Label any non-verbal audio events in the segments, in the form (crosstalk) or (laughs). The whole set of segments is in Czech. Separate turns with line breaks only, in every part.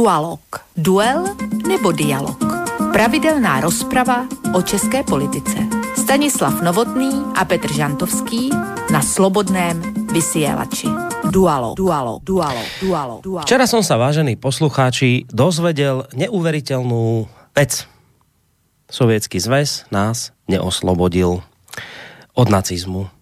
Dualog. Duel nebo dialog. Pravidelná rozprava o české politice. Stanislav Novotný a Petr Žantovský na Slobodném vysielači. Dualo, dualo, dualo, dualo, dualo.
Včera som sa, vážení poslucháči, dozvedel neuveriteľnú vec. Sovietský zväz nás neoslobodil od nacizmu.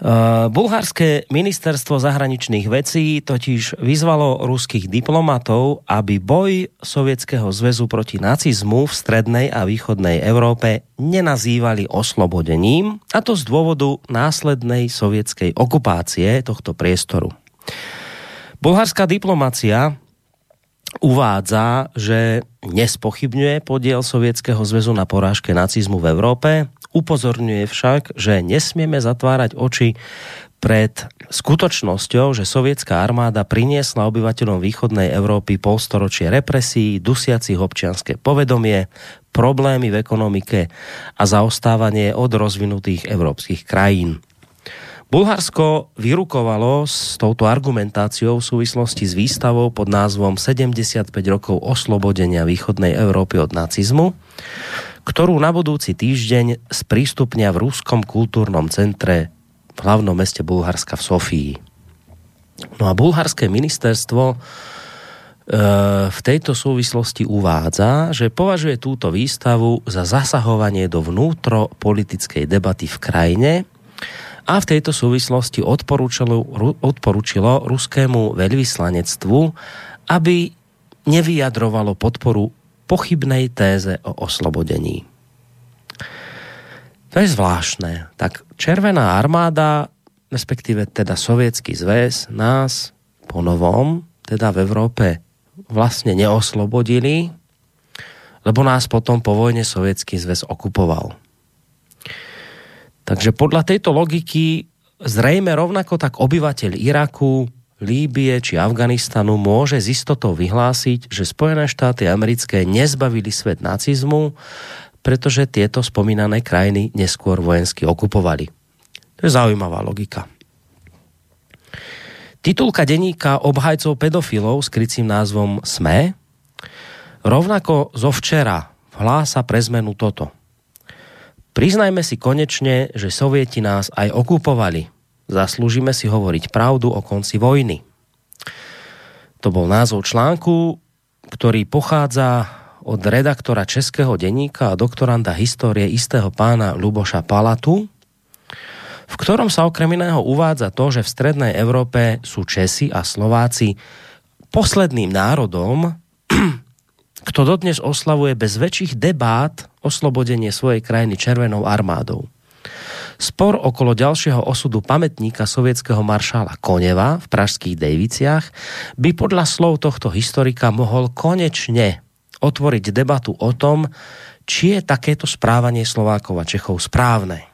Uh, bulharské ministerstvo zahraničných vecí totiž vyzvalo ruských diplomatov, aby boj Sovětského zväzu proti nacizmu v strednej a východnej Európe nenazývali oslobodením, a to z dôvodu následnej sovětskej okupácie tohto priestoru. Bulharská diplomacia uvádza, že nespochybňuje podiel Sovětského zväzu na porážke nacizmu v Európe, Upozorňuje však, že nesmieme zatvárať oči pred skutočnosťou, že sovietská armáda priniesla obyvateľom východnej Európy polstoročie represí, dusiacich občianské povedomie, problémy v ekonomike a zaostávanie od rozvinutých európskych krajín. Bulharsko vyrukovalo s touto argumentáciou v súvislosti s výstavou pod názvom 75 rokov oslobodenia východnej Európy od nacizmu, ktorú na budúci týždeň sprístupnia v Ruskom kultúrnom centre v hlavnom meste Bulharska v Sofii. No a bulharské ministerstvo e, v tejto súvislosti uvádza, že považuje túto výstavu za zasahovanie do vnútropolitickej debaty v krajine a v tejto súvislosti odporúčilo, odporúčilo ruskému veľvyslanectvu, aby nevyjadrovalo podporu pochybnej téze o oslobodení. To je zvláštné. Tak Červená armáda, respektíve teda Sovětský zväz, nás po novom, teda v Evropě vlastně neoslobodili, lebo nás potom po vojne Sovětský zväz okupoval. Takže podľa tejto logiky zrejme rovnako tak obyvateľ Iraku Líbie či Afganistanu môže s istotou vyhlásiť, že Spojené štáty americké nezbavili svet nacizmu, pretože tieto spomínané krajiny neskôr vojensky okupovali. To je zaujímavá logika. Titulka deníka obhajcov pedofilov s krycím názvom SME rovnako zo včera hlása pre zmenu toto. Priznajme si konečne, že Sovieti nás aj okupovali – Zaslúžime si hovoriť pravdu o konci vojny. To bol názov článku, ktorý pochádza od redaktora Českého denníka a doktoranda histórie istého pána Luboša Palatu, v ktorom sa okrem iného uvádza to, že v strednej Európe sú Česi a Slováci posledným národom, (clears throat) kto dodnes oslavuje bez väčších debát oslobodenie svojej krajiny Červenou armádou. Spor okolo ďalšieho osudu pamätníka sovětského maršála Koneva v pražských Dejviciach by podľa slov tohto historika mohol konečne otvoriť debatu o tom, či je takéto správanie Slovákov a Čechov správne.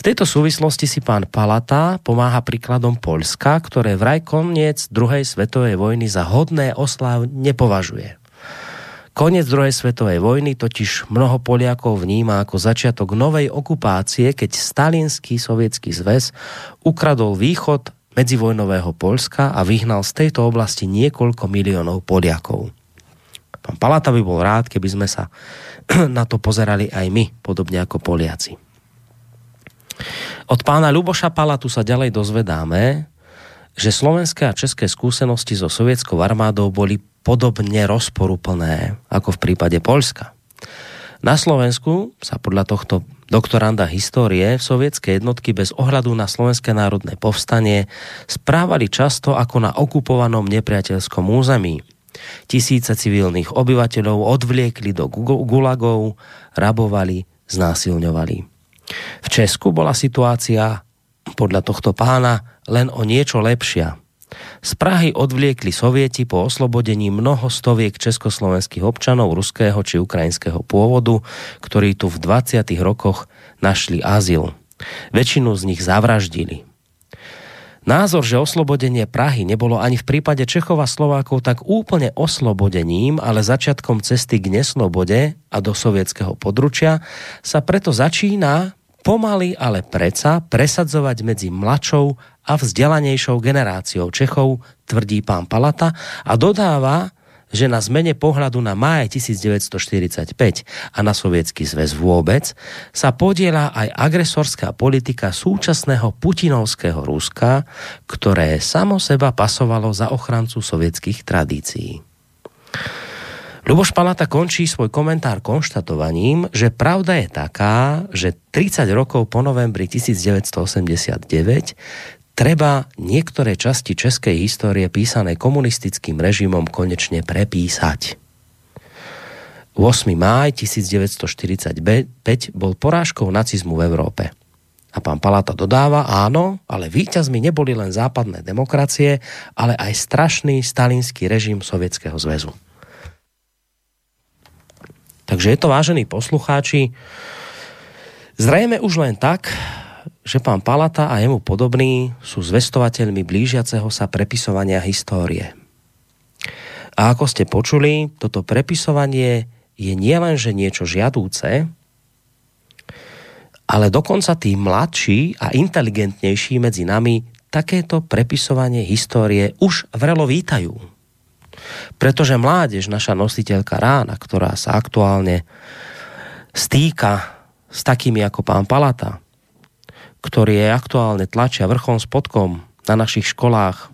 V tejto súvislosti si pán Palata pomáha príkladom Polska, ktoré vraj koniec druhej svetovej vojny za hodné oslav nepovažuje. Koniec druhej svetovej vojny totiž mnoho Poliakov vníma ako začiatok novej okupácie, keď stalinský sovětský zväz ukradol východ medzivojnového Polska a vyhnal z tejto oblasti niekoľko miliónov Poliakov. Pán Palata by bol rád, keby sme sa (clears throat) na to pozerali aj my, podobne ako Poliaci. Od pána Luboša Palatu sa ďalej dozvedáme, že slovenské a české skúsenosti so sovietskou armádou boli podobně rozporuplné ako v prípade Polska. Na Slovensku sa podľa tohto doktoranda histórie v sovětské jednotky bez ohľadu na slovenské národné povstanie správali často ako na okupovanom nepriateľskom území. Tisíce civilných obyvateľov odvliekli do gulagov, rabovali, znásilňovali. V Česku bola situácia podľa tohto pána len o niečo lepšia. Z Prahy odvliekli sovieti po oslobodení mnoho stoviek československých občanov ruského či ukrajinského pôvodu, ktorí tu v 20. rokoch našli azyl. Väčšinu z nich zavraždili. Názor, že oslobodenie Prahy nebolo ani v prípade Čechov a Slovákov tak úplne oslobodením, ale začiatkom cesty k neslobode a do sovietského područia, sa preto začína pomaly, ale preca presadzovať medzi mladšou a vzdelanejšou generáciou Čechov, tvrdí pán Palata a dodáva, že na zmene pohľadu na máj 1945 a na sovietský zväz vôbec sa podiela aj agresorská politika súčasného putinovského Ruska, ktoré samo seba pasovalo za ochrancu sovietských tradícií. Luboš Palata končí svoj komentár konštatovaním, že pravda je taká, že 30 rokov po novembri 1989 treba niektoré časti českej histórie písané komunistickým režimom konečne prepísať. 8. máj 1945 bol porážkou nacizmu v Európe. A pán Palata dodáva, áno, ale víťazmi neboli len západné demokracie, ale aj strašný stalinský režim Sovietskeho zväzu. Takže je to, vážení poslucháči, zrejme už len tak, že pán Palata a jemu podobný sú zvestovateľmi blížiaceho sa prepisovania histórie. A ako ste počuli, toto prepisovanie je nielen, že niečo žiadúce, ale dokonca tí mladší a inteligentnejší medzi nami takéto prepisovanie histórie už vrelo vítajú. Pretože mládež, naša nositeľka rána, ktorá sa aktuálne stýka s takými ako pán Palata, ktorý je aktuálne tlačia vrchom spodkom na našich školách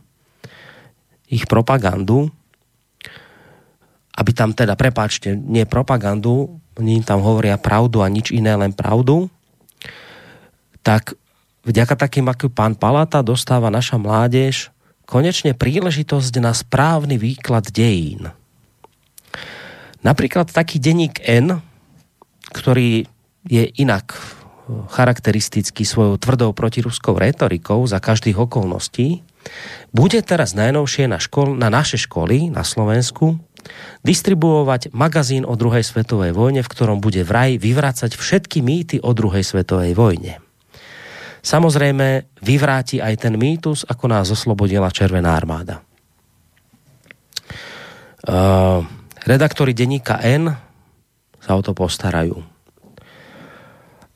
ich propagandu, aby tam teda, prepáčte, nie propagandu, oni tam hovoria pravdu a nič iné, len pravdu, tak vďaka takým ako pán Palata dostáva naša mládež konečne príležitosť na správny výklad dejín. Napríklad taký denník N, ktorý je inak charakteristický svojou tvrdou protiruskou retorikou za každých okolností, bude teraz najnovšie na, škol, na naše školy na Slovensku distribuovať magazín o druhej svetovej vojne, v ktorom bude vraj vyvracať všetky mýty o druhej svetovej vojne. Samozrejme, vyvráti aj ten mýtus, ako nás oslobodila Červená armáda. Uh, redaktori denníka N sa o to postarajú.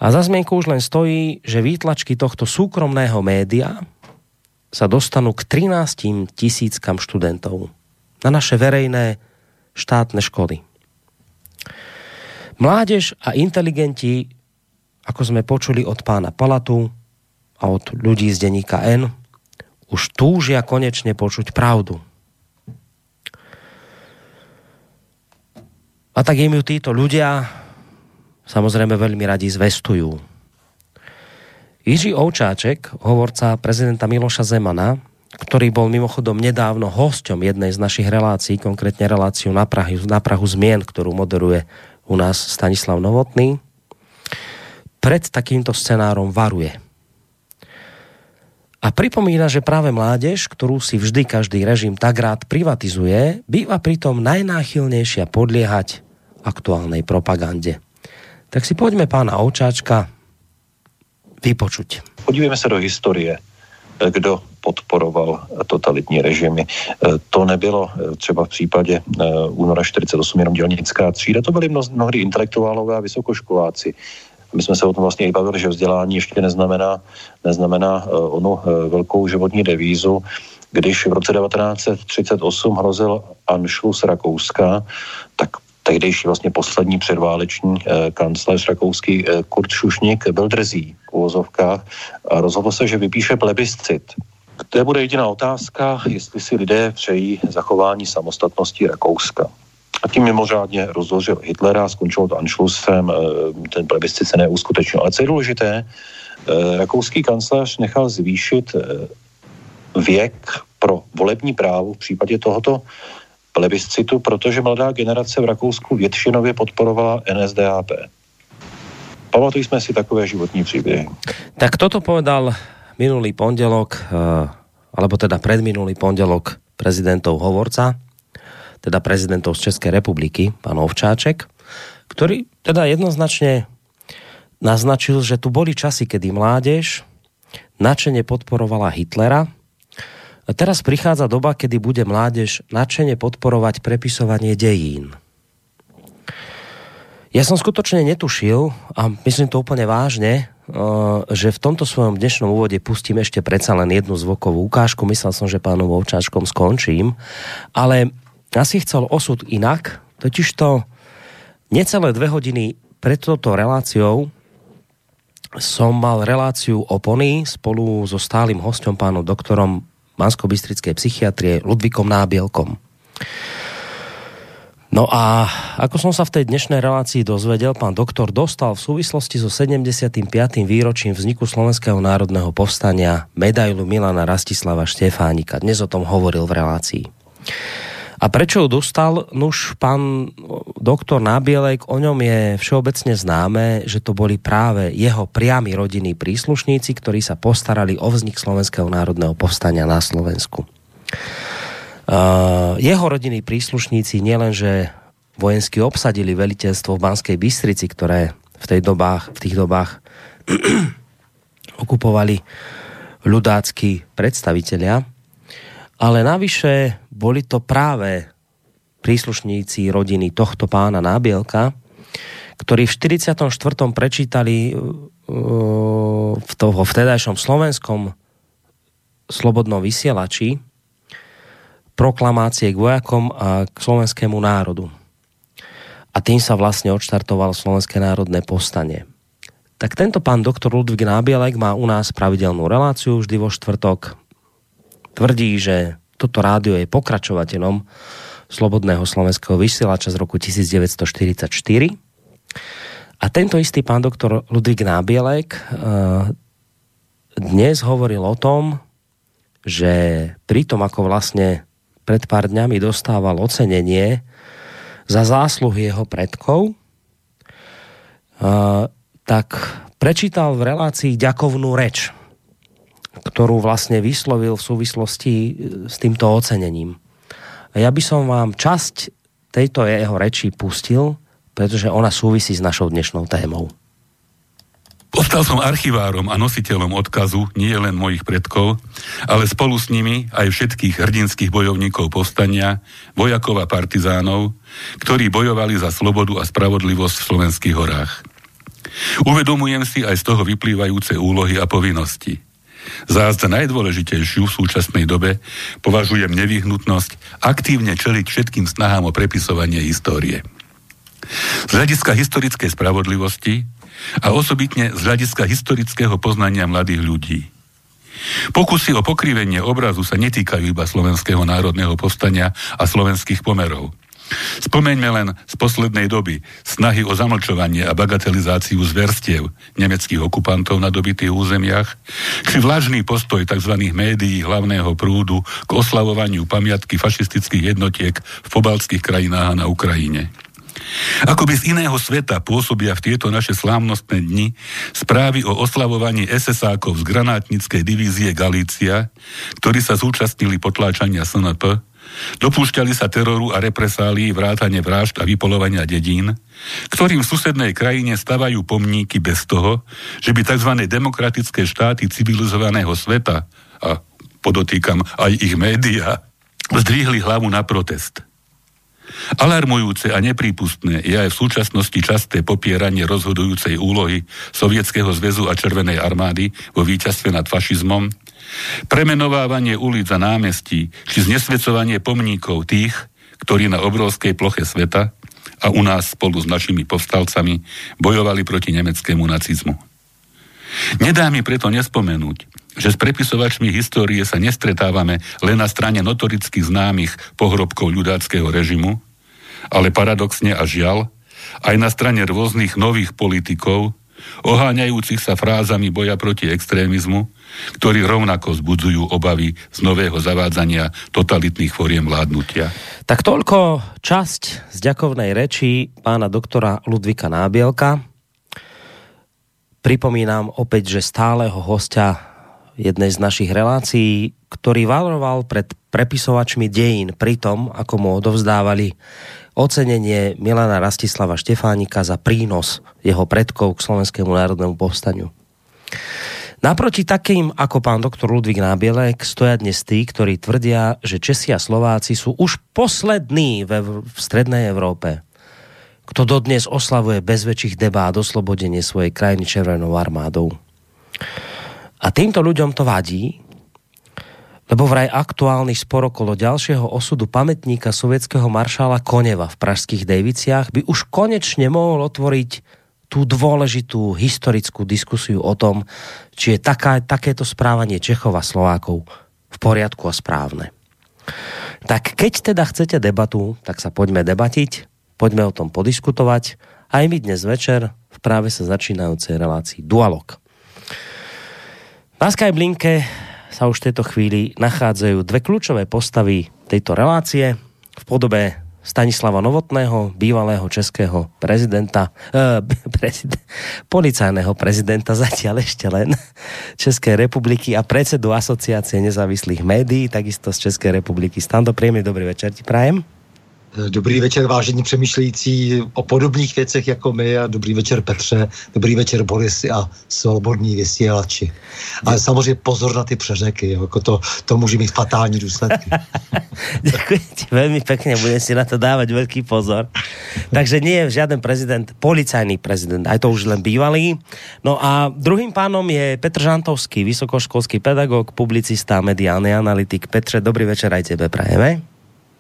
A za zmienku už len stojí, že výtlačky tohto súkromného média sa dostanú k 13 tisíckam študentov na naše verejné štátne školy. Mládež a inteligenti, ako sme počuli od pána Palatu, a od ľudí z denníka N už túžia konečne počuť pravdu. A tak im ju títo ľudia samozrejme veľmi radi zvestujú. Jiří Ovčáček, hovorca prezidenta Miloša Zemana, ktorý bol mimochodom nedávno hosťom jednej z našich relácií, konkrétne reláciu na Prahu, na Prahu zmien, ktorú moderuje u nás Stanislav Novotný, pred takýmto scenárom varuje – a pripomína, že práve mládež, ktorú si vždy každý režim tak rád privatizuje, býva pritom najnáchylnejšia podliehať aktuálnej propagande. Tak si poďme pána Ovčáčka vypočuť.
Podívejme se do historie, kdo podporoval totalitní režimy. To nebylo třeba v případě února 48 jenom dělnická třída, to byli mnohdy intelektuálové a vysokoškoláci my jsme se o tom vlastně i bavili, že vzdělání ještě neznamená, neznamená uh, onu uh, velkou životní devízu. Když v roce 1938 hrozil Anšlus Rakouska, tak tehdejší vlastně poslední předváleční eh, kancléř rakouský eh, Kurt Šušník byl drzí v uvozovkách a rozhodl se, že vypíše plebiscit. To bude jediná otázka, jestli si lidé přejí zachování samostatnosti Rakouska. A tím mimořádně rozložil Hitlera, skončilo to Anschlussem, eh, ten plebiscit se neuskutečnil. Ale co je důležité, eh, rakouský kancléř nechal zvýšit eh, věk pro volební právo v případě tohoto plebiscitu, protože mladá generace v Rakousku většinově podporovala NSDAP. Pamatují jsme si takové životní příběhy.
Tak toto povedal minulý pondelok, alebo teda predminulý pondelok prezidentov hovorca teda prezidentov z Českej republiky, pán Ovčáček, ktorý teda jednoznačne naznačil, že tu boli časy, kedy mládež načene podporovala Hitlera. A teraz prichádza doba, kedy bude mládež načene podporovať prepisovanie dejín. Ja som skutočne netušil, a myslím to úplne vážne, že v tomto svojom dnešnom úvode pustím ešte predsa len jednu zvukovú ukážku. Myslel som, že pánom Ovčáčkom skončím, ale asi chcel osud inak, totiž to necelé dve hodiny pred touto reláciou som mal reláciu opony spolu so stálym hostom pánom doktorom Mansko-Bystrickej psychiatrie Ludvíkom Nábielkom. No a ako som sa v tej dnešnej relácii dozvedel, pán doktor dostal v súvislosti so 75. výročím vzniku Slovenského národného povstania medailu Milana Rastislava Štefánika. Dnes o tom hovoril v relácii. A prečo ju dostal? Nuž pán doktor Nábielek, o ňom je všeobecne známe, že to boli práve jeho priami rodinní príslušníci, ktorí sa postarali o vznik Slovenského národného povstania na Slovensku. Uh, jeho rodinní príslušníci nielenže vojensky obsadili veliteľstvo v Banskej Bystrici, ktoré v, tej dobách, v tých dobách (clears throat) okupovali ľudácky predstavitelia, ale navyše boli to práve príslušníci rodiny tohto pána Nábielka, ktorí v 44. prečítali v toho vtedajšom slovenskom slobodnom vysielači proklamácie k vojakom a k slovenskému národu. A tým sa vlastne odštartovalo Slovenské národné povstanie. Tak tento pán doktor Ludvík Nábielek má u nás pravidelnú reláciu vždy vo štvrtok. Tvrdí, že toto rádio je pokračovateľom Slobodného slovenského vysielača z roku 1944. A tento istý pán doktor Ludvík Nábielek eh, dnes hovoril o tom, že pri tom, ako vlastne pred pár dňami dostával ocenenie za zásluhy jeho predkov, tak prečítal v relácii ďakovnú reč, ktorú vlastne vyslovil v súvislosti e, s týmto ocenením. Ja by som vám časť tejto jeho reči pustil, pretože ona súvisí s našou dnešnou témou.
Ostal som archivárom a nositeľom odkazu nie len mojich predkov, ale spolu s nimi aj všetkých hrdinských bojovníkov povstania, vojakov a partizánov, ktorí bojovali za slobodu a spravodlivosť v slovenských horách. Uvedomujem si aj z toho vyplývajúce úlohy a povinnosti. Zázda najdôležitejšiu v súčasnej dobe považujem nevyhnutnosť aktívne čeliť všetkým snahám o prepisovanie histórie. Z hľadiska historickej spravodlivosti a osobitne z hľadiska historického poznania mladých ľudí. Pokusy o pokrivenie obrazu sa netýkajú iba slovenského národného povstania a slovenských pomerov. Spomeňme len z poslednej doby snahy o zamlčovanie a bagatelizáciu zverstiev nemeckých okupantov na dobitých územiach, či vlažný postoj tzv. médií hlavného prúdu k oslavovaniu pamiatky fašistických jednotiek v pobaltských krajinách a na Ukrajine. Ako by z iného sveta pôsobia v tieto naše slávnostné dni správy o oslavovaní SS-ákov z granátnickej divízie Galícia, ktorí sa zúčastnili potláčania SNP, dopúšťali sa teroru a represálii vrátane vražd a vypolovania dedín, ktorým v susednej krajine stavajú pomníky bez toho, že by tzv. demokratické štáty civilizovaného sveta a podotýkam aj ich média, zdvihli hlavu na protest – Alarmujúce a neprípustné je aj v súčasnosti časté popieranie rozhodujúcej úlohy Sovietskeho zväzu a Červenej armády vo víťazstve nad fašizmom, premenovávanie ulic a námestí či znesvedcovanie pomníkov tých, ktorí na obrovskej ploche sveta a u nás spolu s našimi povstalcami bojovali proti nemeckému nacizmu. Nedá mi preto nespomenúť, že s prepisovačmi histórie sa nestretávame len na strane notoricky známych pohrobkov ľudáckého režimu, ale paradoxne a žiaľ, aj na strane rôznych nových politikov, oháňajúcich sa frázami boja proti extrémizmu, ktorí rovnako zbudzujú obavy z nového zavádzania totalitných foriem vládnutia.
Tak toľko časť z ďakovnej reči pána doktora Ludvika Nábielka. Pripomínam opäť, že stáleho hostia jednej z našich relácií, ktorý varoval pred prepisovačmi dejín pri tom, ako mu odovzdávali ocenenie Milana Rastislava Štefánika za prínos jeho predkov k Slovenskému národnému povstaniu. Naproti takým ako pán doktor Ludvík Nábielek stoja dnes tí, ktorí tvrdia, že Česi a Slováci sú už poslední ve, v strednej Európe, kto dodnes oslavuje bez väčších debát oslobodenie svojej krajiny červenou armádou. A týmto ľuďom to vadí, lebo vraj aktuálny spor okolo ďalšieho osudu pamätníka sovětského maršála Koneva v pražských Dejviciach by už konečne mohol otvoriť tú dôležitú historickú diskusiu o tom, či je taká, takéto správanie Čechov a Slovákov v poriadku a správne. Tak keď teda chcete debatu, tak sa poďme debatiť, poďme o tom podiskutovať. Aj my dnes večer v práve sa začínajúcej relácii Dualog. Na Skype linke sa už v tejto chvíli nachádzajú dve kľúčové postavy tejto relácie v podobe Stanislava Novotného, bývalého českého prezidenta, eh, (laughs) prezident, policajného prezidenta zatiaľ ešte len Českej republiky a predsedu Asociácie nezávislých médií, takisto z Českej republiky. Stando, príjemný dobrý večer ti prajem.
Dobrý večer, vážení přemýšlející o podobných věcech jako my a dobrý večer Petře, dobrý večer Boris a svobodní vysílači. Ale samozřejmě pozor na ty přeřeky, jako to, to může mít fatální důsledky. (laughs)
Děkuji ti velmi pěkně, budem si na to dávat velký pozor. Takže nie je žádný prezident, policajný prezident, aj to už len bývalý. No a druhým pánom je Petr Žantovský, vysokoškolský pedagog, publicista, mediálny analytik. Petře, dobrý večer aj tebe prajeme.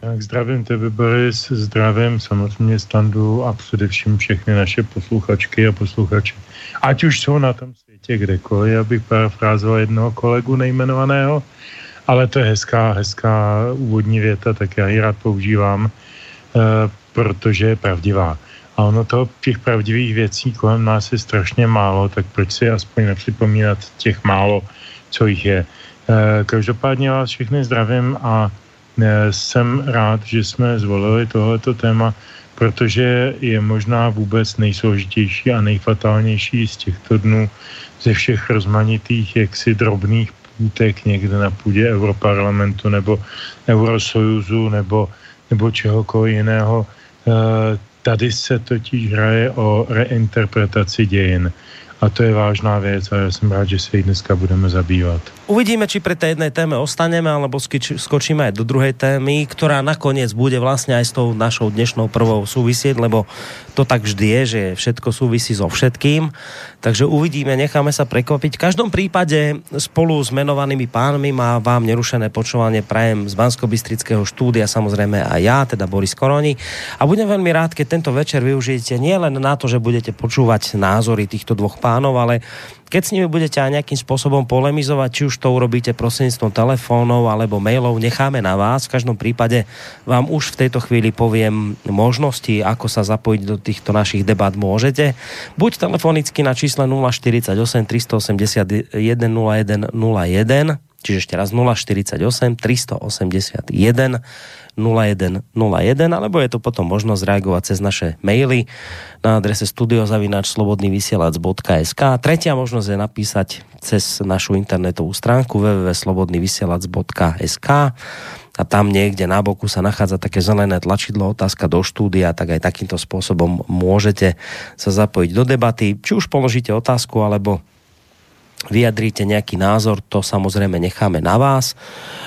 Tak zdravím tebe, Boris, zdravím samozřejmě Standu a především všechny naše posluchačky a posluchače. Ať už jsou na tom světě kdekoliv, abych parafrázoval jednoho kolegu nejmenovaného, ale to je hezká, hezká úvodní věta, tak já ji rád používám, eh, protože je pravdivá. A ono to těch pravdivých věcí kolem nás je strašně málo, tak proč si aspoň nepřipomínat těch málo, co jich je. Eh, každopádně vás všechny zdravím a jsem rád, že jsme zvolili tohleto téma, protože je možná vůbec nejsložitější a nejfatálnější z těchto dnů ze všech rozmanitých jaksi drobných půtek někde na půdě Europarlamentu nebo Eurosojuzu nebo, nebo čehokoliv jiného. Eh, tady se totiž hraje o reinterpretaci dějin. A to je vážná věc a já jsem rád, že se jí dneska budeme zabývat.
Uvidíme, či pri tej jednej téme ostaneme, alebo skočíme aj do druhej témy, ktorá nakoniec bude vlastne aj s tou našou dnešnou prvou súvisieť, lebo to tak vždy je, že všetko súvisí so všetkým. Takže uvidíme, necháme sa prekvapiť. V každom prípade spolu s menovanými pánmi má vám nerušené počúvanie prajem z bansko štúdia, samozrejme aj ja, teda Boris Koroni. A budem veľmi rád, keď tento večer využijete nielen na to, že budete počúvať názory týchto dvoch pánov, ale keď s nimi budete aj nejakým spôsobom polemizovať, či už to urobíte prostredníctvom telefónov alebo mailov, necháme na vás. V každom prípade vám už v tejto chvíli poviem možnosti, ako sa zapojiť do týchto našich debat môžete. Buď telefonicky na čísle 048 381 0101, čiže ešte raz 048 381 0101, alebo je to potom možnosť reagovať cez naše maily na adrese studiozavináčslobodnyvysielac.sk. Tretia možnosť je napísať cez našu internetovú stránku www.slobodnyvysielac.sk a tam niekde na boku sa nachádza také zelené tlačidlo otázka do štúdia, tak aj takýmto spôsobom môžete sa zapojiť do debaty. Či už položíte otázku, alebo vyjadríte nejaký názor, to samozrejme necháme na vás.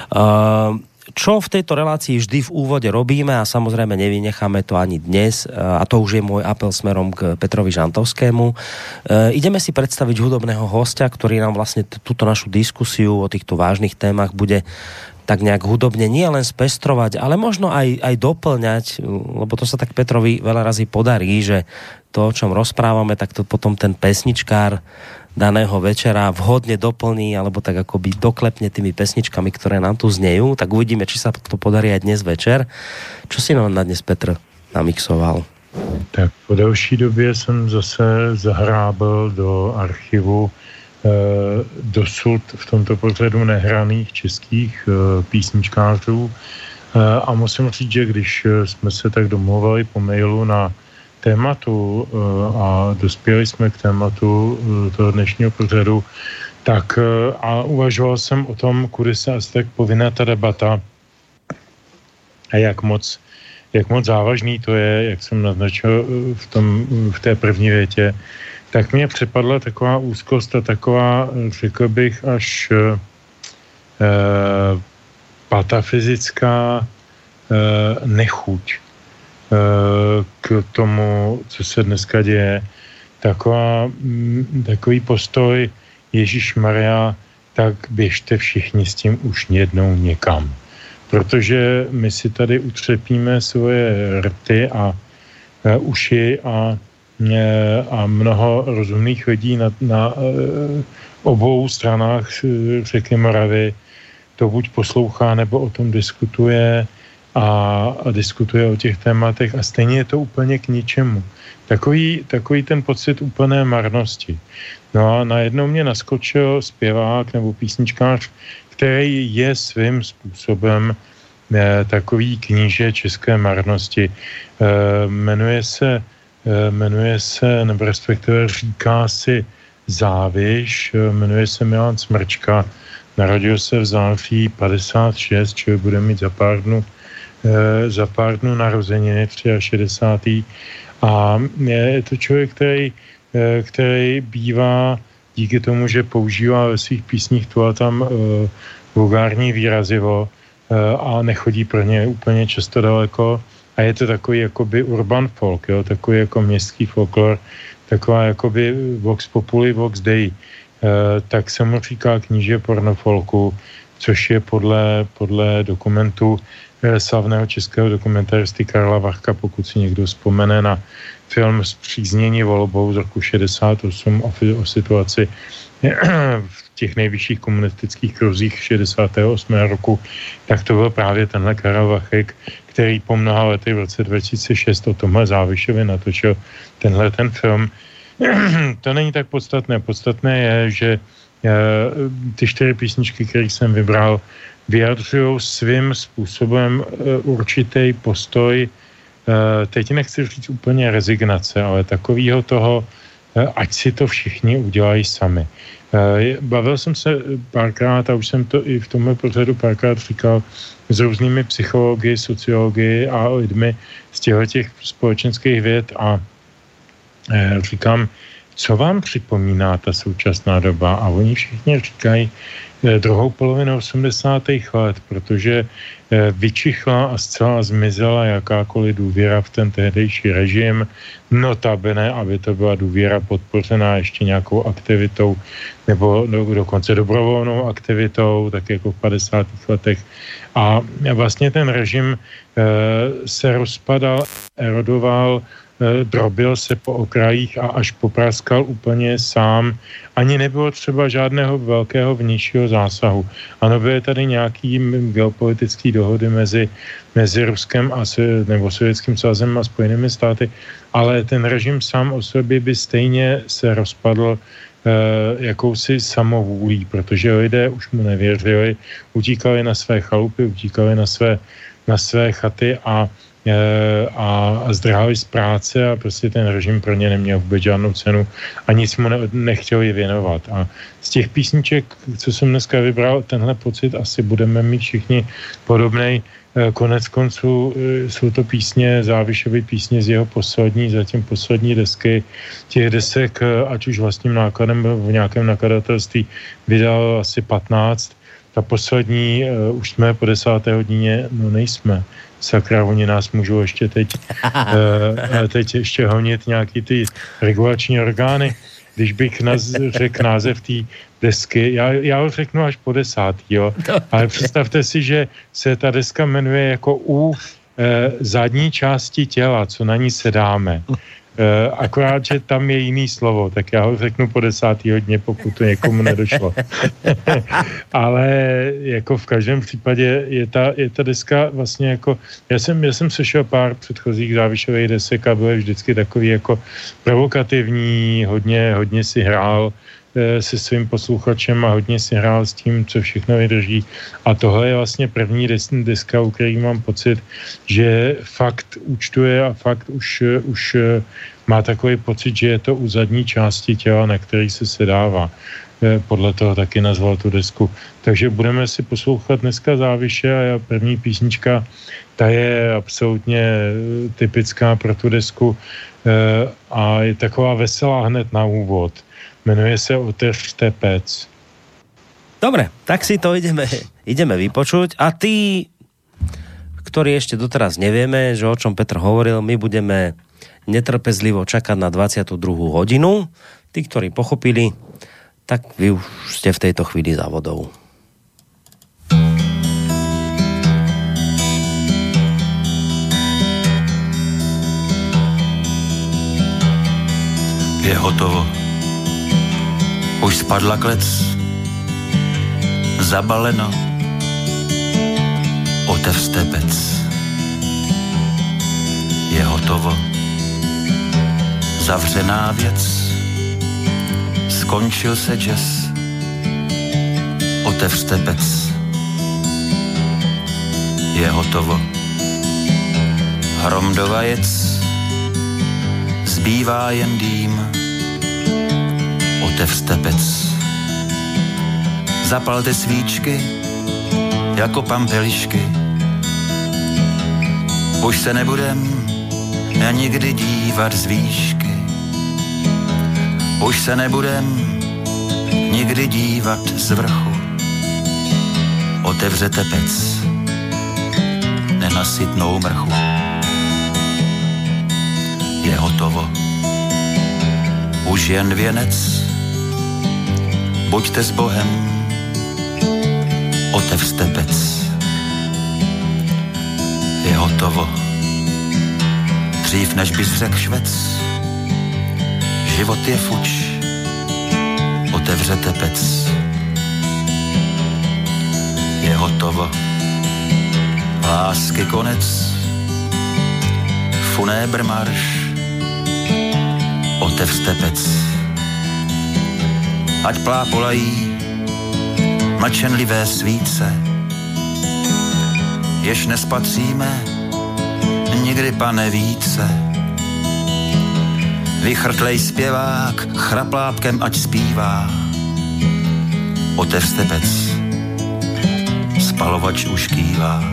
Uh, čo v tejto relácii vždy v úvode robíme a samozrejme nevynecháme to ani dnes a to už je môj apel smerom k Petrovi Žantovskému. E, ideme si predstaviť hudobného hostia, ktorý nám vlastne túto našu diskusiu o týchto vážnych témach bude tak nejak hudobne nie len spestrovať, ale možno aj, aj doplňať, lebo to sa tak Petrovi veľa razy podarí, že to, o čom rozprávame, tak to potom ten pesničkár daného večera vhodne doplní alebo tak akoby doklepne tými pesničkami, ktoré nám tu znejú, tak uvidíme, či sa to podarí aj dnes večer. Čo si nám na dnes Petr namixoval?
Tak po delší době jsem zase zahrábal do archivu e, dosud v tomto pořadu nehraných českých e, písničkářů. E, a musím říct, že když jsme se tak domluvali po mailu na tématu eh, a dospěli jsme k tématu eh, toho dnešního pořadu, tak eh, a uvažoval jsem o tom, kudy se asi tak povinná ta debata a jak moc, jak moc závažný to je, jak jsem naznačil v, tom, v té první větě, tak mě přepadla taková úzkost a taková, řekl bych, až e, patafyzická e, nechuť k tomu, co se dneska děje. Taková, mm, takový postoj Ježíš Maria, tak běžte všichni s tím už jednou někam. Protože my si tady utřepíme svoje rty a uši a, a mnoho rozumných lidí na, na obou stranách řeky Moravy to buď poslouchá, nebo o tom diskutuje a, a diskutuje o těch tématech a stejně je to úplně k ničemu. Takový, takový ten pocit úplné marnosti. No a najednou mě naskočil zpěvák nebo písničkář, který je svým způsobem eh, takový kníže české marnosti. Eh, jmenuje se, eh, jmenuje se, nebo respektive říká si Záviš, jmenuje se Milan Smrčka, Narodil se v září 56, čili bude mít za pár dnů, e, za pár dnů narozeniny 63. A je to člověk, který, e, který bývá díky tomu, že používá ve svých písních tu a tam e, vulgární výrazivo e, a nechodí pro ně úplně často daleko. A je to takový jakoby urban folk, jo, takový jako městský folklor, taková jakoby vox populi, vox dei. Eh, tak se mu říká kníže pornofolku, což je podle, podle dokumentu eh, slavného českého dokumentaristy Karla Vachka, pokud si někdo vzpomene na film Zpříznění volbou z roku 68 o, o situaci v těch nejvyšších komunistických kruzích 68. roku, tak to byl právě tenhle Karel Vachek, který po mnoha lety v roce 2006 o tomhle Závišovi natočil tenhle ten film, (clears throat) to není tak podstatné. Podstatné je, že eh, ty čtyři písničky, které jsem vybral, vyjadřují svým způsobem eh, určitý postoj, eh, teď nechci říct úplně rezignace, ale takového toho, ať si to všichni udělají sami. Bavil jsem se párkrát, a už jsem to i v tomhle pořadu párkrát říkal, s různými psychologi, sociologi a lidmi z těch společenských věd a Eh, říkám, co vám připomíná ta současná doba? A oni všichni říkají eh, druhou polovinu 80. let, protože eh, vyčichla a zcela zmizela jakákoliv důvěra v ten tehdejší režim, notabene, aby to byla důvěra podpořená ještě nějakou aktivitou nebo dokonce dobrovolnou aktivitou, tak jako v 50. letech. A vlastně ten režim se rozpadal, erodoval, Eh, drobil se po okrajích a až popraskal úplně sám. Ani nebylo třeba žádného velkého vnějšího zásahu. Ano, byly tady nějaký geopolitické dohody mezi, mezi Ruskem a nebo Sovětským svazem a Spojenými státy, ale ten režim sám o sobě by stejně se rozpadl eh, jakousi samovůlí, protože lidé už mu nevěřili, utíkali na své chalupy, utíkali na své, na své chaty a Eh, a, a zdrhali z práce a prostě ten režim pro ně neměl vůbec žádnou cenu a nic mu ne, nechtěli věnovat. A z těch písniček, co jsem dneska vybral, tenhle pocit asi budeme mít všichni podobný. Eh, konec konců eh, jsou to písně, závišové písně z jeho poslední, zatím poslední desky. Těch desek, ať už vlastním nákladem v nějakém nakladatelství, vydal asi 15. Ta poslední, už jsme po desáté hodině, no nejsme sakra, oni nás můžou ještě teď, uh, teď ještě honit nějaký ty regulační orgány. Když bych naz, řekl název té desky, já, já ho řeknu až po desátý, jo. Ale představte si, že se ta deska jmenuje jako u eh, zadní části těla, co na ní sedáme. Uh, akorát, že tam je jiný slovo, tak já ho řeknu po desátý hodně, pokud to někomu nedošlo. (laughs) Ale jako v každém případě je ta, je ta deska vlastně jako, já jsem, já jsem sešel pár předchozích závišových desek a byl vždycky takový jako provokativní, hodně, hodně si hrál Eh, se svým posluchačem a hodně si hrál s tím, co všechno vydrží. A tohle je vlastně první deska, u který mám pocit, že fakt účtuje a fakt už, už eh, má takový pocit, že je to u zadní části těla, na který se sedává. Eh, podle toho taky nazval tu desku. Takže budeme si poslouchat dneska záviše a já první písnička, ta je absolutně typická pro tu desku a je taková veselá hned na úvod. Jmenuje se Otevřte pec.
Dobre, tak si to ideme, ideme vypočuť. A ty ktorý ešte doteraz nevieme, že o čom Petr hovoril, my budeme netrpezlivo čakať na 22. hodinu. Tí, ktorí pochopili, tak vy už ste v tejto chvíli za vodou.
Je hotovo. Už spadla klec. Zabaleno. Otevřte pec. Je hotovo. Zavřená věc. Skončil se jazz. Otevřte pec. Je hotovo. Hrom do vajec. Zbývá jen dým. Otevřte pec. Zapalte svíčky jako pampelišky. Už se nebudem nikdy dívat z výšky. Už se nebudem nikdy dívat z vrchu. Otevřete pec, nenasytnou mrchu. Je hotovo. Už jen věnec, buďte s Bohem, otevřte pec. Je hotovo. Dřív než bys řekl švec, život je fuč, otevřete pec. Je hotovo. Lásky konec, funébr marš, otevřte pec. Ať plápolají mlčenlivé svíce, jež nespatříme nikdy pane více. Vychrtlej zpěvák chraplápkem ať zpívá. Otevřte pec, spalovač už kývá.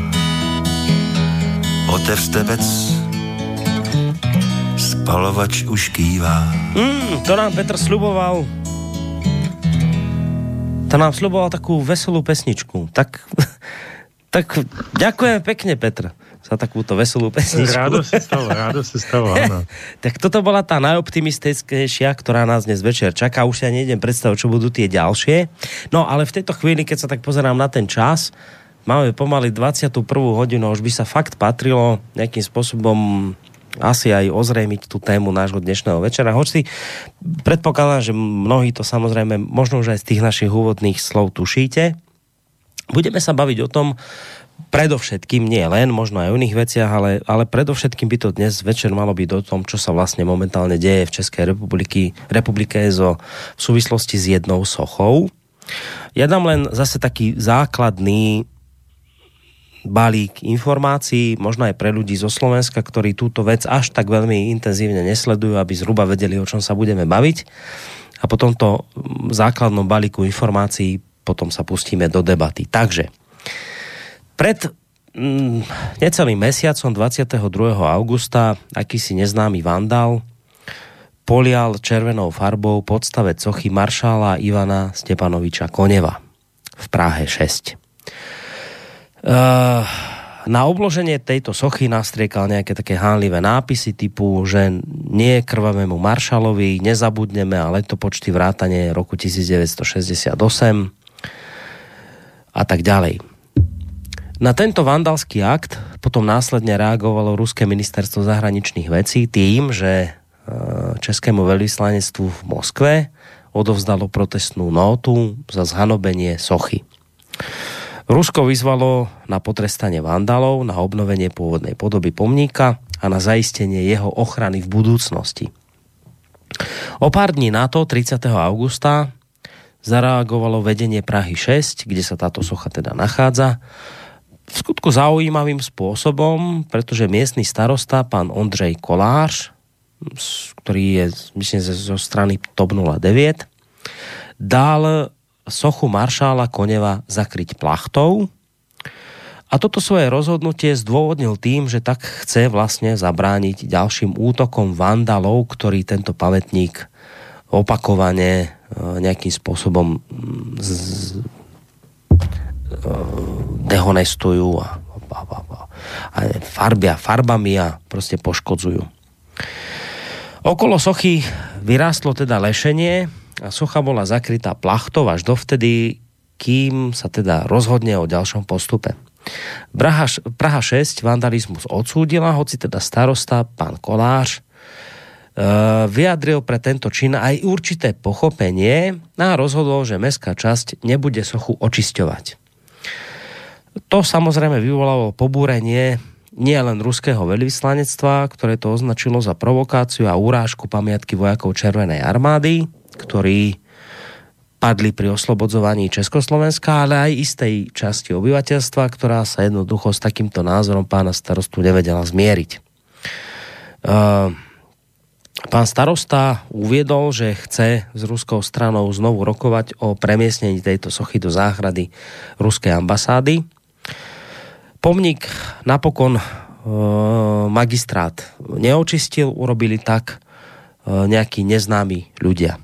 Otevřte pec, spalovač už kývá.
Mm, to nám Petr sluboval. To nám sluboval takú veselú pesničku. Tak, (laughs) tak ďakujem pekne, Petr za takúto veselú pesničku.
Rádo se stalo, rádo se stalo, (laughs) áno.
tak toto bola tá najoptimistickejšia, ktorá nás dnes večer čaká. Už sa nejdem predstaviť, čo budú tie ďalšie. No ale v tejto chvíli, keď sa tak pozerám na ten čas, máme pomaly 21. hodinu, už by sa fakt patrilo nejakým spôsobom asi aj ozrejmiť tú tému nášho dnešného večera. Hoď si predpokladám, že mnohí to samozrejme možno už aj z tých našich úvodných slov tušíte. Budeme sa baviť o tom, predovšetkým, nie len, možno aj o iných veciach, ale, ale predovšetkým by to dnes večer malo byť o tom, čo sa vlastne momentálne deje v Českej republiky, republike zo, v súvislosti s jednou sochou. Ja dám len zase taký základný balík informácií, možno aj pre ľudí zo Slovenska, ktorí túto vec až tak veľmi intenzívne nesledujú, aby zhruba vedeli, o čom sa budeme baviť. A po tomto základnom balíku informácií potom sa pustíme do debaty. Takže, pred mm, necelým mesiacom 22. augusta akýsi neznámy vandal polial červenou farbou podstave cochy maršála Ivana Stepanoviča Koneva v Prahe 6. Uh, na obloženie tejto sochy nastriekal nejaké také hánlivé nápisy typu, že nie krvavému maršalovi, nezabudneme a letopočty vrátane roku 1968 a tak ďalej. Na tento vandalský akt potom následne reagovalo Ruské ministerstvo zahraničných vecí tým, že e, Českému veľvyslanectvu v Moskve odovzdalo protestnú notu za zhanobenie sochy. Rusko vyzvalo na potrestanie vandalov, na obnovenie pôvodnej podoby pomníka a na zaistenie jeho ochrany v budúcnosti. O pár dní na to, 30. augusta, zareagovalo vedenie Prahy 6, kde sa táto socha teda nachádza, v skutku zaujímavým spôsobom, pretože miestny starosta, pán Ondřej Kolář, ktorý je, myslím, zo strany TOP 09, dal sochu maršála Koneva zakryť plachtou a toto svoje rozhodnutie zdôvodnil tým, že tak chce vlastne zabrániť ďalším útokom vandalov, ktorí tento pamätník opakovane e, nejakým spôsobom z, dehonestujú a, a, a, a farbia farbami a prostě poškodzujú. Okolo sochy vyrástlo teda lešenie a socha bola zakrytá plachtou až dovtedy, kým sa teda rozhodne o ďalšom postupe. Praha, Praha 6 vandalizmus odsúdila, hoci teda starosta, pán Kolář, uh, vyjadril pre tento čin aj určité pochopenie a rozhodol, že mestská časť nebude sochu očisťovať. To samozrejme vyvolalo pobúrenie nie len ruského veľvyslanectva, ktoré to označilo za provokáciu a urážku pamiatky vojakov Červenej armády, ktorí padli pri oslobodzovaní Československa, ale aj istej časti obyvateľstva, ktorá sa jednoducho s takýmto názorom pána starostu nevedela zmieriť. Uh, Pán starosta uviedol, že chce s ruskou stranou znovu rokovať o premiesnení tejto sochy do záhrady ruskej ambasády. Pomník napokon uh, magistrát neočistil, urobili tak uh, nejakí neznámi ľudia.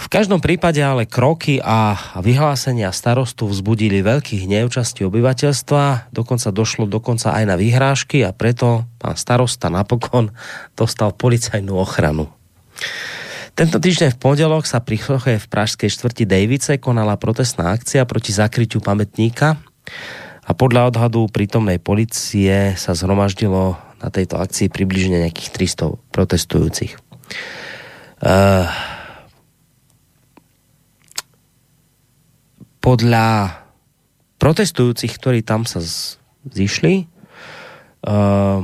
V každom prípade ale kroky a vyhlásenia starostu vzbudili veľký hnev časti obyvateľstva, dokonca došlo dokonca aj na vyhrážky a preto pán starosta napokon dostal policajnú ochranu. Tento týždeň v pondelok sa pri v pražskej štvrti Davice konala protestná akcia proti zakryťu pamätníka a podľa odhadu prítomnej policie sa zhromaždilo na tejto akcii približne nejakých 300 protestujúcich. Uh, podľa protestujúcich, ktorí tam sa zišli, uh,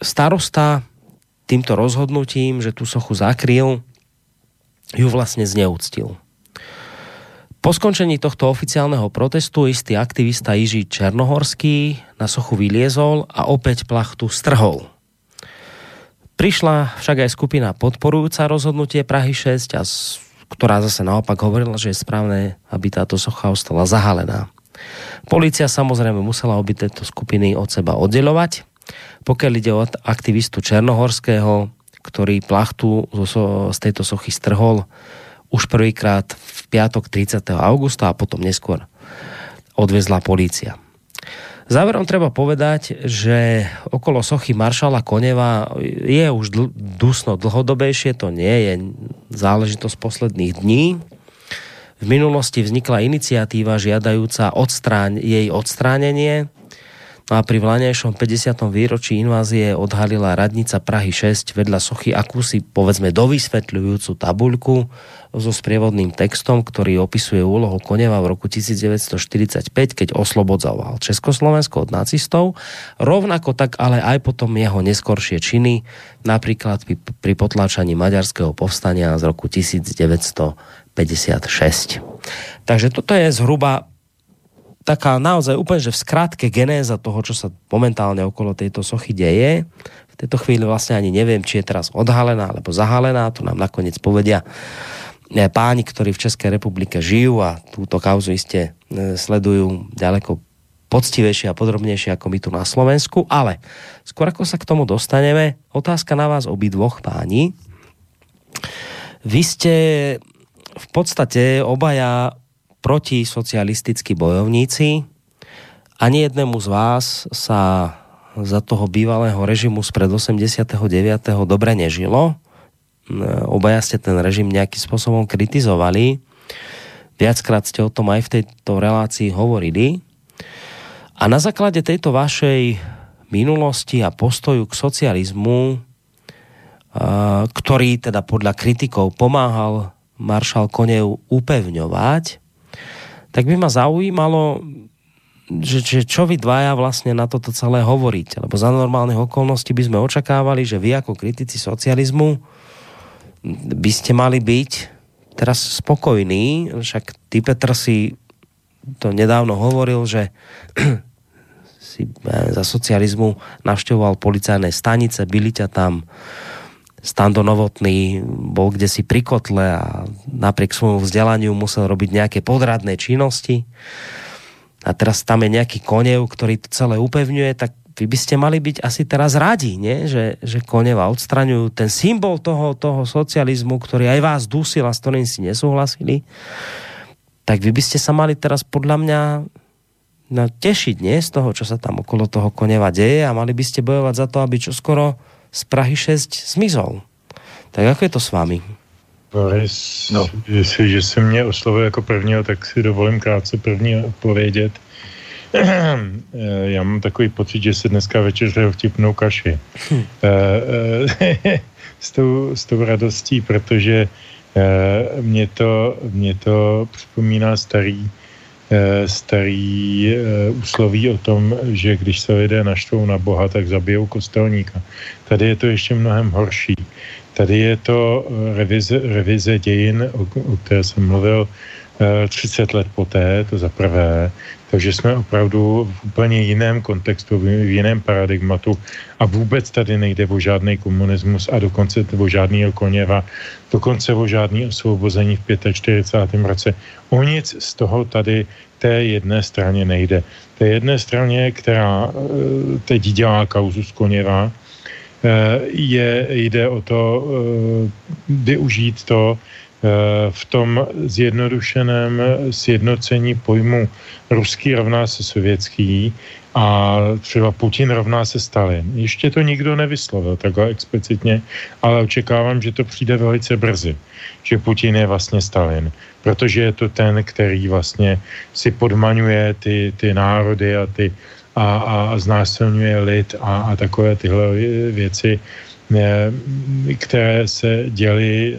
starosta týmto rozhodnutím, že tú sochu zakryl, ju vlastne zneúctil. Po skončení tohto oficiálneho protestu istý aktivista Jiří Černohorský na sochu vyliezol a opäť plachtu strhol. Prišla však aj skupina podporujúca rozhodnutie Prahy 6 a ktorá zase naopak hovorila, že je správne, aby táto socha ostala zahalená. Polícia samozrejme musela obi tieto skupiny od seba oddelovať. Pokiaľ ide o aktivistu Černohorského, ktorý plachtu z tejto sochy strhol už prvýkrát v piatok 30. augusta a potom neskôr odvezla polícia. Záverom treba povedať, že okolo sochy maršala Koneva je už dl- dusno dlhodobejšie, to nie je záležitosť posledných dní. V minulosti vznikla iniciatíva žiadajúca odstráň, jej odstránenie No a pri vlanejšom 50. výročí invázie odhalila radnica Prahy 6 vedľa sochy akúsi, povedzme, dovysvetľujúcu tabuľku so sprievodným textom, ktorý opisuje úlohu Koneva v roku 1945, keď oslobodzoval Československo od nacistov. Rovnako tak ale aj potom jeho neskoršie činy, napríklad pri potláčaní maďarského povstania z roku 1956. Takže toto je zhruba taká naozaj úplne, že v skratke genéza toho, čo sa momentálne okolo tejto sochy deje. V tejto chvíli vlastne ani neviem, či je teraz odhalená alebo zahalená, to nám nakoniec povedia e, páni, ktorí v Českej republike žijú a túto kauzu iste e, sledujú ďaleko poctivejšie a podrobnejšie ako my tu na Slovensku, ale skôr ako sa k tomu dostaneme, otázka na vás obidvoch páni. Vy ste v podstate obaja protisocialistickí bojovníci. Ani jednému z vás sa za toho bývalého režimu z pred 89. dobre nežilo. Obaja ste ten režim nejakým spôsobom kritizovali. Viackrát ste o tom aj v tejto relácii hovorili. A na základe tejto vašej minulosti a postoju k socializmu, ktorý teda podľa kritikov pomáhal maršal Konev upevňovať, tak by ma zaujímalo, že, že čo vy dvaja vlastne na toto celé hovoríte. Lebo za normálnych okolností by sme očakávali, že vy ako kritici socializmu by ste mali byť teraz spokojní, však ty Petr si to nedávno hovoril, že (clears throat) si za socializmu navštevoval policajné stanice, byli ťa tam Stando Novotný bol kde si pri kotle a napriek svojmu vzdelaniu musel robiť nejaké podradné činnosti. A teraz tam je nejaký konev, ktorý to celé upevňuje, tak vy by ste mali byť asi teraz radi, nie? Že, že koneva odstraňujú ten symbol toho, toho socializmu, ktorý aj vás dusil a s ktorým si nesúhlasili. Tak vy by ste sa mali teraz podľa mňa na tešiť nie z toho, čo sa tam okolo toho koneva deje a mali by ste bojovať za to, aby čo skoro z Prahy 6 zmizol. Tak ako je to s vámi?
Boris, no. jestliže se mě oslovuje jako prvního, tak si dovolím krátce první odpovědět. (clears throat) Já mám takový pocit, že se dneska večer vtipnou kaši. Hm. (laughs) s, tou, s tou radostí, protože mě to, mě to připomíná starý Eh, starý eh, úsloví o tom, že když se lidé naštvou na Boha, tak zabijou kostelníka. Tady je to ještě mnohem horší. Tady je to eh, revize, revize dějin, o, o které jsem mluvil 30 let poté, to za prvé. Takže jsme opravdu v úplně jiném kontextu, v jiném paradigmatu a vůbec tady nejde o žádný komunismus a dokonce o žádný Koněva, dokonce o žádný osvobození v 45. roce. O nic z toho tady té jedné straně nejde. Té jedné straně, která eh, teď dělá kauzu z Koněva, eh, je, jde o to eh, využít to, Eh, v tom zjednodušeném sjednocení pojmu ruský rovná se sovětský a třeba Putin rovná se Stalin. Ještě to nikdo nevyslovil takhle explicitně, ale očekávám, že to přijde velice brzy, že Putin je vlastně Stalin, protože je to ten, který vlastně si podmaňuje ty, ty národy a, ty, a, a znásilňuje lid a, a takové tyhle věci Eh, které se děly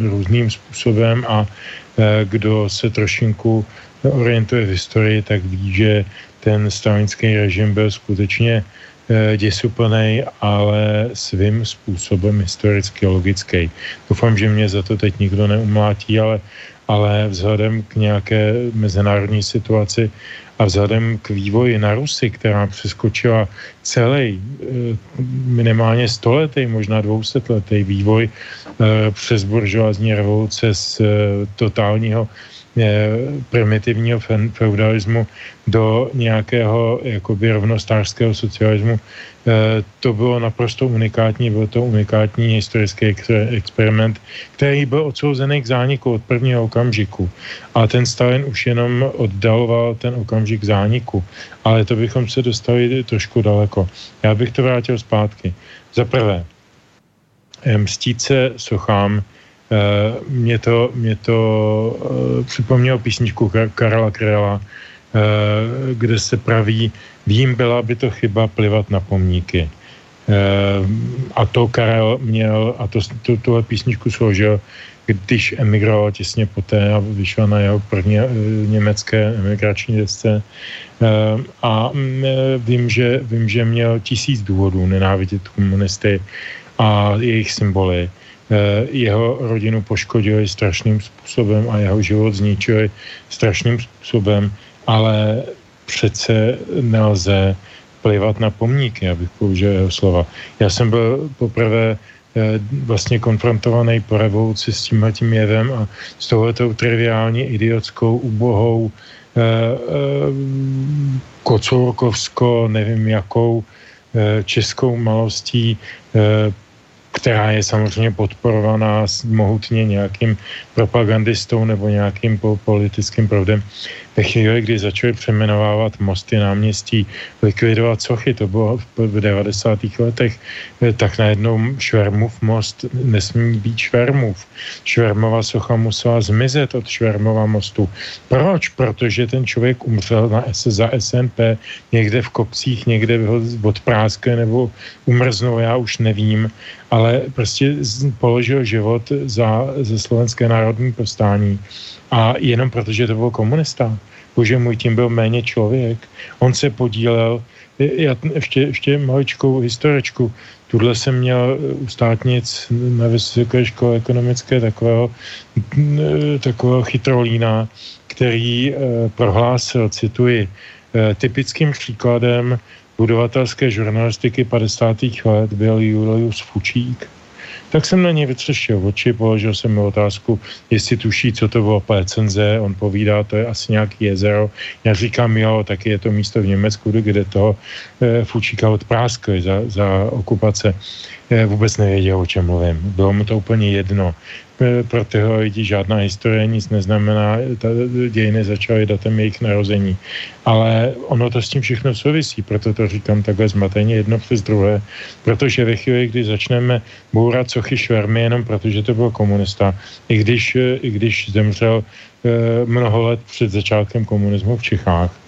různým způsobem a eh, kdo se trošinku orientuje v historii, tak ví, že ten stalinský režim byl skutečně eh, děsuplný, ale svým způsobem historicky logický. Doufám, že mě za to teď nikdo neumlátí, ale, ale vzhledem k nějaké mezinárodní situaci a vzhledem k vývoji na Rusy, která přeskočila celý eh, minimálně stoletý, možná dvousetletý vývoj eh, přes buržoazní revoluce z eh, totálního primitivního feudalismu do nějakého jakoby rovnostářského socialismu. To bylo naprosto unikátní, byl to unikátní historický experiment, který byl odsouzený k zániku od prvního okamžiku. A ten Stalin už jenom oddaloval ten okamžik zániku. Ale to bychom se dostali trošku daleko. Já bych to vrátil zpátky. Za prvé, mstít se sochám, Eh, mě to, mě to uh, připomnělo písničku Karla Krela, uh, kde se praví, vím, byla by to chyba plivat na pomníky. A to Karel měl, a to, to, tuhle písničku složil, když emigroval těsně poté a vyšla na jeho první německé emigrační desce. A uh, vím, že, vím, že měl tisíc důvodů nenávidět komunisty a jejich symboly. Eh, jeho rodinu poškodili strašným způsobem a jeho život zničili strašným způsobem, ale přece nelze plivat na pomníky, abych použil jeho slova. Já jsem byl poprvé eh, vlastně konfrontovaný po revoluci s tím tím jevem a s touhletou triviálně idiotskou, ubohou, eh, kocourkovsko, nevím jakou, českou malostí která je samozřejmě podporovaná mohutně nějakým propagandistou nebo nějakým politickým proudem. Ve chvíli, kdy začali přeměnovávat mosty, náměstí, likvidovat sochy, to bylo v 90. letech, eh, tak najednou Švermův most nesmí být Švermův. Švermova socha musela zmizet od Švermova mostu. Proč? Protože ten člověk umřel na, za SNP někde v kopcích, někde ho odpráskli nebo umrznul, já už nevím, ale prostě položil život za, za slovenské národní povstání a jenom protože to byl komunista. Bože můj, tím byl méně člověk. On se podílel, já ještě, ještě maličkou historičku, tuhle jsem měl u státnic na vysoké škole ekonomické takového, takového chytrolína, který eh, prohlásil, cituji, eh, typickým příkladem budovatelské žurnalistiky 50. let byl Julius Fučík tak jsem na něj vytřešil oči, položil jsem mu otázku, jestli tuší, co to bylo Plecenze. On povídá, to je asi nějaký jezero. Já říkám, jo, tak je to místo v Německu, kde toho e, Fučíka odpráskli za, za okupace. E, vůbec nevěděl, o čem mluvím. Bylo mu to úplně jedno. E, pro tyho lidi žádná historie nic neznamená, ta, dějiny začaly datem jejich narození. Ale ono to s tím všechno souvisí, proto to říkám takhle zmateně jedno přes druhé, protože ve chvíli, kdy začneme bourat sochy švermy jenom protože to byl komunista, i když, e, i když zemřel e, mnoho let před začátkem komunismu v Čechách, Eh,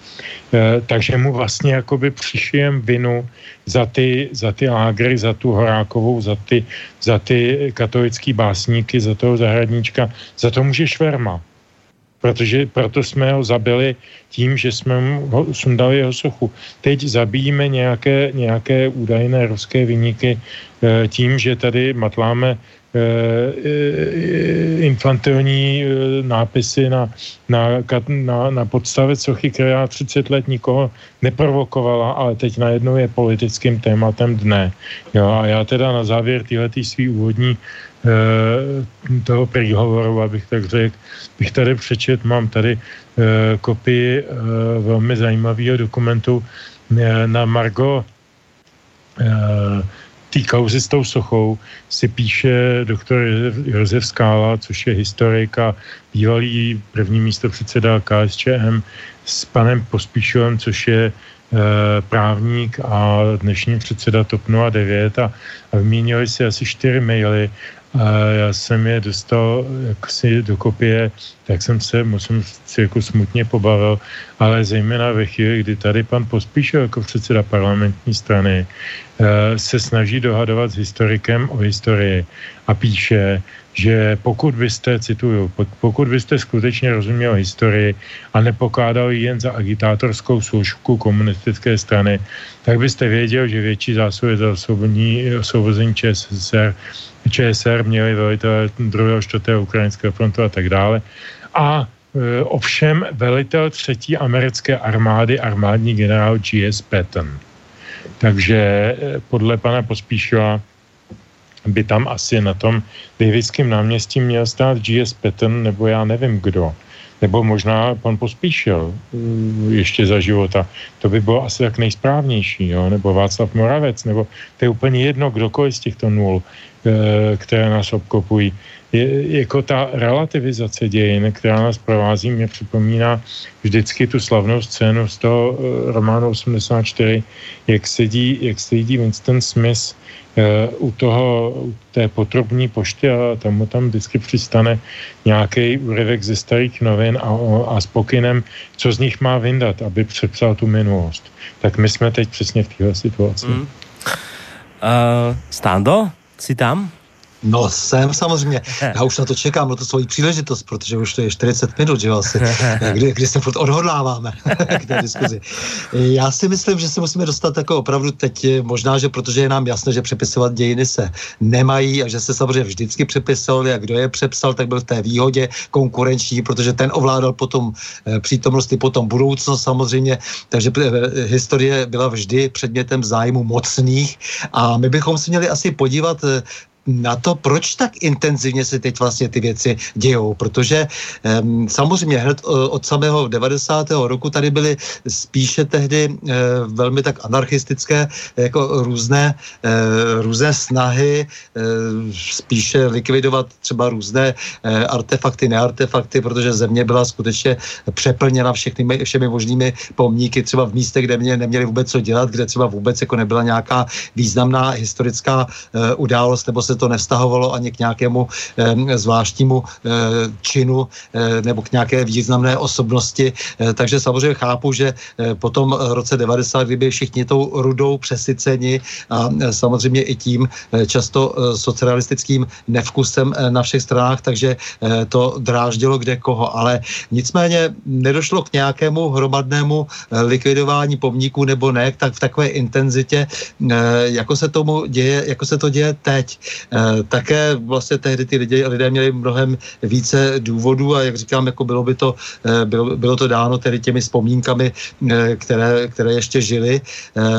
takže mu vlastně jakoby přišijem vinu za ty, za ty lágry, za tu Horákovou, za ty, za ty katolický básníky, za toho zahradníčka, za to může Šverma. Protože proto jsme ho zabili tím, že jsme ho sundali jeho sochu. Teď zabijíme nějaké, nějaké údajné ruské vyniky eh, tím, že tady matláme Eh, eh, infantilní eh, nápisy na, na, na, na podstavec sochy, která 30 let nikoho neprovokovala, ale teď najednou je politickým tématem dne. Jo, a já teda na závěr tyhletý svý úvodní toho příhovoru, abych tak řekl, bych tady přečet, mám tady kopii velmi zajímavého dokumentu na Margo té kauzy s tou sochou si píše doktor Josef Skála, což je historik a bývalý první místo předseda KSČM s panem Pospíšovem, což je e, právník a dnešní předseda TOP 09 a, a vyměnili si asi čtyři maily a já jsem je dostal jaksi do kopie, tak jsem se, musím si jako smutně pobavil, ale zejména ve chvíli, kdy tady pan Pospíšil jako předseda parlamentní strany eh, se snaží dohadovat s historikem o historii a píše, že pokud byste, cituju, pokud byste skutečně rozuměl historii a nepokládal ji jen za agitátorskou složku komunistické strany, tak byste věděl, že větší zásoby za osvobození ČSSR ČSR měli velitele druhého, čtvrtého ukrajinského frontu a tak dále. A e, ovšem velitel třetí americké armády, armádní generál G.S. Patton. Takže e, podle pana Pospíšila by tam asi na tom Davidském náměstí měl stát G.S. Patton, nebo já nevím kdo. Nebo možná pan Pospíšil e, ještě za života. To by bylo asi tak nejsprávnější, jo? nebo Václav Moravec, nebo to je úplně jedno, kdokoliv z těchto nul. Eh, které nás obklopují. Je, jako ta relativizace dějin, která nás provází, mě připomíná vždycky tu slavnou scénu z toho uh, románu 84, jak sedí, jak sedí Winston Smith uh, u toho, u té potrubní pošty a tam mu tam vždycky přistane nějaký úryvek ze starých novin a, a s pokynem, co z nich má vyndat, aby přepsal tu minulost. Tak my jsme teď přesně v téhle situaci. Mm. Uh,
Stando, si tam?
No jsem samozřejmě. (laughs) Já už na to čekám, na to svoji příležitost, protože už to je 40 minut, že asi, (laughs) kdy, kdy se furt odhodláváme (laughs) k té diskuzi. Já si myslím, že se musíme dostat jako opravdu teď, možná, že protože je nám jasné, že přepisovat dějiny se nemají a že se samozřejmě vždycky přepisovali a kdo je přepsal, tak byl v té výhodě konkurenční, protože ten ovládal potom eh, přítomnost i potom budoucnost samozřejmě, takže eh, historie byla vždy předmětem zájmu mocných a my bychom se měli asi podívat eh, na to, proč tak intenzivně se teď vlastně ty věci dějou, protože um, samozřejmě hned od samého 90. roku tady byly spíše tehdy uh, velmi tak anarchistické jako různé, uh, různé snahy uh, spíše likvidovat třeba různé uh, artefakty, neartefakty, protože země byla skutečně přeplněna všechny, všemi možnými pomníky, třeba v místech, kde mě neměli vůbec co dělat, kde třeba vůbec jako nebyla nějaká významná historická uh, událost nebo se se to nevztahovalo ani k nějakému eh, zvláštnímu eh, činu eh, nebo k nějaké významné osobnosti. Takže samozřejmě chápu, že po tom roce 90, kdyby všichni tou rudou přesyceni a samozřejmě i tím často socialistickým nevkusem na všech stranách, takže to dráždilo kde koho. Ale nicméně nedošlo k nějakému hromadnému likvidování pomníků nebo ne, tak v takové intenzitě, jako se tomu děje, jako se to děje teď. Eh, také vlastně tehdy ty lidé, lidé měli mnohem více důvodů a jak říkám, jako bylo by to, eh, bylo, bylo to dáno tedy těmi vzpomínkami, eh, které, které ještě žily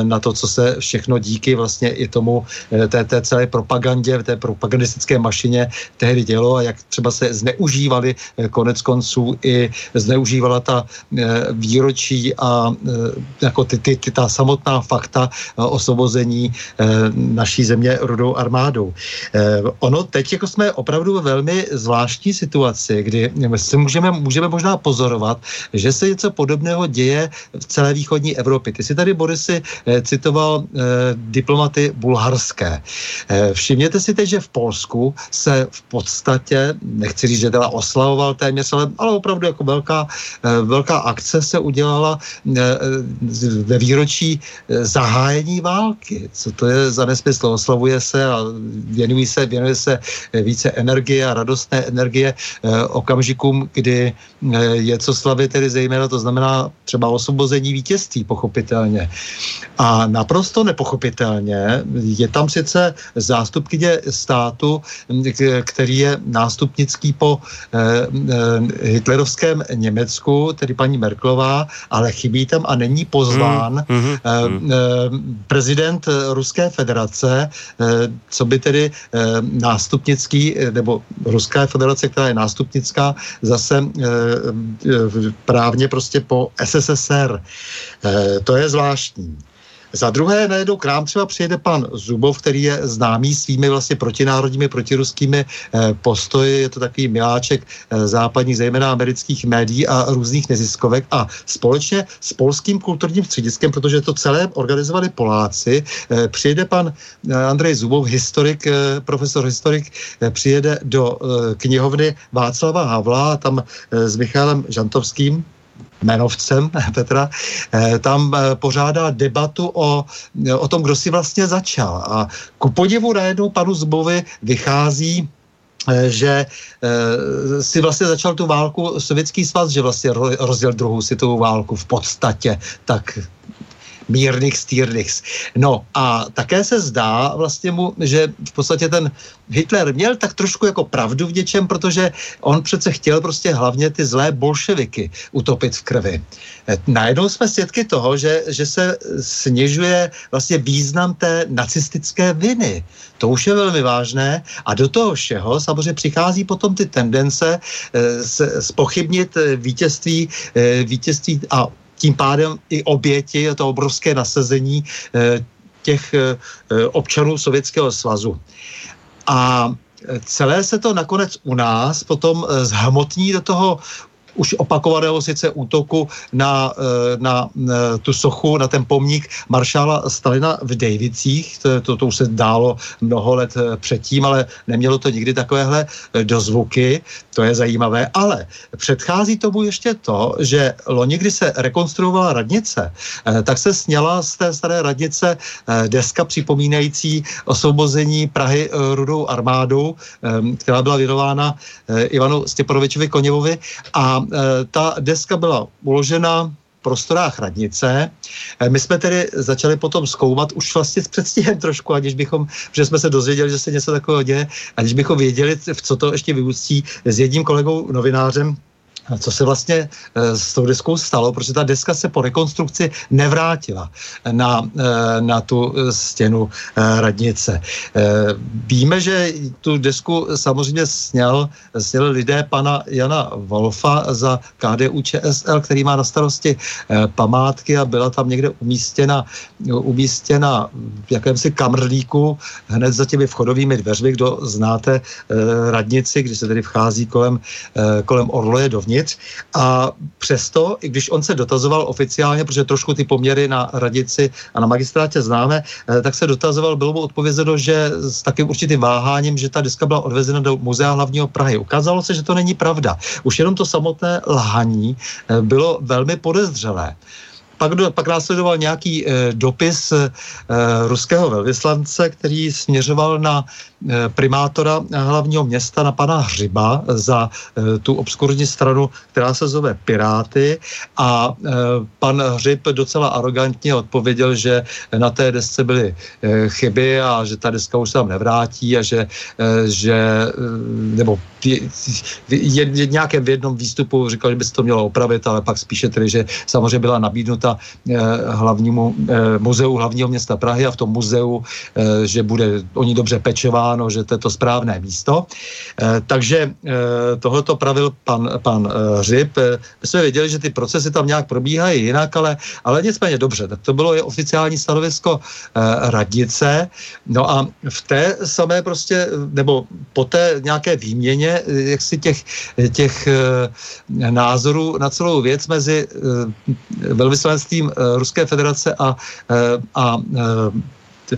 na to, co se všechno díky vlastně i tomu té, té celé propagandě, té propagandistické mašině tehdy dělo a jak třeba se zneužívali konec konců i zneužívala ta výročí a jako ty, ty, ty ta samotná fakta osvobození naší země rudou armádou. Ono teď jako jsme opravdu ve velmi zvláštní situaci, kdy si můžeme, můžeme možná pozorovat, že se něco podobného děje v celé východní Evropě. Ty si tady, Borisy, citoval diplomaty bulharské. Všimněte si teď, že v Polsku se v podstatě, nechci říct, že teda oslavoval téměř, ale, ale opravdu jako velká, velká akce se udělala ve výročí zahájení války. Co to je za nesmysl? Oslavuje se a věnují se, věnuje se více energie a radostné energie eh, okamžikům, kdy eh, je co slavit, tedy zejména to znamená třeba osvobození vítězství, pochopitelně. A naprosto nepochopitelně je tam sice zástupkyně státu, který je nástupnický po eh, hitlerovském Německu, tedy paní Merklová, ale chybí tam a není pozván mm, mm, mm. prezident Ruské federace, co by tedy nástupnický, nebo Ruská federace, která je nástupnická, zase právně prostě po SSSR. To je zvláštní. Za druhé najednou k nám třeba přijede pan Zubov, který je známý svými vlastně protinárodními, protiruskými eh, postoji. Je to takový miláček eh, západních, zejména amerických médií a různých neziskovek. A společně s polským kulturním střediskem, protože to celé organizovali Poláci, eh, přijede pan Andrej Zubov, historik, profesor historik, přijede do knihovny Václava Havla tam s Michalem Žantovským, jmenovcem (laughs) Petra, eh, tam eh, pořádá debatu o, o tom, kdo si vlastně začal. A ku podivu najednou panu Zbovi vychází eh, že e, si vlastně začal tu válku Sovětský svaz, že vlastně rozděl druhou světovou válku v podstatě, tak mírných stýrných. No a také se zdá vlastně mu, že v podstatě ten Hitler měl tak trošku jako pravdu v něčem, protože on přece chtěl prostě hlavně ty zlé bolševiky utopit v krvi. E, najednou jsme svědky toho, že, že se snižuje vlastně význam té nacistické viny. To už je velmi vážné a do toho všeho samozřejmě přichází potom ty tendence e, spochybnit vítězství, e, vítězství a tím pádem i oběti, to obrovské nasazení eh, těch eh, občanů Sovětského svazu. A celé se to nakonec u nás potom eh, zhmotní do toho už opakovaného sice útoku na, eh, na, eh, tu sochu, na ten pomník maršála Stalina v Dejvicích. To, to, to už se dálo mnoho let eh, předtím, ale nemělo to nikdy takovéhle dozvuky. To je zajímavé. Ale předchází tomu ještě to, že loni, kdy se rekonstruovala radnice, tak se sněla z té staré radnice deska připomínající osvobození Prahy rudou armádou, která byla věnována Ivanu Stěpanovičovi Koněvovi a Eh, ta deska byla uložena prostorách radnice. Eh, my jsme tedy začali potom zkoumat už vlastně s předstihem trošku, aniž bychom, že jsme se dozvěděli, že se něco takového děje, aniž bychom věděli, v co to ještě vyústí s jedním kolegou novinářem, co se vlastně eh, s tou deskou stalo, protože ta deska se po rekonstrukci nevrátila na, eh, na tu stěnu eh, radnice. Víme, že tu desku samozřejmě sněl, sněl lidé pana Jana Wolfa za KDU ČSL, který má na starosti památky a byla tam někde umístěna, umístěna v jakémsi kamrlíku hned za těmi vchodovými dveřmi, kdo znáte radnici, kdy se tedy vchází kolem, kolem Orloje dovnitř, uvnitř a přesto, i když on se dotazoval oficiálně, protože trošku ty poměry na radici a na magistrátě známe, eh, tak se dotazoval, bylo mu odpovězeno, že s takým určitým váháním, že ta deska byla odvezena do Muzea hlavního Prahy. Ukázalo se, že to není pravda. Už jenom to samotné lhaní eh, bylo velmi podezřelé. Pak, pak následoval nějaký e, dopis e, ruského velvyslance, který směřoval na e, primátora hlavního města, na pana Hřiba, za e, tu obskurní stranu, která se zove Piráty. A e, pan Hřib docela arrogantně odpověděl, že na té desce byly e, chyby a že ta deska už se tam nevrátí a že, e, že e, nebo je, je, nějakém v jednom výstupu říkal, že by se to mělo opravit, ale pak spíše tedy, že samozřejmě byla nabídnuta eh, hlavnímu eh, muzeu hlavního města Prahy a v tom muzeu, eh, že bude oni dobře pečováno, že to je to správné místo. Eh, takže eh, tohleto pravil pan, pan eh, Hřib. Eh, my jsme věděli, že ty procesy tam nějak probíhají jinak, ale, ale nicméně dobře, tak to bylo je oficiální stanovisko eh, radnice. No a v té samé prostě, nebo po té nějaké výměně, eh, jak si těch, těch eh, názorů na celou věc mezi velvyslanectvím Ruské federace a, a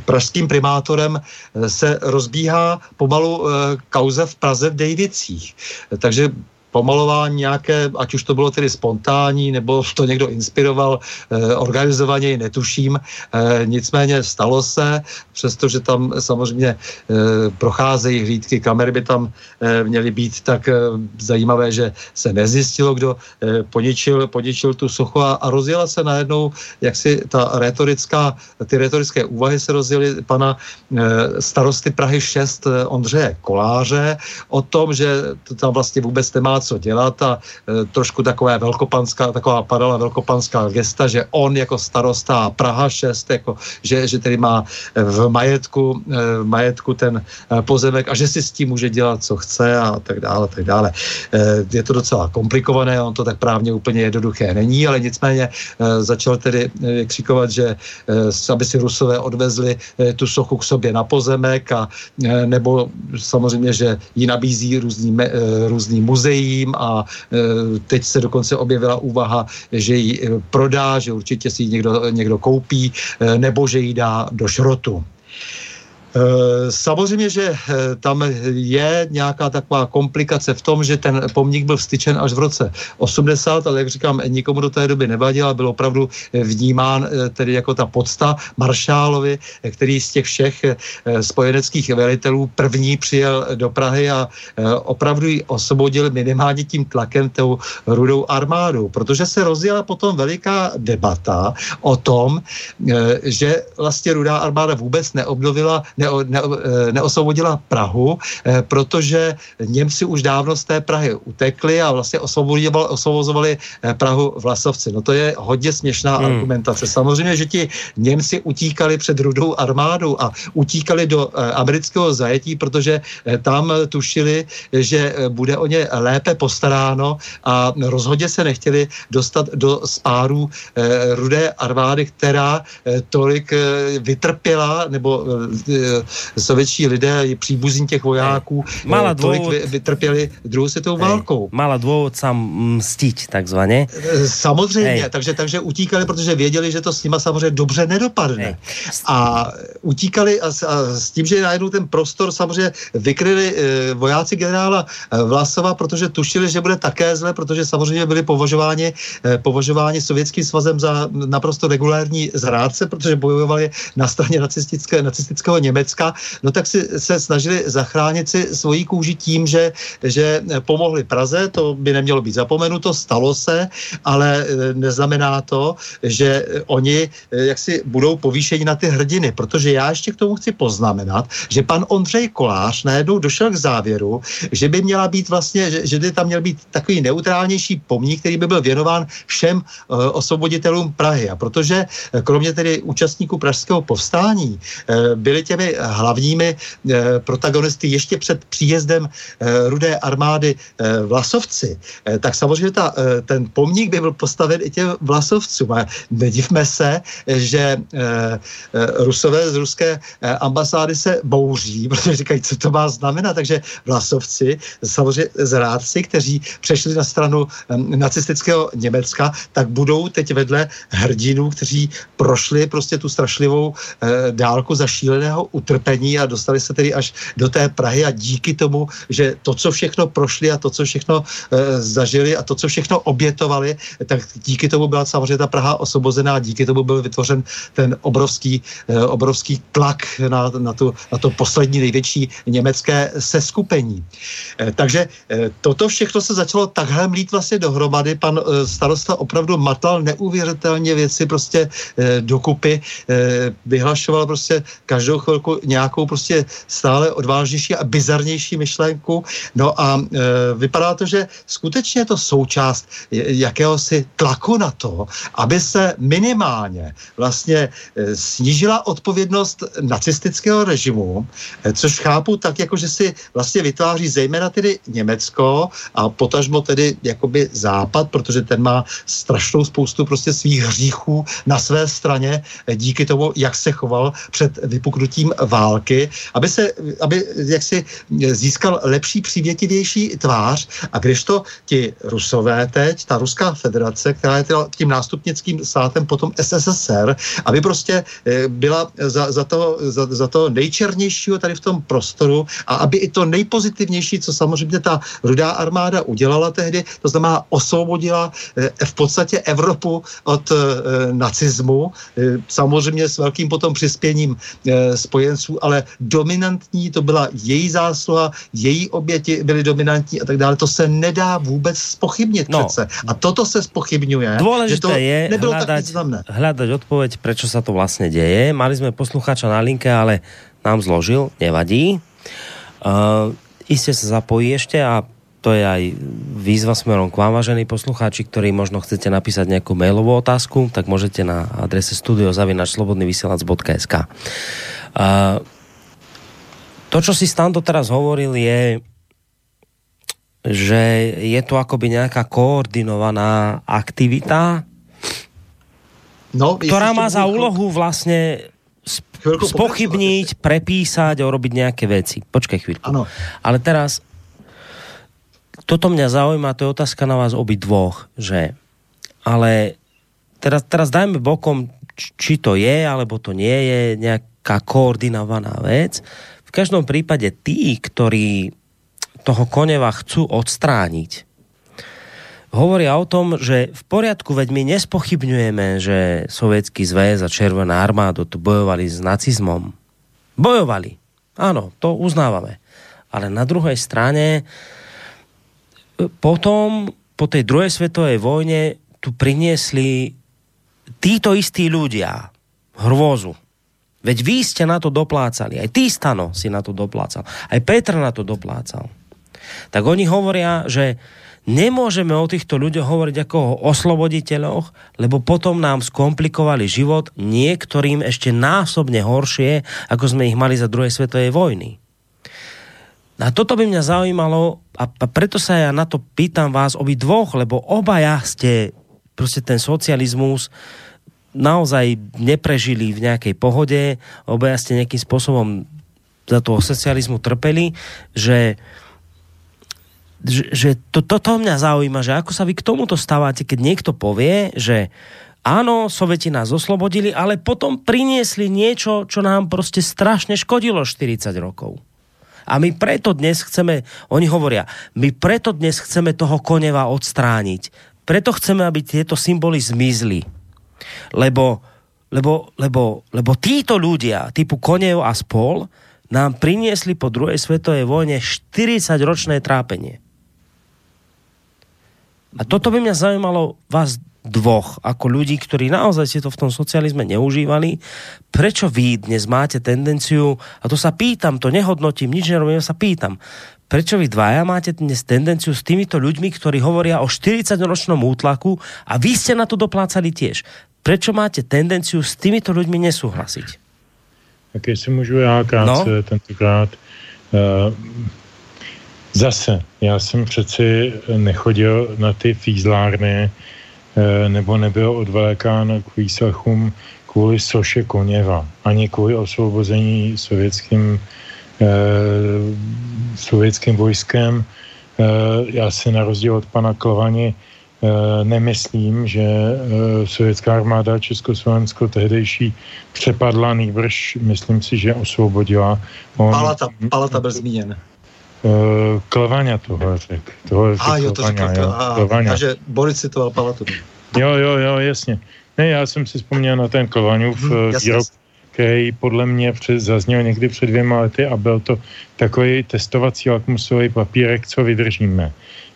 pražským primátorem se rozbíhá pomalu kauze v Praze v Dejvicích. Takže pomalování nějaké, ať už to bylo tedy spontánní, nebo to někdo inspiroval eh, organizovaně, netuším. Eh, nicméně stalo se, přestože tam samozřejmě eh, procházejí hlídky, kamery by tam eh, měly být, tak eh, zajímavé, že se nezjistilo, kdo eh, poničil, poničil tu sochu a, a rozjela se najednou, jak si ta retorická, ty retorické úvahy se rozjeli pana eh, starosty Prahy 6 eh, Ondřeje Koláře o tom, že to tam vlastně vůbec nemá co dělat a e, trošku takové velkopanská, taková padala velkopanská gesta, že on jako starosta Praha 6, jako, že, že tedy má v majetku, e, v majetku ten e, pozemek a že si s tím může dělat, co chce a tak dále, tak dále. E, je to docela komplikované, on to tak právně úplně jednoduché není, ale nicméně e, začal tedy e, křikovat, že e, aby si Rusové odvezli e, tu sochu k sobě na pozemek a e, nebo samozřejmě, že ji nabízí různý, e, různý muzeí, předtím a e, teď se dokonce objevila úvaha, že ji e, prodá, že určitě si ji někdo, někdo koupí, e, nebo že ji dá do šrotu. Eh, samozřejmě, že eh, tam je nějaká taková komplikace v tom, že ten pomník byl vstyčen až v roce 80, ale jak říkám, nikomu do té doby nevadil a byl opravdu eh, vnímán tedy jako ta podsta Maršálovi, který z těch všech spojeneckých velitelů první přijel do Prahy a opravdu ji osvobodil minimálně tím tlakem tou rudou armádu, protože se rozjela potom veliká debata o tom, že vlastně rudá armáda vůbec neobnovila, ne ne, ne, eh, neosvobodila Prahu, eh, protože Němci už dávno z té Prahy utekli a vlastně osvobozovali, osvobozovali eh, Prahu Vlasovci. No to je hodně směšná hmm. argumentace. Samozřejmě, že ti Němci utíkali před rudou armádou a utíkali do amerického zajetí, protože tam tušili, že bude o ně lépe postaráno a rozhodně se nechtěli dostat do spáru rudé armády, která tolik vytrpěla nebo sovětští lidé, příbuzní těch vojáků, mala eh, tolik dôvod, vytrpěli druhou světovou válkou.
Mala důvod sám mstiť, takzvaně.
Eh, samozřejmě, Hej. takže, takže utíkali, protože věděli, že to s nima samozřejmě dobře nedopadne. Hej. A utíkali a, a s tím, že najednou ten prostor samozřejmě vykryli e, vojáci generála Vlasova, protože tušili, že bude také zle, protože samozřejmě byli považováni, e, považováni sovětským svazem za naprosto regulární zrádce, protože bojovali na straně nacistické, nacistického Německa Německa, no tak si se snažili zachránit si svoji kůži tím, že, že pomohli Praze, to by nemělo být zapomenuto, stalo se, ale e, neznamená to, že oni e, jaksi budou povýšeni na ty hrdiny, protože já ještě k tomu chci poznamenat, že pan Ondřej Kolář najednou došel k závěru, že by měla být vlastně, že, by tam měl být takový neutrálnější pomník, který by byl věnován všem osvoboditelům Prahy. A protože kromě tedy účastníků pražského povstání byli těmi hlavními eh, protagonisty ještě před příjezdem eh, rudé armády eh, Vlasovci, tak samozřejmě ta, ten pomník by byl postaven i těm Vlasovcům. A nedivme se, že Rusové z ruské ambasády se bouří, (laughs) protože říkají, co to má znamenat. Takže Vlasovci, samozřejmě zrádci, kteří přešli na stranu nacistického Německa, tak budou teď vedle hrdinů, kteří prošli prostě tu strašlivou dálku zašíleného utrpení a dostali se tedy až do té Prahy a díky tomu, že to, co všechno prošli a to, co všechno e, zažili a to, co všechno obětovali, tak díky tomu byla samozřejmě ta Praha osvobozená, díky tomu byl vytvořen ten obrovský, e, obrovský tlak na, na, tu, na to poslední největší německé seskupení. E, takže e, toto všechno se začalo takhle mlít vlastně dohromady. Pan e, starosta opravdu matal neuvěřitelně věci prostě e, dokupy, e, vyhlašoval prostě každou chvilku nějakou, nějakou prostě stále odvážnější a bizarnější myšlenku. No a e, vypadá to, že skutečně je to součást jakéhosi tlaku na to, aby se minimálně vlastně e, snížila odpovědnost nacistického režimu, e, což chápu tak, jako že si vlastně vytváří zejména tedy Německo a potažmo tedy jakoby Západ, protože ten má strašnou spoustu prostě svých hříchů na své straně díky tomu, jak se choval před vypuknutím války, aby se, aby jaksi získal lepší, přívětivější tvář. A když to ti rusové teď, ta Ruská federace, která je tím nástupnickým státem potom SSSR, aby prostě eh, byla za, za, to, za, za to nejčernějšího tady v tom prostoru a aby i to nejpozitivnější, co samozřejmě ta rudá armáda udělala tehdy, to znamená osvobodila eh, v podstatě Evropu od eh, nacismu, samozřejmě s velkým potom přispěním spojenců, ale dominantní to byla její zásluha, její oběti byly dominantní a tak dále. To se nedá vůbec spochybnit no. přece. A toto se spochybňuje.
Důležité to je hľadať, hľadať odpověď, proč se to vlastně děje. Mali jsme posluchača na linke, ale nám zložil, nevadí. Uh, iste sa zapojí ešte a to je aj výzva smerom k vám, vážení poslucháči, ktorí možno chcete napísať nejakú mailovú otázku, tak môžete na adrese studiozavinačslobodnyvysielac.sk uh, To, čo si Stando teraz hovoril, je že je to akoby nejaká koordinovaná aktivita, no, ktorá má za úlohu vlastne spochybniť, prepísať a robiť nejaké veci. Počkej chvíľku. Ano. Ale teraz, toto mňa zaujíma, to je otázka na vás obi dvoch, že ale teraz, teraz dajme bokom, či to je, alebo to nie je nejaká koordinovaná vec. V každom prípade tí, ktorí toho koneva chcú odstrániť, hovoria o tom, že v poriadku, veď my nespochybňujeme, že Sovětský zväz a Červená armáda tu bojovali s nacizmom. Bojovali. Áno, to uznávame. Ale na druhej strane potom, po tej druhej svetovej vojne tu priniesli títo istí ľudia hrôzu. Veď vy ste na to doplácali. Aj ty, Stano, si na to doplácal. Aj Petr na to doplácal tak oni hovoria, že nemôžeme o týchto ľuďoch hovoriť ako o osloboditeľoch, lebo potom nám skomplikovali život niektorým ešte násobne horšie, ako sme ich mali za druhej svetovej vojny. A toto by mňa zaujímalo a preto sa ja na to pýtam vás obi dvoch, lebo obaja ste prostě ten socializmus naozaj neprežili v nejakej pohode, obaja ste nejakým spôsobom za toho socializmu trpeli, že že, že to, toto mňa zaujíma, že ako sa vy k tomuto stávate, keď niekto povie, že áno, Sovieti nás oslobodili, ale potom priniesli niečo, čo nám prostě strašne škodilo 40 rokov. A my preto dnes chceme, oni hovoria, my preto dnes chceme toho koneva odstrániť. Preto chceme, aby tieto symboly zmizli. Lebo, lebo, lebo, lebo títo ľudia, typu konev a spol, nám priniesli po druhej svetovej vojne 40 ročné trápenie. A toto by mě zajímalo vás dvoch, ako ľudí, ktorí naozaj si to v tom socializme neužívali, prečo vy dnes máte tendenciu, a to sa pýtam, to nehodnotím, nič nerobím, sa pýtam, prečo vy dvaja máte dnes tendenciu s týmito ľuďmi, ktorí hovoria o 40-ročnom útlaku a vy ste na to doplácali tiež. Prečo máte tendenciu s týmito ľuďmi nesúhlasiť?
Tak jestli můžu já krátce no? tentokrát. Uh, Zase, já jsem přeci nechodil na ty fízlárny, eh, nebo nebyl odvelekán k výslechům kvůli soše Koněva, ani kvůli osvobození sovětským, eh, sovětským vojskem. Eh, já si na rozdíl od pana Klovani eh, nemyslím, že eh, sovětská armáda Československo tehdejší přepadla, nýbrž myslím si, že osvobodila.
On, palata, palata byl zmíněn.
Uh, Klevaňa toho řekl. Toho
a jo, to řekl. A, a že Boris citoval Palatu.
Jo, jo, jo, jasně. Ne, já jsem si vzpomněl na ten Klevaňův hmm, výrok, který podle mě před, zazněl někdy před dvěma lety a byl to takový testovací lakmusový papírek, co vydržíme.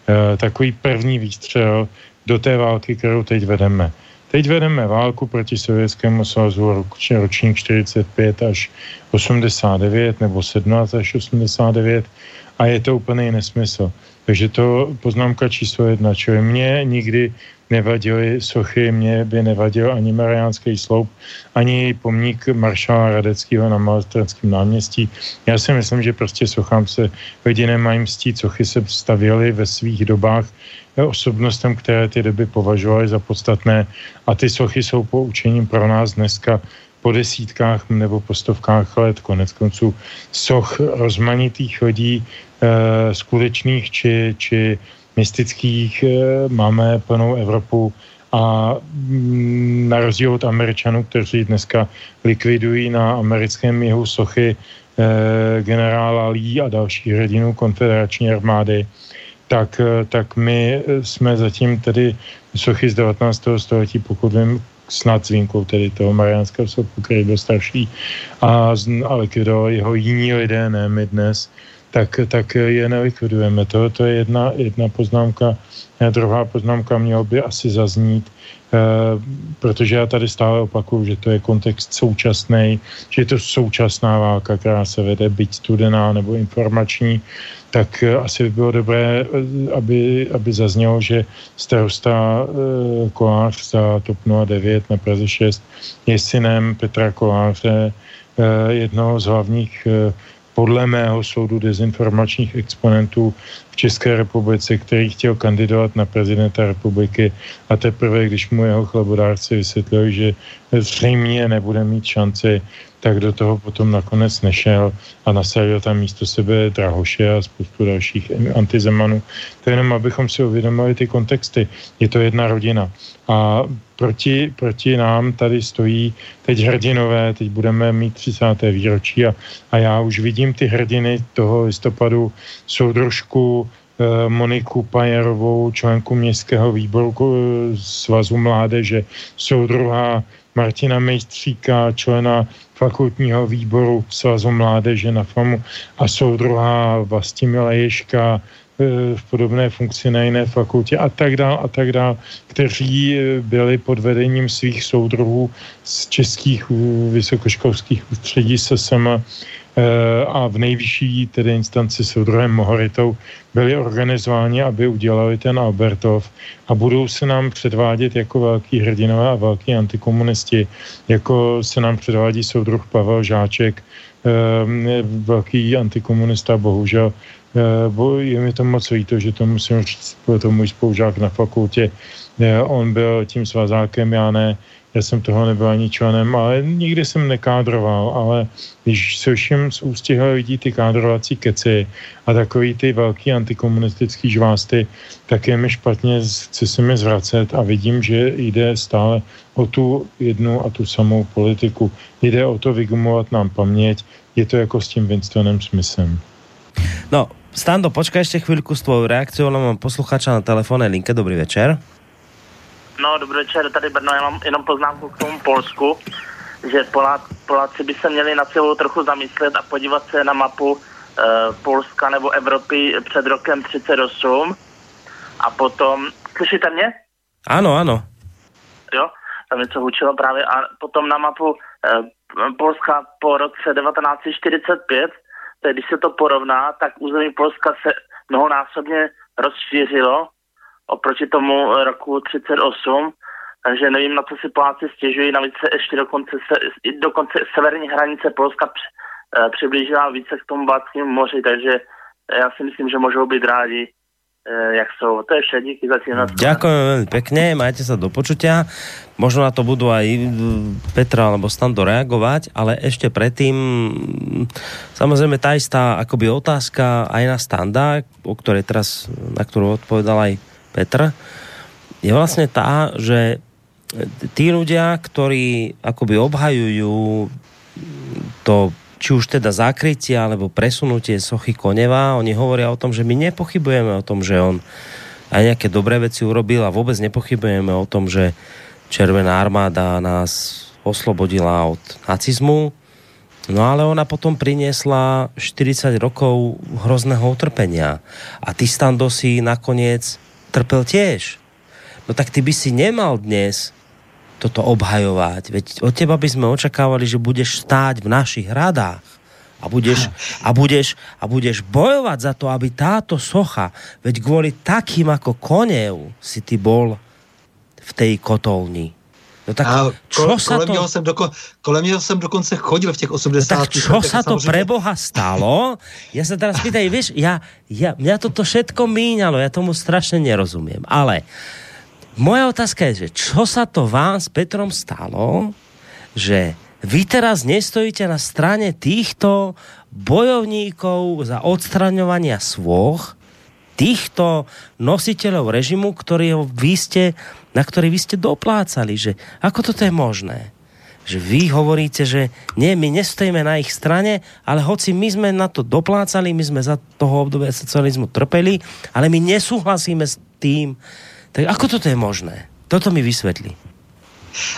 Uh, takový první výstřel do té války, kterou teď vedeme. Teď vedeme válku proti Sovětskému svazu ročník 45 až 89 nebo 17 až 89 a je to úplný nesmysl. Takže to poznámka číslo jedna, čili mě nikdy nevadily sochy, mě by nevadil ani Mariánský sloup, ani pomník maršala Radeckého na Malostranském náměstí. Já si myslím, že prostě sochám se lidi nemají mstít, sochy se stavěly ve svých dobách osobnostem, které ty doby považovali za podstatné a ty sochy jsou poučením pro nás dneska po desítkách nebo po stovkách let. Konec konců soch rozmanitých lidí, skutečných či, či mystických, e, máme plnou Evropu a mm, na rozdíl od Američanů, kteří dneska likvidují na americkém jihu sochy e, generála Lee a dalších hrdinů konfederační armády, tak, tak my jsme zatím tedy sochy z 19. století, pokud vím, snad s výjimkou tedy toho Mariánského sochu, který byl starší, a, a likvidovali jeho jiní lidé, ne my dnes, tak, tak je nelikvidujeme. To, to je jedna, jedna poznámka. A druhá poznámka měla by asi zaznít, e, protože já tady stále opakuju, že to je kontext současný, že je to současná válka, která se vede, byť studená nebo informační, tak eh, asi by bylo dobré, eh, aby, aby zaznělo, že starosta e, Kolář za TOP 09 na Praze 6 je synem Petra Koláře, e, jednoho z hlavních e, podle mého soudu dezinformačních exponentů v České republice, který chtěl kandidovat na prezidenta republiky a teprve, když mu jeho chlebodárci vysvětlili, že zřejmě nebude mít šanci, tak do toho potom nakonec nešel a nasadil tam místo sebe Drahoše a spoustu dalších antizemanů. To je jenom, abychom si uvědomili ty kontexty. Je to jedna rodina. A proti, proti nám tady stojí teď hrdinové, teď budeme mít 30. výročí a, a já už vidím ty hrdiny toho listopadu, soudružku eh, Moniku Pajerovou, členku městského výboru eh, Svazu mládeže, soudruha Martina Mejstříka, člena fakultního výboru Svazu mládeže na FAMu a soudruhá Vlastimila Ješka, e, v podobné funkci na jiné fakultě a tak dál a tak dál, kteří e, byli pod vedením svých soudruhů z českých vysokoškolských ústředí SSM a v nejvyšší tedy instanci soudruhem Mohoritou byli organizováni, aby udělali ten Albertov a budou se nám předvádět jako velký hrdinové a velký antikomunisti, jako se nám předvádí soudruh Pavel Žáček, eh, velký antikomunista, bohužel. Eh, je mi to moc líto, že to musím říct, byl to můj spolužák na fakultě, on byl tím svazákem, já ne, já jsem toho nebyl ani členem, ale nikdy jsem nekádroval, ale když slyším z ústěho lidí ty kádrovací keci a takový ty velký antikomunistický žvásty, tak je mi špatně, chci se mi zvracet a vidím, že jde stále o tu jednu a tu samou politiku. Jde o to vygumovat nám paměť, je to jako s tím Winstonem Smithem.
No, Stando, počkaj ešte chvíľku s tvojou reakciou, mám posluchača na telefónnej linke. Dobrý večer.
No, dobrý večer, tady Brno, já mám jenom poznámku k tomu Polsku, že Polá, Poláci by se měli na celou trochu zamyslet a podívat se na mapu e, Polska nebo Evropy před rokem 38 a potom, slyšíte mě?
Ano, ano.
Jo, tam něco hučilo právě a potom na mapu e, Polska po roce 1945, tedy když se to porovná, tak území Polska se mnohonásobně rozšířilo oproti tomu roku 38, takže nevím, na co si Poláci stěžují, navíc se ještě dokonce, se, dokonce severní hranice Polska při, eh, přiblížila více k tomu Baltskému moři, takže já si myslím, že můžou být rádi, eh, jak jsou. To je vše, díky za tím.
Ďakujem veľmi pekne, majte sa do počutia. Možno na to budú aj Petra alebo Stando reagovať, ale ešte predtým samozrejme tá istá akoby otázka aj na Standa, o ktorej teraz, na ktorú odpovedal aj Petr, je vlastne tá, že tí ľudia, ktorí akoby obhajujú to, či už teda zakrytie alebo presunutie sochy Koneva, oni hovoria o tom, že my nepochybujeme o tom, že on aj nejaké dobré veci urobil a vôbec nepochybujeme o tom, že Červená armáda nás oslobodila od nacizmu, No ale ona potom priniesla 40 rokov hrozného utrpenia. A ty Stando si nakoniec trpel tiež. No tak ty by si nemal dnes toto obhajovať. Veď od teba by sme očakávali, že budeš stáť v našich radách a budeš, a budeš, a budeš bojovať za to, aby táto socha, veď kvôli takým ako konev si ty bol v tej kotolni.
No tak a čo sa kolem to... Jsem doko, kolem něho jsem dokonce chodil v těch 80.
No tak čo sa to samozřejmě... pre Boha stalo? Ja sa teraz pýtaj, vieš, ja, ja, mňa toto všetko míňalo, ja tomu strašne nerozumiem, ale moja otázka je, že čo sa to vám s Petrom stalo, že vy teraz nestojíte na strane týchto bojovníkov za odstraňovania svoch, týchto nositeľov režimu, ktorý vy ste na ktorý vy ste doplácali, že ako toto je možné? Že vy hovoríte, že nie, my nestojíme na ich strane, ale hoci my sme na to doplácali, my sme za toho obdobia socializmu trpeli, ale my nesúhlasíme s tým. Tak ako toto je možné? Toto mi vysvětlí.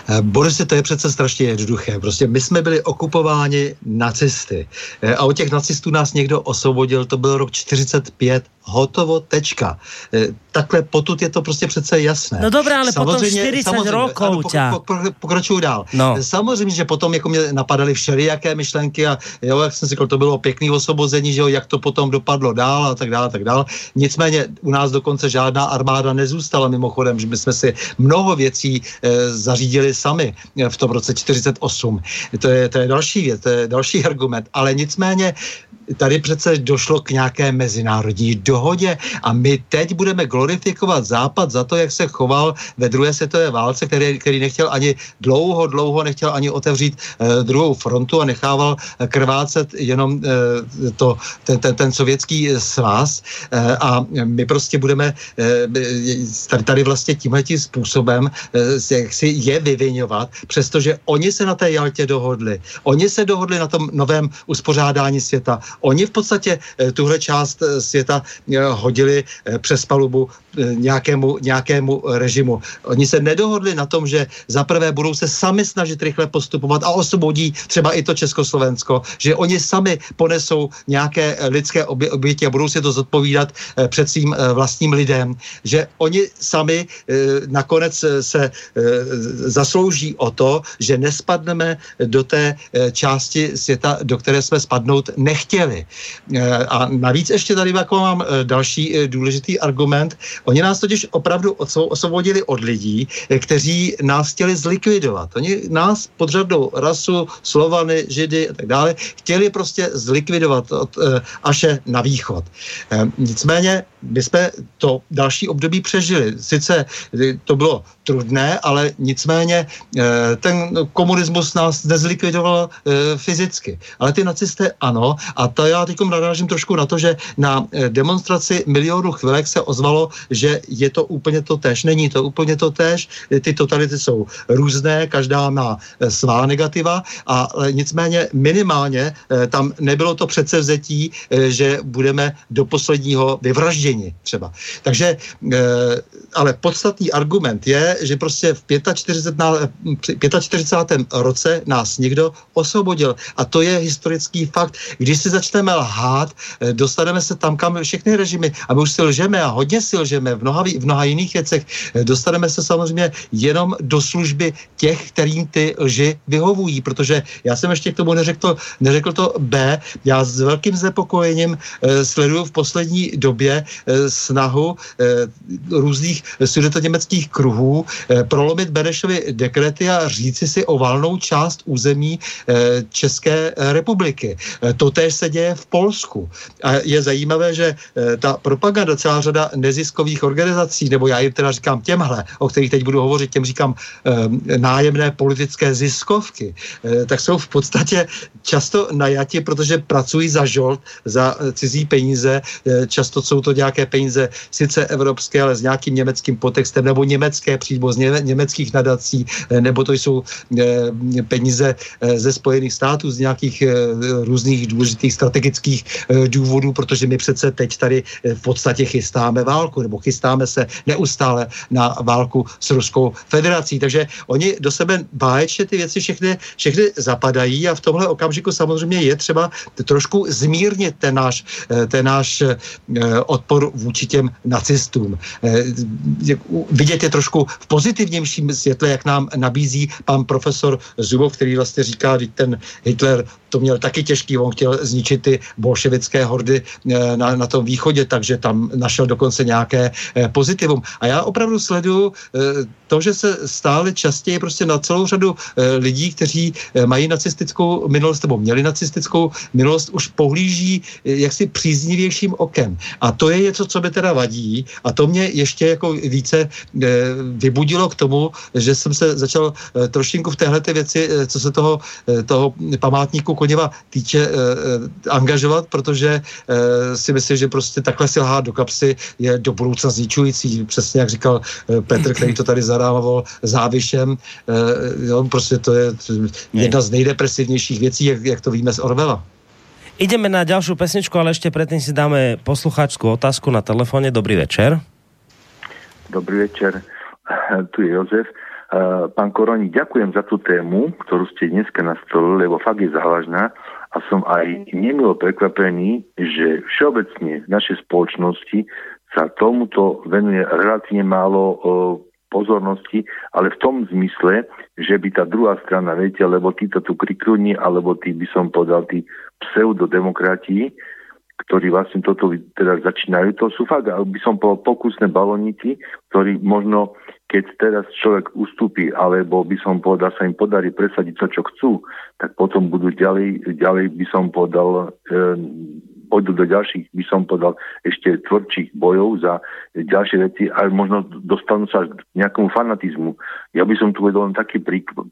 Eh, Boris, to je přece strašně jednoduché. Prostě my jsme byli okupováni nacisty eh, a od těch nacistů nás někdo osvobodil, to byl rok 45, hotovo, tečka. Eh, takhle potud je to prostě přece jasné.
No dobré, ale samozřejmě, potom 40 samozřejmě, rokov
ano, pokračuju dál. No. Samozřejmě, že potom jako mě napadaly všelijaké myšlenky a jo, jak jsem si říkal, to bylo pěkný osvobození, že jo, jak to potom dopadlo dál a tak dále, a tak dále. Nicméně u nás dokonce žádná armáda nezůstala mimochodem, že my jsme si mnoho věcí e, zařídili sami v tom roce 48. To je, to je další věc, to je další argument. Ale nicméně tady přece došlo k nějaké mezinárodní dohodě a my teď budeme glorifikovat Západ za to, jak se choval ve druhé světové válce, který, který nechtěl ani dlouho, dlouho nechtěl ani otevřít eh, druhou frontu a nechával krvácet jenom eh, to, ten, ten, ten sovětský svaz eh, a my prostě budeme eh, tady, tady vlastně tímhletím způsobem eh, jak si je vyvinovat, přestože oni se na té Jaltě dohodli. Oni se dohodli na tom novém uspořádání světa. Oni v podstatě eh, tuhle část eh, světa eh, hodili přes palubu nějakému, nějakému režimu. Oni se nedohodli na tom, že za prvé budou se sami snažit rychle postupovat a osvobodí třeba i to Československo, že oni sami ponesou nějaké lidské oběti a budou si to zodpovídat před svým vlastním lidem, že oni sami nakonec se zaslouží o to, že nespadneme do té části světa, do které jsme spadnout nechtěli. Eh, a navíc ještě tady jako mám eh, další eh, důležitý argument. Oni nás totiž opravdu osvobodili od lidí, kteří nás chtěli zlikvidovat. Oni nás podřadnou rasu, Slovany, Židy a tak dále chtěli prostě zlikvidovat od Aše na východ. Nicméně my jsme to další období přežili. Sice to bylo trudné, ale nicméně ten komunismus nás nezlikvidoval fyzicky. Ale ty nacisté ano a to já teď narážím trošku na to, že na eh, demonstraci milionu chvilek se ozvalo, že je to úplně to tež. Není to úplně to tež, ty totality jsou různé, každá má eh, svá negativa a nicméně minimálně eh, tam nebylo to vzetí, že budeme do posledního vyvražděni třeba. Takže, ale podstatný argument je, že prostě v 45, na, 45. roce nás někdo osvobodil a to je historický fakt. Když si začne začneme lhát, eh, dostaneme se tam, kam všechny režimy, a my už si lžeme a hodně si lžeme v mnoha, v mnoha jiných věcech, eh, dostaneme se samozřejmě jenom do služby těch, kterým ty lži vyhovují, protože já jsem ještě k tomu neřekl, neřekl to B, já s velkým znepokojením eh, sleduju v poslední době snahu různých sudetoněmeckých kruhů prolomit Benešovi dekrety a říci si o valnou část území České republiky. Totéž se děje v Polsku. A je zajímavé, že eh, ta propaganda, celá řada neziskových organizací, nebo já jim teda říkám těmhle, o kterých teď budu hovořit, těm říkám eh, nájemné politické ziskovky, eh, tak jsou v podstatě často najati, protože pracují za žolt, za cizí peníze. Často jsou to nějaké peníze sice evropské, ale s nějakým německým potextem, nebo německé přímo z německých nadací, nebo to jsou peníze ze Spojených států, z nějakých různých důležitých strategických důvodů, protože my přece teď tady v podstatě chystáme válku, nebo chystáme se neustále na válku s Ruskou federací. Takže oni do sebe báječně ty věci všechny, všechny zapadají a v tomhle okamžiku samozřejmě je třeba trošku zmírnit ten náš, ten náš odpor vůči těm nacistům. Vidět je trošku v pozitivnějším světle, jak nám nabízí pan profesor Zubov, který vlastně říká, že ten Hitler to měl taky těžký, on chtěl zničit ty bolševické hordy eh, na, na tom východě, takže tam našel dokonce nějaké eh, pozitivum. A já opravdu sleduju eh, to, že se stále častěji prostě na celou řadu lidí, kteří mají nacistickou minulost nebo měli nacistickou minulost, už pohlíží jaksi příznivějším okem. A to je něco, co by teda vadí a to mě ještě jako více vybudilo k tomu, že jsem se začal trošinku v téhle věci, co se toho, toho památníku Koněva týče, angažovat, protože si myslím, že prostě takhle si lhát do kapsy je do budoucna zničující. Přesně jak říkal Petr, který to tady zadával závišem. Jo, prostě to je jedna z nejdepresivnějších věcí, jak, jak to víme z Orvela.
Ideme na ďalšiu pesničku, ale ešte predtým si dáme poslucháčskú otázku na telefóne. Dobrý večer.
Dobrý večer, tu je Jozef. Pán Koroni, ďakujem za tú tému, ktorú ste dneska nastolili, lebo fakt je závažná a som aj nemilo prekvapený, že všeobecne v našej spoločnosti sa tomuto venuje relatívne málo pozornosti, ale v tom zmysle, že by tá druhá strana, viete, lebo títo tu krikluni, alebo tí by som povedal, tí pseudodemokrati, ktorí vlastne toto teda začínajú, to sú fakt, by som povedal, pokusné baloniky, ktorí možno keď teraz človek ustúpi, alebo by som povedal, sa im podarí presadiť to, čo chcú, tak potom budú ďalej, ďalej by som povedal, e, pôjdu do ďalších, by som povedal, ešte tvrdších bojov za ďalšie veci a možno dostanú sa k nejakému fanatizmu. Ja by som tu vedol len taký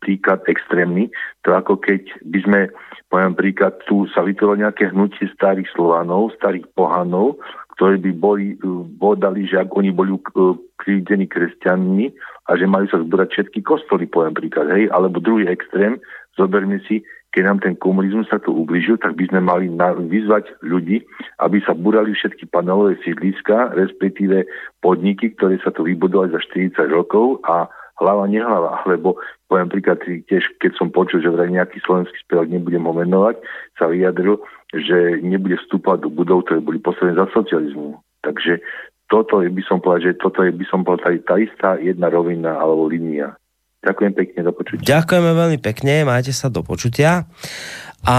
príklad extrémny, to ako keď by sme, poviem príklad, tu sa vytvorilo nejaké hnutie starých Slovanov, starých pohanov, ktorí by boli, bodali, že ak oni boli krivdení kresťanmi a že majú sa zbúrať všetky kostoly, poviem príklad, hej, alebo druhý extrém, zoberme si, keď nám ten komunizmus sa tu ubližil, tak by sme mali vyzvať ľudí, aby sa burali všetky panelové sídliska, respektíve podniky, ktoré sa tu vybudovali za 40 rokov a hlava nehlava, lebo poviem príklad tiež, keď som počul, že vraj nejaký slovenský spevák, nebudem ho menovať, sa vyjadril, že nebude vstúpať do budov, ktoré boli postavené za socializmu. Takže toto je, by som povedal, že toto je, by som povedal, tá istá jedna rovina alebo linia. Ďakujem pekne, do počutia.
Ďakujeme veľmi pekne, majte sa do počutia. A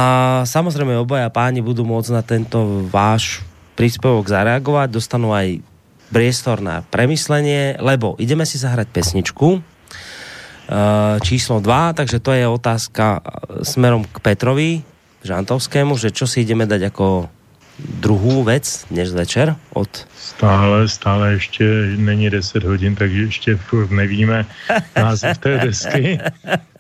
samozrejme obaja páni budú môcť na tento váš príspevok zareagovať, dostanú aj priestor na premyslenie, lebo ideme si zahrať pesničku, číslo 2, takže to je otázka smerom k Petrovi. Žantovskému, že čo si ideme dať ako druhou věc dnes večer od...
Stále, stále ještě není 10 hodin, takže ještě furt nevíme (laughs) název té desky.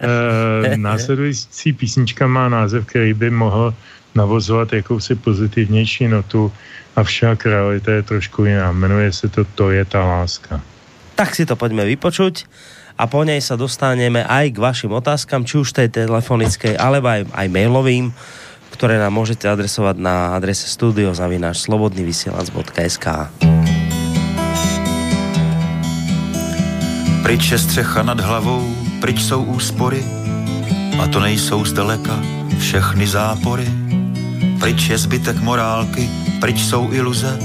E, následující písnička má název, který by mohl navozovat jakousi pozitivnější notu, avšak realita je trošku jiná. Jmenuje se to To je ta láska.
Tak si to pojďme vypočuť a po nej sa dostaneme aj k vašim otázkam, či už tej telefonickej, alebo aj, aj mailovým, ktoré nám môžete adresovať na adrese studiozavináč.slobodnyvysielac.sk
Pryč je střecha nad hlavou, pryč jsou úspory, a to nejsou zdaleka všechny zápory. Pryč je zbytek morálky, pryč jsou iluze,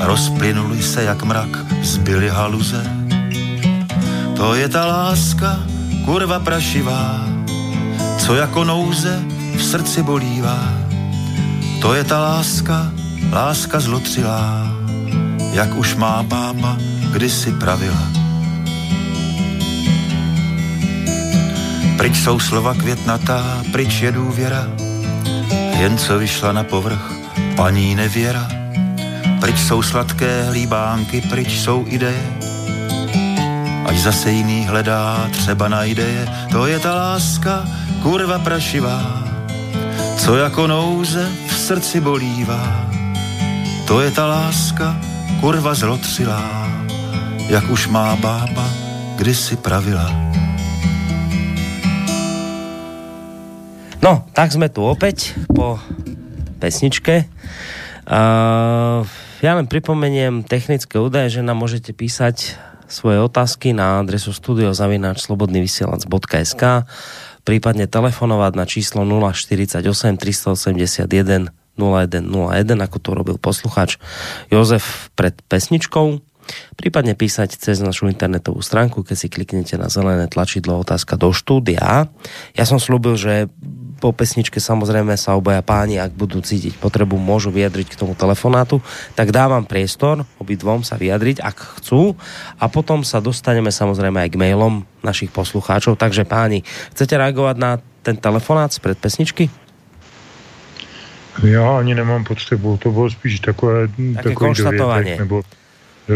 rozplynuli se jak mrak, zbyly haluze to je ta láska, kurva prašivá, co jako nouze v srdci bolívá. To je ta láska, láska zlotřilá, jak už má bába kdysi pravila. Pryč jsou slova květnatá, pryč je důvěra, jen co vyšla na povrch, paní nevěra. Pryč jsou sladké hlíbánky, pryč jsou ideje, Ať zase jiný hledá, třeba najde je, to je ta láska, kurva prašivá, co jako nouze v srdci bolívá. To je ta láska, kurva zlotřilá, jak už má bába kdysi pravila.
No, tak jsme tu opäť po pesničke. Uh, ja len pripomeniem technické údaje, že nám môžete písať svoje otázky na adresu studiozavináčslobodnyvysielac.sk prípadne telefonovať na číslo 048 381 0101, ako to robil posluchač Jozef pred pesničkou. Prípadne písať cez našu internetovú stránku, keď si kliknete na zelené tlačidlo otázka do štúdia. Ja som slúbil, že po pesničke samozrejme sa obaja páni, ak budú cítiť potrebu, môžu vyjadriť k tomu telefonátu, tak dávam priestor obidvom sa vyjadriť, ak chcú a potom sa dostaneme samozrejme aj k mailom našich poslucháčov. Takže páni, chcete reagovať na ten telefonát z pesničky?
Já ani nemám potřebu, to bylo spíš takové,
Také takové dovětek,
nebo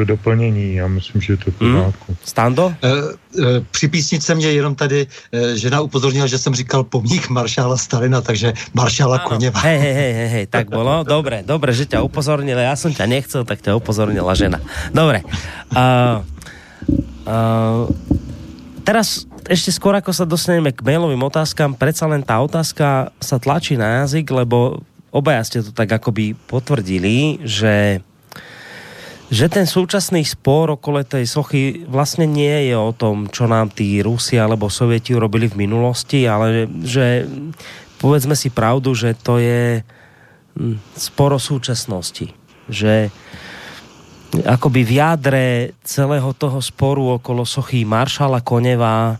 doplnění. Já myslím, že je to v hmm. pořádku. Hmm.
Stando? E,
e, při písnice mě jenom tady e, žena upozornila, že jsem říkal pomník maršála Stalina, takže maršála ano. Koněva.
Hej, hej, hej, hej, tak bylo. Dobre, dobre, že ťa upozornila. Já jsem ťa nechcel, tak ťa upozornila žena. Dobre. Uh, uh, teraz ešte skôr, ako sa dostaneme k mailovým otázkam, predsa len tá otázka sa tlačí na jazyk, lebo obaja ste to tak akoby potvrdili, že že ten súčasný spor okolo tej sochy vlastne nie je o tom, čo nám tí Rusi alebo Sovieti urobili v minulosti, ale že povedzme si pravdu, že to je hm, spor o súčasnosti. Že akoby v jádre celého toho sporu okolo sochy Maršala Koneva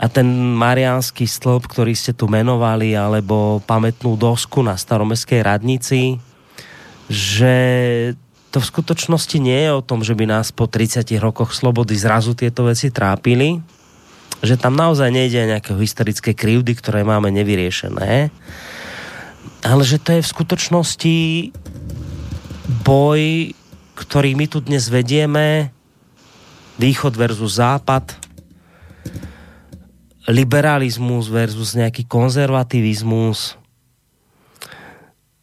a ten mariánsky stĺp, ktorý ste tu menovali, alebo pamätnú dosku na staromestskej radnici, že to v skutočnosti nie je o tom, že by nás po 30 rokoch slobody zrazu tieto veci trápili, že tam naozaj nejde nejaké historické krivdy, ktoré máme nevyriešené, ale že to je v skutočnosti boj, ktorý my tu dnes vedieme, východ versus západ, liberalizmus versus nejaký konzervativizmus,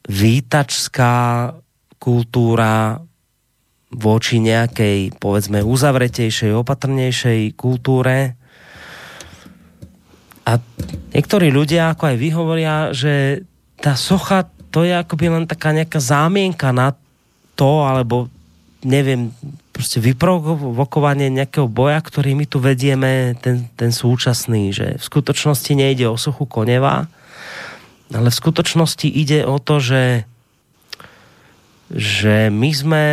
výtačská kultúra voči nejakej, povedzme, uzavretejšej, opatrnejšej kultúre. A niektorí ľudia, ako aj vy, hovoria, že tá socha, to je akoby len taká nejaká zámienka na to, alebo neviem, prostě vyprovokovanie nejakého boja, ktorý my tu vedieme, ten, ten súčasný, že v skutočnosti nejde o sochu Koneva, ale v skutočnosti ide o to, že že my sme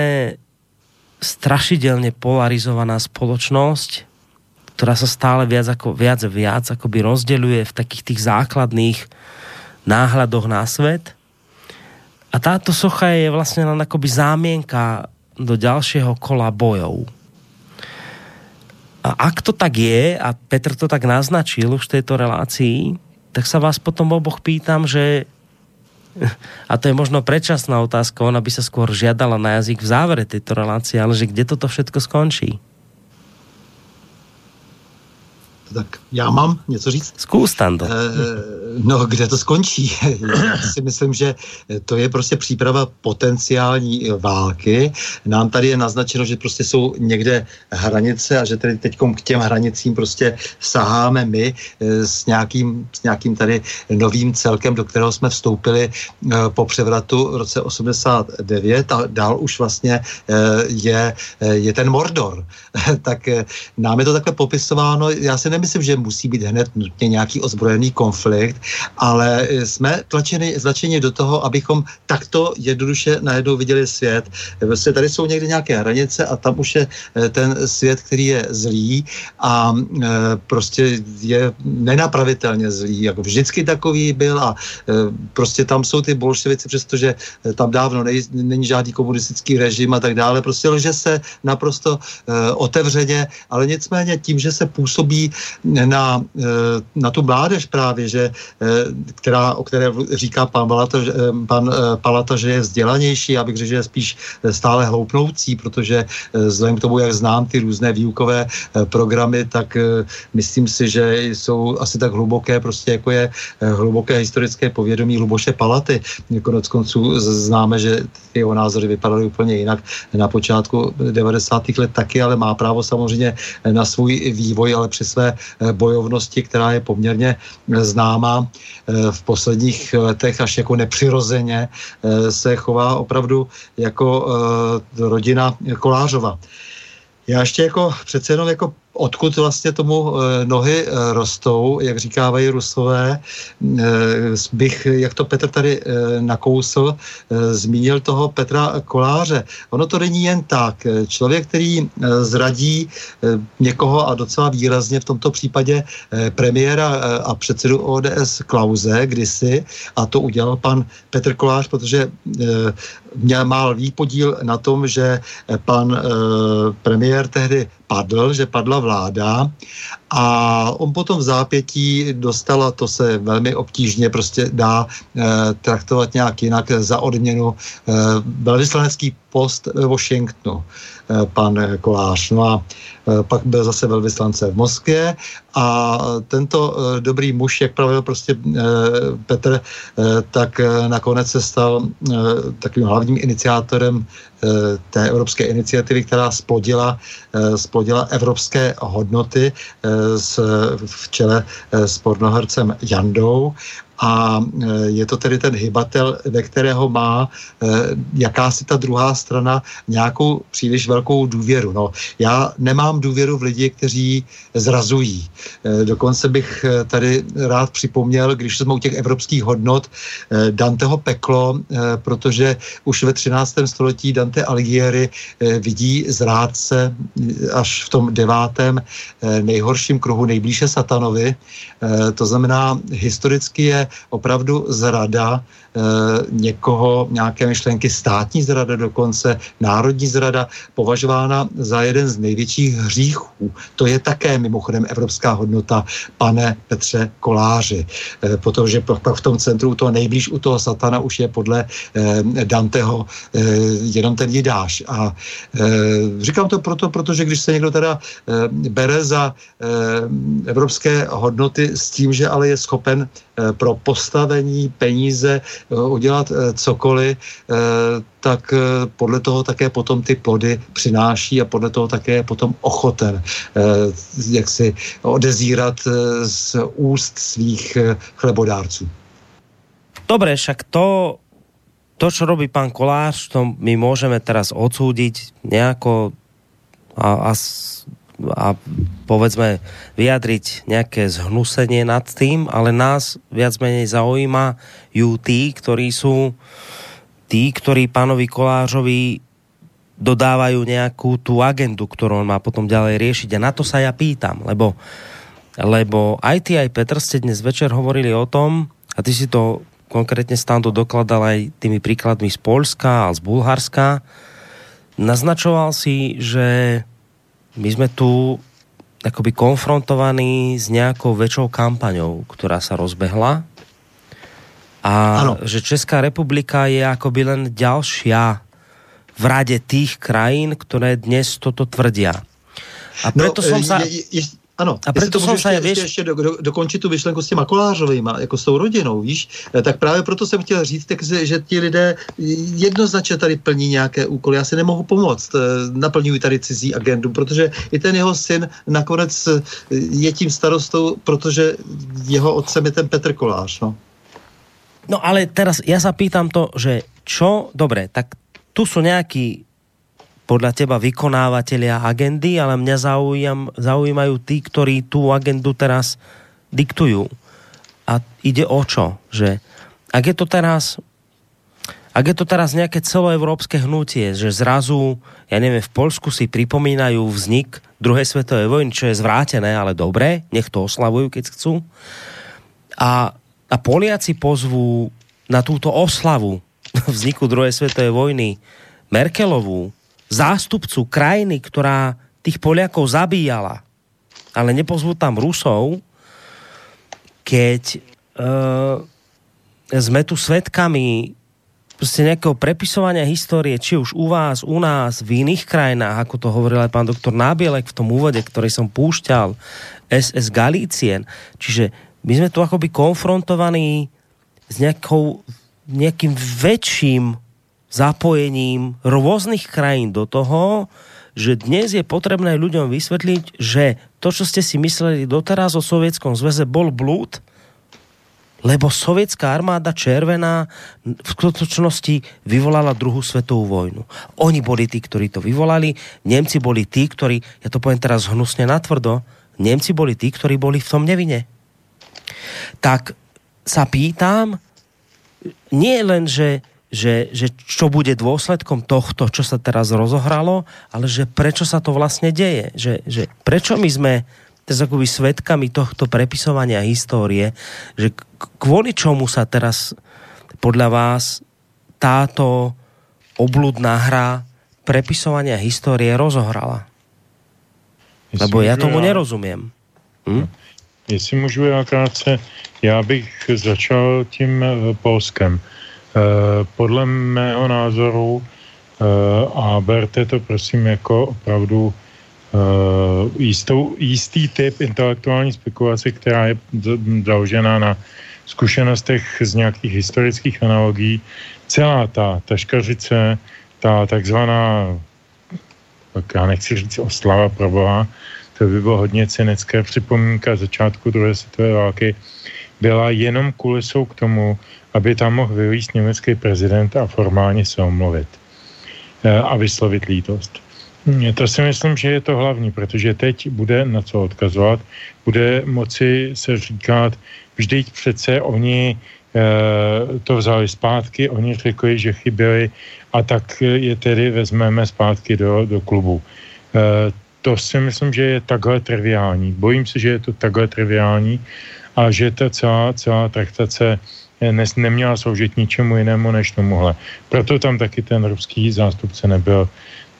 strašidelne polarizovaná spoločnosť, ktorá sa stále viac, ako, viac a viac akoby rozdeľuje v takých tých základných náhľadoch na svet. A táto socha je vlastne len akoby zámienka do ďalšieho kola bojov. A ak to tak je, a Petr to tak naznačil už v tejto relácii, tak sa vás potom oboch pýtam, že (laughs) a to je možno predčasná otázka, ona by sa skôr žiadala na jazyk v závere tejto relácie, ale že kde toto všetko skončí?
tak já mám něco říct.
Zkus tam to. Eh,
no, kde to skončí? (laughs) já si myslím, že to je prostě příprava potenciální války. Nám tady je naznačeno, že prostě jsou někde hranice a že tedy teď k těm hranicím prostě saháme my eh, s nějakým, s nějakým tady novým celkem, do kterého jsme vstoupili eh, po převratu v roce 89 a dál už vlastně je, je ten Mordor. (laughs) tak nám je to takhle popisováno. Já si nemyslím, že musí být hned nutně nějaký ozbrojený konflikt, ale jsme tlačeni, tlačeni do toho, abychom takto jednoduše najednou viděli svět. Vlastně tady jsou někde nějaké hranice a tam už je eh, ten svět, který je zlý a e, prostě je nenapravitelně zlý. Jako vždycky takový byl a e, prostě tam jsou ty bolševici, přestože tam dávno nej, není žádný komunistický režim a tak dále. Prostě lže se naprosto otevřeně, ale nicméně tím, že se působí na, eh, na tu mládež právě, že, eh, která, o které říká pan Palata, eh, pan Palata, že je vzdělanější, já bych řekl, že je spíš stále hloupnoucí, protože vzhledem k tomu, jak znám ty různé výukové programy, tak myslím si, že jsou asi tak hluboké, prostě jako je hluboké historické povědomí Luboše Palaty. Konec konců známe, že jeho názory vypadaly úplně jinak na počátku 90. let taky, ale má právo samozřejmě na svůj vývoj, ale při své bojovnosti, která je poměrně známá v posledních letech až jako nepřirozeně, se chová opravdu jako rodina Kolářova. Já ještě jako přece jenom jako odkud vlastně tomu eh, nohy eh, rostou, jak říkávají rusové, eh, bych, jak to Petr tady nakousl, zmínil toho Petra Koláře. Ono to není jen tak. Člověk, který zradí někoho a docela výrazně v tomto případě premiéra a předsedu ODS Klauze kdysi, a to udělal pan Petr Kolář, protože měl mal podíl na tom, že pan premiér tehdy padl, že padla vláda a on potom v zápětí dostal, a to se velmi obtížně prostě dá e, traktovat nějak jinak za odměnu, e, velvyslanecký post ve Washingtonu, e, pan Kolář. No a e, pak byl zase velvyslance v Moskvě a tento e, dobrý muž, jak pravil prostě Petr, tak nakonec se stal takovým hlavním iniciátorem Eh, té evropské iniciativy, která splodila, eh, splodila evropské hodnoty eh, s, v čele s pornohercem Jandou a je to tedy ten hybatel, ve kterého má jakási ta druhá strana nějakou příliš velkou důvěru. No, já nemám důvěru v lidi, kteří zrazují. Dokonce bych tady rád připomněl, když jsme u těch evropských hodnot, Danteho peklo, protože už ve 13. století Dante Alighieri vidí zrádce až v tom devátém nejhorším kruhu nejblíže satanovi. To znamená, historicky je opravdu zrada někoho, nějaké myšlenky, státní zrada dokonce, národní zrada, považována za jeden z největších hříchů. To je také mimochodem evropská hodnota, pane Petře Koláři. Protože pak v tom centru toho nejblíž u toho satana už je podle Danteho jenom ten jidáš. A říkám to proto, protože když se někdo teda bere za evropské hodnoty s tím, že ale je schopen pro postavení peníze udělat e, cokoliv, e, tak podle toho také potom ty plody přináší a podle toho také je potom ochoten jak si odezírat z úst svých chlebodárců.
Dobre, však to to, čo robí pán Kolář, to my môžeme teraz odsúdiť nejako a, a, a povedzme vyjadriť nejaké zhnusenie nad tým, ale nás viac menej zaujíma ju tí, ktorí sú tí, ktorí pánovi Kolářovi dodávajú nejakú tú agendu, ktorú on má potom ďalej riešiť. A na to sa ja pýtam, lebo, lebo aj ty, aj Petr ste dnes večer hovorili o tom, a ty si to konkrétne Stando dokladal aj tými príkladmi z Polska a z Bulharska. Naznačoval si, že my sme tu akoby konfrontovaní s nejakou väčšou kampaňou, ktorá sa rozbehla a ano. že Česká republika je akoby len ďalšia v rade tých krajín, ktoré dnes toto tvrdia. A preto no, som sa... Je, je,
ano, a proto jsem se ještě, ještě, ještě do, do, dokončit tu myšlenku s těma kolářovými, jako s tou rodinou, víš, eh, tak právě proto jsem chtěl říct, tak, že ti lidé jednoznačně tady plní nějaké úkoly. Já si nemohu pomoct, eh, naplňují tady cizí agendu, protože i ten jeho syn nakonec eh, je tím starostou, protože jeho otcem je ten Petr Kolář, no.
No ale teraz ja sa pýtam to, že čo, dobre, tak tu sú nejakí podľa teba vykonávateľia agendy, ale mňa zaujímam, zaujímajú tí, ktorí tú agendu teraz diktujú. A ide o čo? Že ak je to teraz ak je to teraz nejaké celoevropské hnutie, že zrazu, ja neviem, v Polsku si pripomínajú vznik druhej svetovej vojny, čo je zvrátené, ale dobré, nech to oslavujú, keď chcú. A, a Poliaci pozvú na túto oslavu (laughs) vzniku druhej svetovej vojny Merkelovú, zástupcu krajiny, ktorá tých Poliakov zabíjala, ale nepozvú tam Rusov, keď uh, sme tu svetkami prostě nejakého prepisovania histórie, či už u vás, u nás, v iných krajinách, ako to hovoril aj pán doktor Nábielek v tom úvode, ktorý som púšťal, SS Galicien. Čiže my sme tu akoby konfrontovaní s nejakou, nejakým väčším zapojením rôznych krajín do toho, že dnes je potrebné ľuďom vysvetliť, že to, čo ste si mysleli doteraz o Sovietskom zväze, bol blúd, lebo sovietská armáda červená v skutočnosti vyvolala druhú svetovú vojnu. Oni boli tí, ktorí to vyvolali, Nemci boli tí, ktorí, ja to poviem teraz hnusne natvrdo, Nemci boli tí, ktorí boli v tom nevine. Tak sa pýtam, nie len, že, že, že čo bude dôsledkom tohto, čo sa teraz rozohralo, ale že prečo sa to vlastne deje. Že, že prečo my sme teraz akoby svetkami tohto prepisovania histórie, že kvôli čomu sa teraz podľa vás táto obludná hra prepisovania histórie rozohrala? Lebo já tomu nerozumím. Hm?
Jestli můžu já krátce, já bych začal tím uh, Polskem. Uh, podle mého názoru uh, a berte to prosím jako opravdu uh, jistou, jistý typ intelektuální spekulace, která je založená na zkušenostech z nějakých historických analogií. Celá ta taškařice, ta takzvaná, tak já nechci říct oslava pro boha, to by bylo hodně cynické připomínka začátku druhé světové války, byla jenom kulisou k tomu, aby tam mohl vyvíjet německý prezident a formálně se omluvit eh, a vyslovit lítost. To si myslím, že je to hlavní, protože teď bude na co odkazovat, bude moci se říkat, vždyť přece oni e, to vzali zpátky, oni řekli, že chyběli a tak je tedy vezmeme zpátky do, do klubu. E, to si myslím, že je takhle triviální. Bojím se, že je to takhle triviální a že ta celá, celá traktace ne, neměla sloužit ničemu jinému než tomuhle. Proto tam taky ten ruský zástupce nebyl,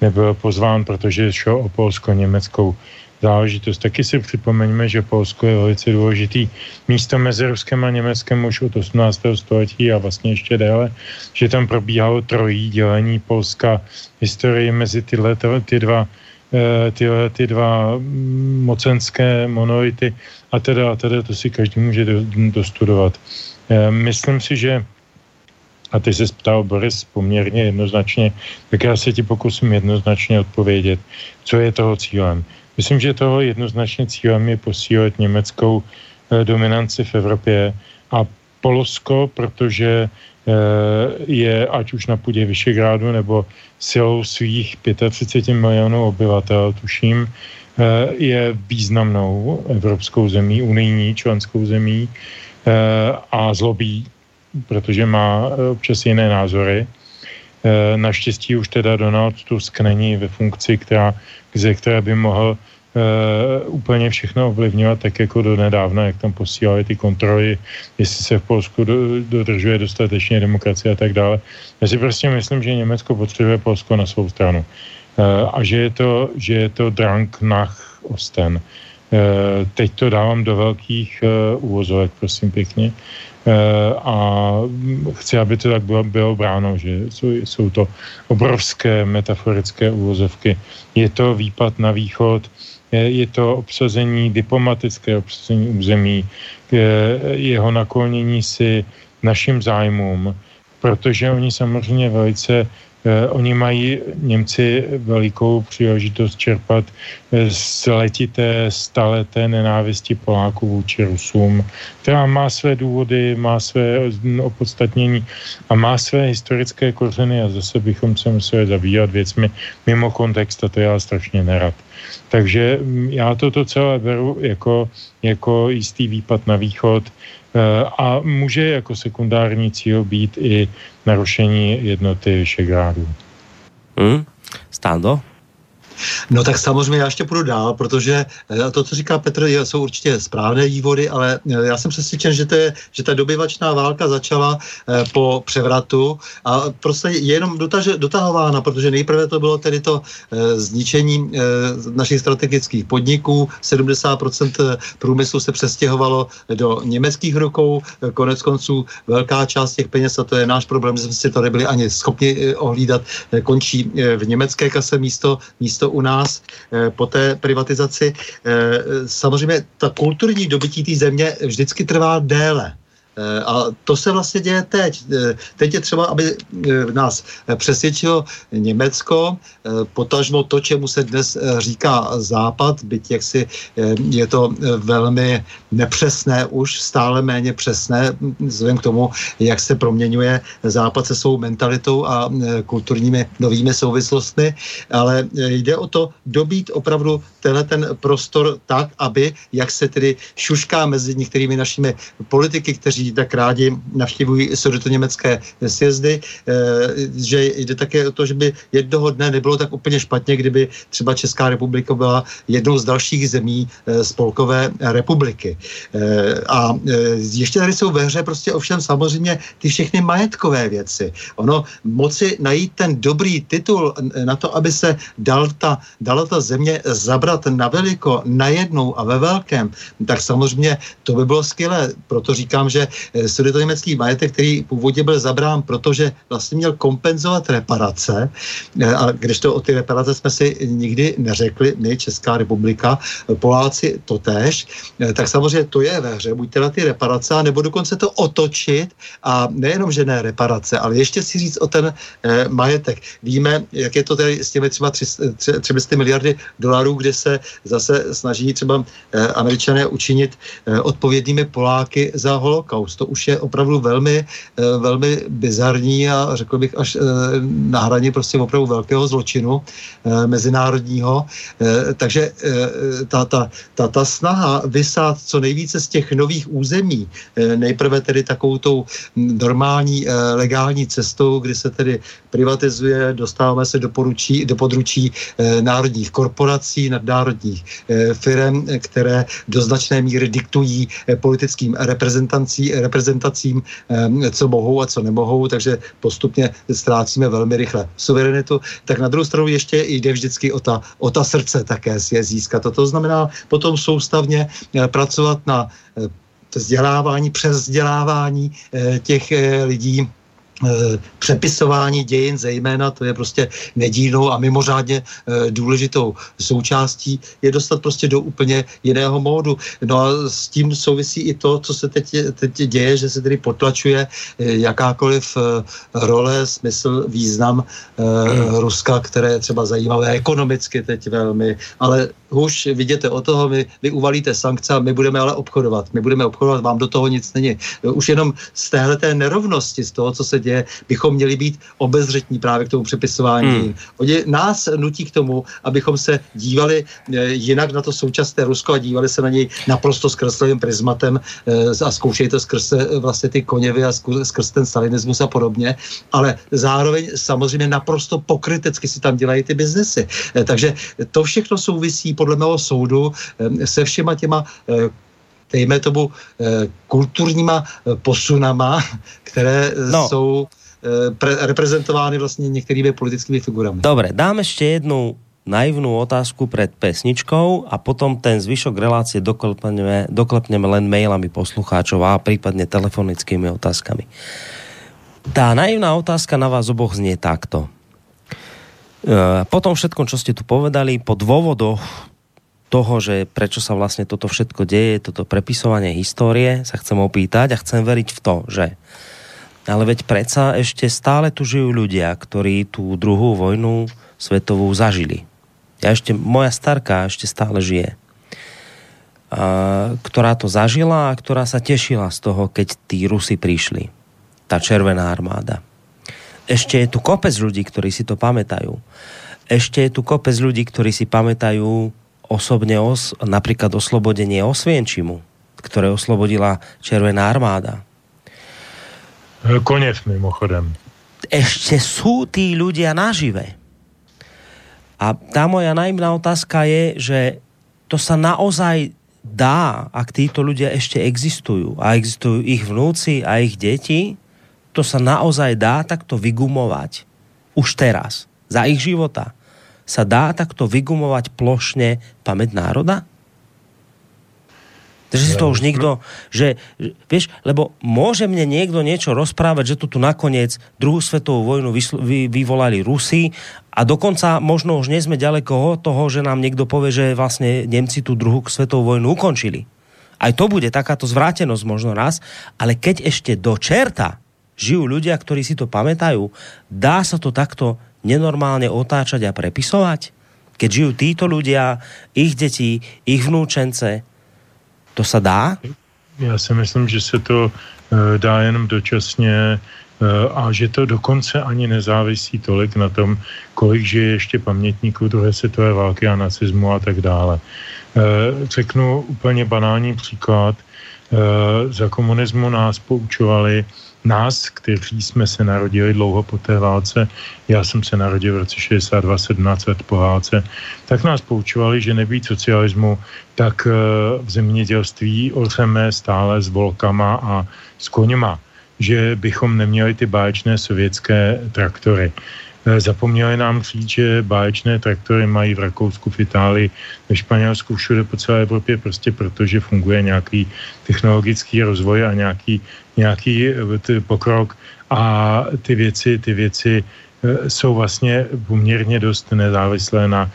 nebyl pozván, protože šlo o polsko-německou záležitost. Taky si připomeňme, že Polsko je velice důležitý místo mezi Ruskem a Německem už od 18. století a vlastně ještě déle, že tam probíhalo trojí dělení Polska historii mezi tyhle, ty dva eh, ty, ty dva mocenské monolity a teda, a teda to si každý může dostudovat. Eh, myslím si, že a ty se ptal Boris poměrně jednoznačně, tak já se ti pokusím jednoznačně odpovědět, co je toho cílem. Myslím, že toho jednoznačně cílem je posílit německou eh, dominanci v Evropě a Polsko, protože eh, je ať už na půdě Vyšegrádu nebo silou svých 35 milionů obyvatel, tuším, eh, je významnou evropskou zemí, unijní členskou zemí eh, a zlobí protože má eh, občas jiné názory. Eh, naštěstí už teda Donald Tusk není ve funkci, která, ze které by mohl Uh, úplně všechno ovlivňovat, tak jako do nedávna, jak tam posílali ty kontroly, jestli se v Polsku do, dodržuje dostatečně demokracie a tak dále. Já si prostě myslím, že Německo potřebuje Polsko na svou stranu. Uh, a že je to, že je to drang nach Osten. Uh, teď to dávám do velkých úvozovek, prosím pěkně. Eh, a chci, aby to tak bylo, bylo bráno, že jsou, jsou to obrovské metaforické úvozovky. Je to výpad na východ, je to obsazení, diplomatické obsazení území, jeho naklonění si našim zájmům, protože oni samozřejmě velice Eh, oni mají Němci velikou příležitost čerpat eh, z letité, staleté nenávisti Poláků vůči Rusům, která má své důvody, má své opodstatnění a má své historické kořeny a zase bychom se museli zabývat věcmi mimo kontext a to já strašně nerad. Takže mm, já toto celé beru jako, jako jistý výpad na východ, Eh, a může jako sekundární cíl být i narušení jednoty Vyšegrádu.
Hmm. Stando?
No tak samozřejmě já ještě půjdu dál, protože eh, to, co říká Petr, jsou určitě správné vývody, ale eh, já jsem přesvědčen, že, to je, že ta dobyvačná válka začala eh, po převratu. A prostě je jenom dotaž, dotahována, protože nejprve to bylo tedy to zničení našich strategických podniků, 70% průmyslu se přestěhovalo do německých rukou, konec konců velká část těch peněz, a to je náš problém, že jsme si to nebyli ani schopni ohlídat, končí v německé kase místo, místo u nás eh, po té privatizaci. Eh, samozřejmě ta kulturní dobytí té země vždycky trvá déle A to se vlastně děje teď. Teď je třeba, aby nás přesvědčilo Německo, potažmo to, čemu se dnes říká Západ, byť jaksi je to velmi nepřesné už, stále méně přesné, vzhledem k tomu, jak se proměňuje Západ se svou mentalitou a kulturními novými souvislostmi, ale jde o to dobít opravdu tenhle ten prostor tak, aby, jak se tedy šušká mezi některými našimi politiky, kteří tak rádi navštěvují německé sjezdy, eh, že jde také o to, že by jednoho dne nebylo tak úplně špatně, kdyby třeba Česká republika byla jednou z dalších zemí eh, spolkové republiky. Eh, a ještě tady jsou ve hře prostě ovšem samozřejmě ty všechny majetkové věci. Ono moci najít ten dobrý titul na to, aby se dal ta, dala ta země zabrat na veliko, najednou a ve velkém, tak samozřejmě to by bylo skvělé. Proto říkám, že eh, německý majetek, který původně byl zabrán, protože vlastně měl kompenzovat reparace, eh, a když to o ty reparace jsme si nikdy neřekli, my, Česká republika, Poláci totéž, eh, tak samozřejmě to je ve hře, buď teda ty reparace, nebo dokonce to otočit a nejenom, že ne reparace, ale ještě si říct o ten majetek. Víme, jak je to tady s těmi třeba 300 miliardy dolarů, kde se zase snaží třeba američané učinit eh, odpovědnými Poláky za holokaust. To už je opravdu velmi, eh, velmi bizarní a řekl bych až eh, na hraně prostě opravdu velkého zločinu eh, mezinárodního. Takže ta, ta, ta, ta snaha vysát co nejvíce z těch nových území, nejprve tedy takovou tou normální eh, legální cestou, kdy se tedy privatizuje, dostáváme se do, poručí, do područí národních korporací, nadnárodních firm, které do značné míry diktují politickým reprezentacím, co mohou a co nemohou, takže postupně ztrácíme velmi rychle suverenitu. Tak na druhou stranu ještě jde vždycky o ta, o ta srdce také si je získat. To, to znamená potom soustavně eh, pracovat na eh, vzdělávání, přes vzdělávání eh, těch lidí, přepisování dějin zejména, to je prostě nedílnou a mimořádně eh, důležitou součástí, je dostat prostě do úplně jiného módu. No a s tím souvisí i to, co se teď, teď děje, že se tedy potlačuje eh, jakákoliv role, smysl, význam hmm. Ruska, které je třeba zajímavé ekonomicky teď velmi, ale už vidíte o toho, vy, vy uvalíte sankce a my budeme ale obchodovat. My budeme obchodovat, vám do toho nic není. Už jenom z téhle nerovnosti, z toho, co se děje, bychom měli být obezřetní právě k tomu přepisování. Hmm. Oni nás nutí k tomu, abychom se dívali eh, jinak na to současné Rusko a dívali se na něj naprosto zkresleným prismatem eh, a zkoušeli to skrz eh, vlastně ty koněvy a skrz ten stalinismus a podobně, ale zároveň samozřejmě naprosto pokrytecky si tam dělají ty biznesy. Takže to všechno souvisí podle mého soudu se všema těma dejme tomu, eh, kulturníma eh, posunama, (laughs) které eh, no. jsou pre- reprezentovány vlastně některými politickými figurami.
Dobre, dám ještě jednu naivnú otázku pred pesničkou a potom ten zvyšok relácie doklepneme, doklepneme len mailami poslucháčov a prípadne telefonickými otázkami. Tá naivná otázka na vás oboch znie takto. Po tom všetkom, čo ste tu povedali, po dôvodoch toho, že prečo sa vlastne toto všetko deje, toto prepisovanie histórie, sa chcem opýtať a chcem veriť v to, že ale veď predsa ešte stále tu žijú ľudia, ktorí tú druhú vojnu svetovú zažili. Ja ešte, moja starka ešte stále žije. A, ktorá to zažila a ktorá sa tešila z toho, keď tí Rusy prišli. Tá červená armáda. Ešte je tu kopec ľudí, ktorí si to pamätajú. Ešte je tu kopec ľudí, ktorí si pamätajú osobne os, napríklad oslobodenie Osvienčimu, ktoré oslobodila Červená armáda.
Konec mimochodem.
Ešte sú tí ľudia nažive. A tá moja naivná otázka je, že to sa naozaj dá, ak títo ľudia ešte existujú a existujú ich vnúci a ich deti, to sa naozaj dá takto vygumovať už teraz, za ich života sa dá takto vygumovať plošne pamäť národa? Že si to už nikto, že, vieš, lebo môže mne niekto niečo rozprávať, že tu tu nakoniec druhú svetovú vojnu vy, vyvolali Rusi a dokonca možno už nie sme ďaleko toho, že nám niekto povie, že vlastne Nemci tú druhú svetovú vojnu ukončili. Aj to bude takáto zvrátenosť možno raz, ale keď ešte do čerta žijú ľudia, ktorí si to pamätajú, dá sa to takto nenormálne otáčať a prepisovať? Keď žijú títo ľudia, ich deti, ich vnúčence, to sa dá?
Já si myslím, že se to uh, dá jenom dočasně uh, a že to dokonce ani nezávisí tolik na tom, kolik žije ještě pamětníků druhé světové války a nacismu a tak dále. Uh, řeknu úplně banální příklad. Za komunismu nás poučovali nás, kteří jsme se narodili dlouho po té válce, já jsem se narodil v roce 62, 17 let po válce, tak nás poučovali, že nebýt socialismu, tak eh, v zemědělství ořeme stále s volkama a s koněma že bychom neměli ty báječné sovětské traktory. Eh, zapomněli nám říct, že báječné traktory mají v Rakousku, v Itálii, ve Španělsku, všude po celé Evropě, prostě protože funguje nějaký technologický rozvoj a nějaký, nějaký eh, pokrok a ty věci, ty věci eh, jsou vlastně poměrně dost nezávislé na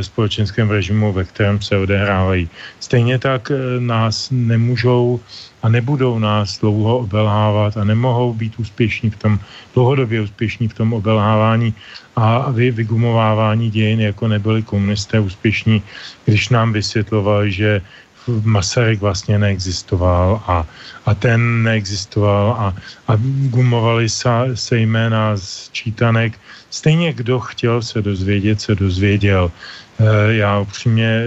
společenském režimu, ve kterém se odehrávají. Stejně tak nás nemůžou a nebudou nás dlouho obelhávat a nemohou být úspěšní v tom, dlouhodobě úspěšní v tom obelhávání a vy, vygumovávání dějin, jako nebyli komunisté úspěšní, když nám vysvětlovali, že Masaryk vlastně neexistoval a, a ten neexistoval a, a gumovali se, se jména z čítanek. Stejně kdo chtěl se dozvědět, se dozvěděl. E, já upřímně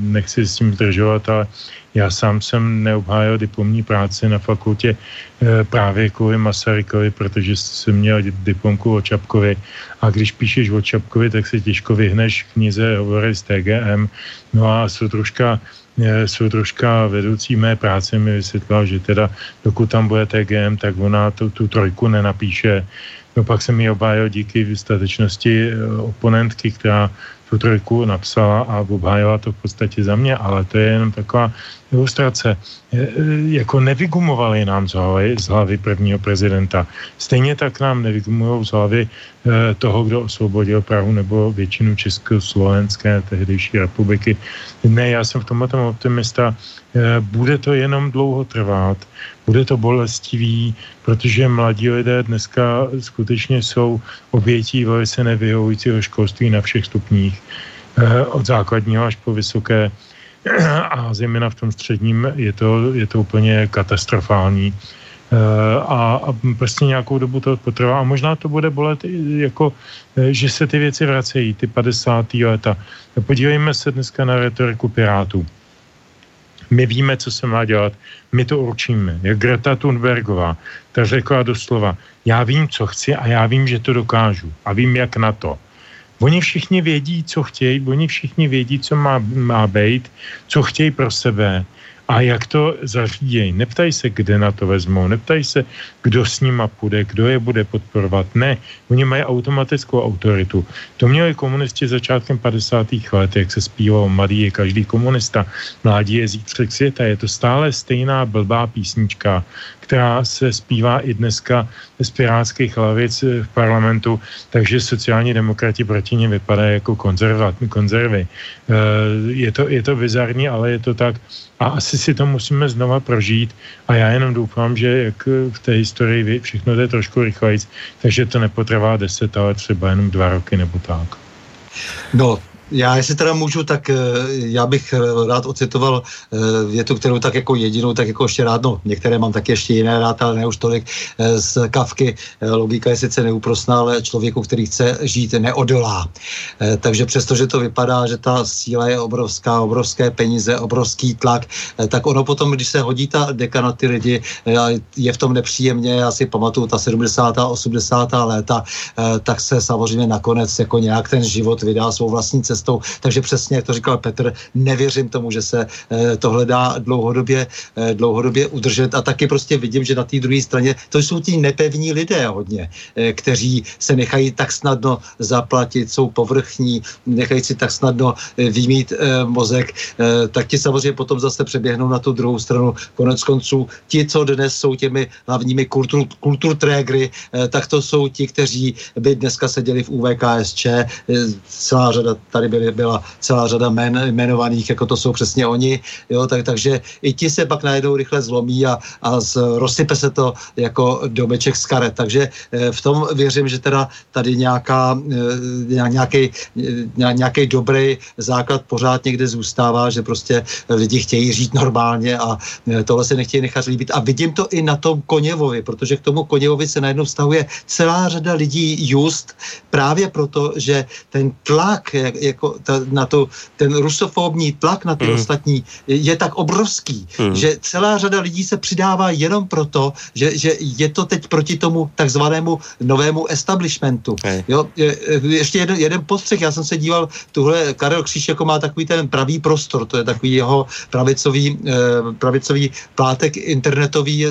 nechci s tím zdržovat, ale já sám jsem neobhájil diplomní práci na fakultě e, právě kvůli Masarykovi, protože jsem měl diplomku o Čapkovi a když píšeš o Čapkovi, tak se těžko vyhneš knize Hovory z TGM. No a jsou troška jsou troška vedoucí mé práce mi vysvětlila, že teda dokud tam bude TGM, tak ona tu, tu trojku nenapíše. No pak jsem mi obhájil díky statečnosti e, oponentky, která tu trojku napsala a obhájila to v podstatě za mě, ale to je jenom taková ilustrace. Jako nevygumovali nám z hlavy, z hlavy prvního prezidenta. Stejně tak nám nevygumují z hlavy eh, toho, kdo osvobodil Prahu nebo většinu Československé tehdejší republiky. Ne, já jsem v tomhle tom optimista. Bude to jenom dlouho trvat, bude to bolestivý, protože mladí lidé dneska skutečně jsou obětí velice nevyhovujícího školství na všech stupních, od základního až po vysoké (clears throat) a zejména v tom středním je to, je to úplně katastrofální. Eh, a, a prostě nějakou dobu to potrvá a možná to bude bolet jako, eh, že se ty věci vracejí, ty 50. leta. Podívejme se dneska na retoriku Pirátů. My víme, co se má dělat, my to určíme. Jak Greta Thunbergová, ta řekla doslova, já vím, co chci a já vím, že to dokážu a vím, jak na to. Oni všichni vědí, co chtějí, oni všichni vědí, co má, má být, co chtějí pro sebe a jak to zařídějí. Neptají se, kde na to vezmou, neptají se, kdo s nima půjde, kdo je bude podporovat. Ne, oni mají automatickou autoritu. To měli komunisti začátkem 50. let, jak se zpívalo, mladý je každý komunista, mládí je zítřek světa. Je to stále stejná blbá písnička, která se zpívá i dneska z pirátských hlavic v parlamentu, takže sociální demokrati proti ně vypadají jako konzervy. Eh, je to, je to bizarní, ale je to tak. A asi si to musíme znova prožít a já jenom doufám, že jak v té historii všechno jde trošku rychleji, takže to nepotrvá deset, ale třeba jenom dva roky nebo tak.
No, já, jestli teda můžu, tak eh, já bych eh, rád ocitoval eh, větu, kterou tak jako jedinou, tak jako ještě rád, no některé mám taky ještě jiné rád, ale ne už tolik, z Kavky. Logika je sice neúprosná, ale člověku, který chce žít, neodolá. Takže přestože to vypadá, že ta síla je obrovská, obrovské peníze, obrovský tlak, tak ono potom, když se hodí ta deka na ty lidi, je v tom nepříjemně, já si pamatuju ta 70. 80. léta, tak se samozřejmě nakonec jako nějak ten život vydá svou vlastní cestou cestou. Takže přesně, jak to říkal Petr, nevěřím tomu, že se eh, tohle dá dlouhodobě, eh, dlouhodobě udržet a taky prostě vidím, že na té druhé straně to jsou ti nepevní lidé hodně, eh, kteří se nechají tak snadno zaplatit, jsou povrchní, nechají si tak snadno vymít mozek, tak ti samozřejmě potom zase přeběhnou na tu druhou stranu. Konec konců ti, co dnes jsou těmi hlavními kultur, kulturtrégry, tak to jsou ti, kteří by dneska seděli v UVKSČ, celá řada tady tady byly, byla celá řada men, jmenovaných, jako to jsou přesně oni, jo, tak, takže i ti se pak najednou rychle zlomí a, a z, rozsype se to jako domeček z karet. Takže eh, v tom věřím, že teda tady nějaká, eh, nějaký, nějaký dobrý základ pořád někde zůstává, že prostě lidi chtějí žít normálně a tohle se nechtějí nechat líbit. A vidím to i na tom Koněvovi, protože k tomu Koněvovi se najednou vztahuje celá řada lidí just právě proto, že ten tlak jako ta, na to, ten rusofobní tlak na ty mm. ostatní je tak obrovský, mm. že celá řada lidí se přidává jenom proto, že, že je to teď proti tomu takzvanému novému establishmentu. Hey. Jo, je, ještě jeden, jeden postřeh, já jsem se díval, tuhle Karel Kříž jako má takový ten pravý prostor, to je takový jeho pravicový, eh, pravicový plátek internetový,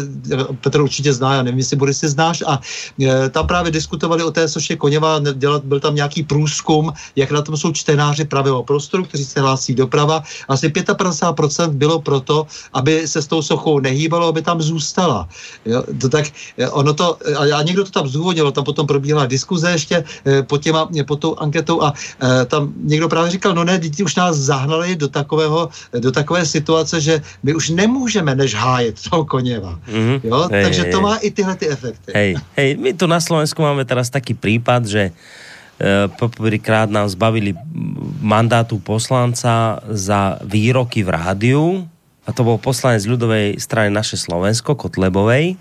Petr určitě zná, já nevím, jestli si znáš, a eh, tam právě diskutovali o té soše Koněva, dělat, byl tam nějaký průzkum, jak na tom jsou čtenáři pravého prostoru, kteří se hlásí doprava. Asi 55% bylo proto, aby se s tou sochou nehýbalo, aby tam zůstala. Jo, to tak, eh, ono to, a někdo to tam zdůvodnilo, tam potom probíhala diskuze ještě eh, pod, těma, pod tou anketou a tam někdo právě říkal, no ne, děti už nás zahnali do takového, do takové situace, že my už nemůžeme než hájet toho Koněva. Mm-hmm. Jo? Hej, Takže hej, to má i tyhle ty efekty.
Hej, hej, my tu na Slovensku máme teraz taký prípad, že poprvýkrát nám zbavili mandátu poslanca za výroky v rádiu a to bol poslanec ľudovej strany naše Slovensko, Kotlebovej.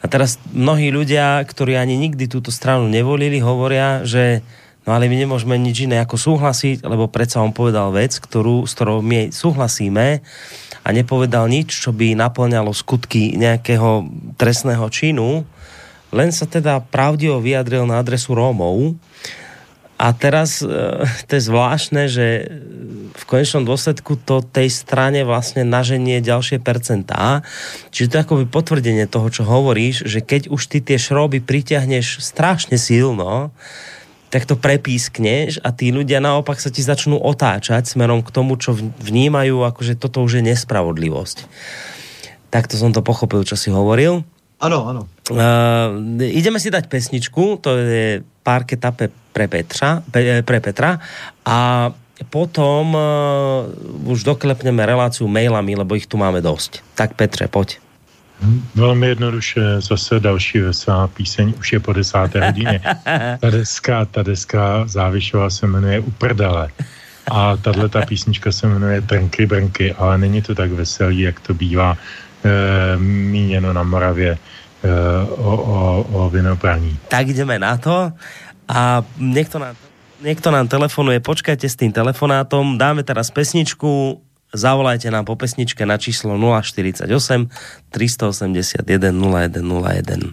A teraz mnohí ľudia, ktorí ani nikdy túto stranu nevolili, hovoria, že no ale my nemôžeme nič iné ako súhlasiť, lebo predsa on povedal vec, ktorú, s ktorou my súhlasíme a nepovedal nič, čo by naplňalo skutky nejakého trestného činu, len sa teda pravdivo vyjadril na adresu Rómov a teraz e, to je zvláštne, že v konečnom dôsledku to tej strane vlastne naženie ďalšie percentá. Čiže to je akoby potvrdenie toho, čo hovoríš, že keď už ty tie šroby pritiahneš strašne silno, tak to prepískneš a tí ľudia naopak sa ti začnú otáčať smerom k tomu, čo vnímajú, akože toto už je nespravodlivosť. Takto som to pochopil, čo si hovoril.
Ano, ano.
Uh, ideme si dať pesničku, to je párketa pe, pre, Petra, pe, pre Petra a potom uh, už doklepneme reláciu mailami, lebo ich tu máme dosť. Tak Petře, poď.
Velmi jednoduše, zase další veselá píseň, už je po desáté hodině. (laughs) Ta deska, ta deska Závišová se jmenuje Uprdale. A tahle ta písnička se jmenuje Trnky Brnky, ale není to tak veselý, jak to bývá e, míněno na Moravě o, o, o vinobraní.
Tak jdeme na to a někdo nám, někdo nám telefonuje, počkajte s tým telefonátom, dáme teraz pesničku, zavolajte nám po pesničke na číslo 048 381 0101.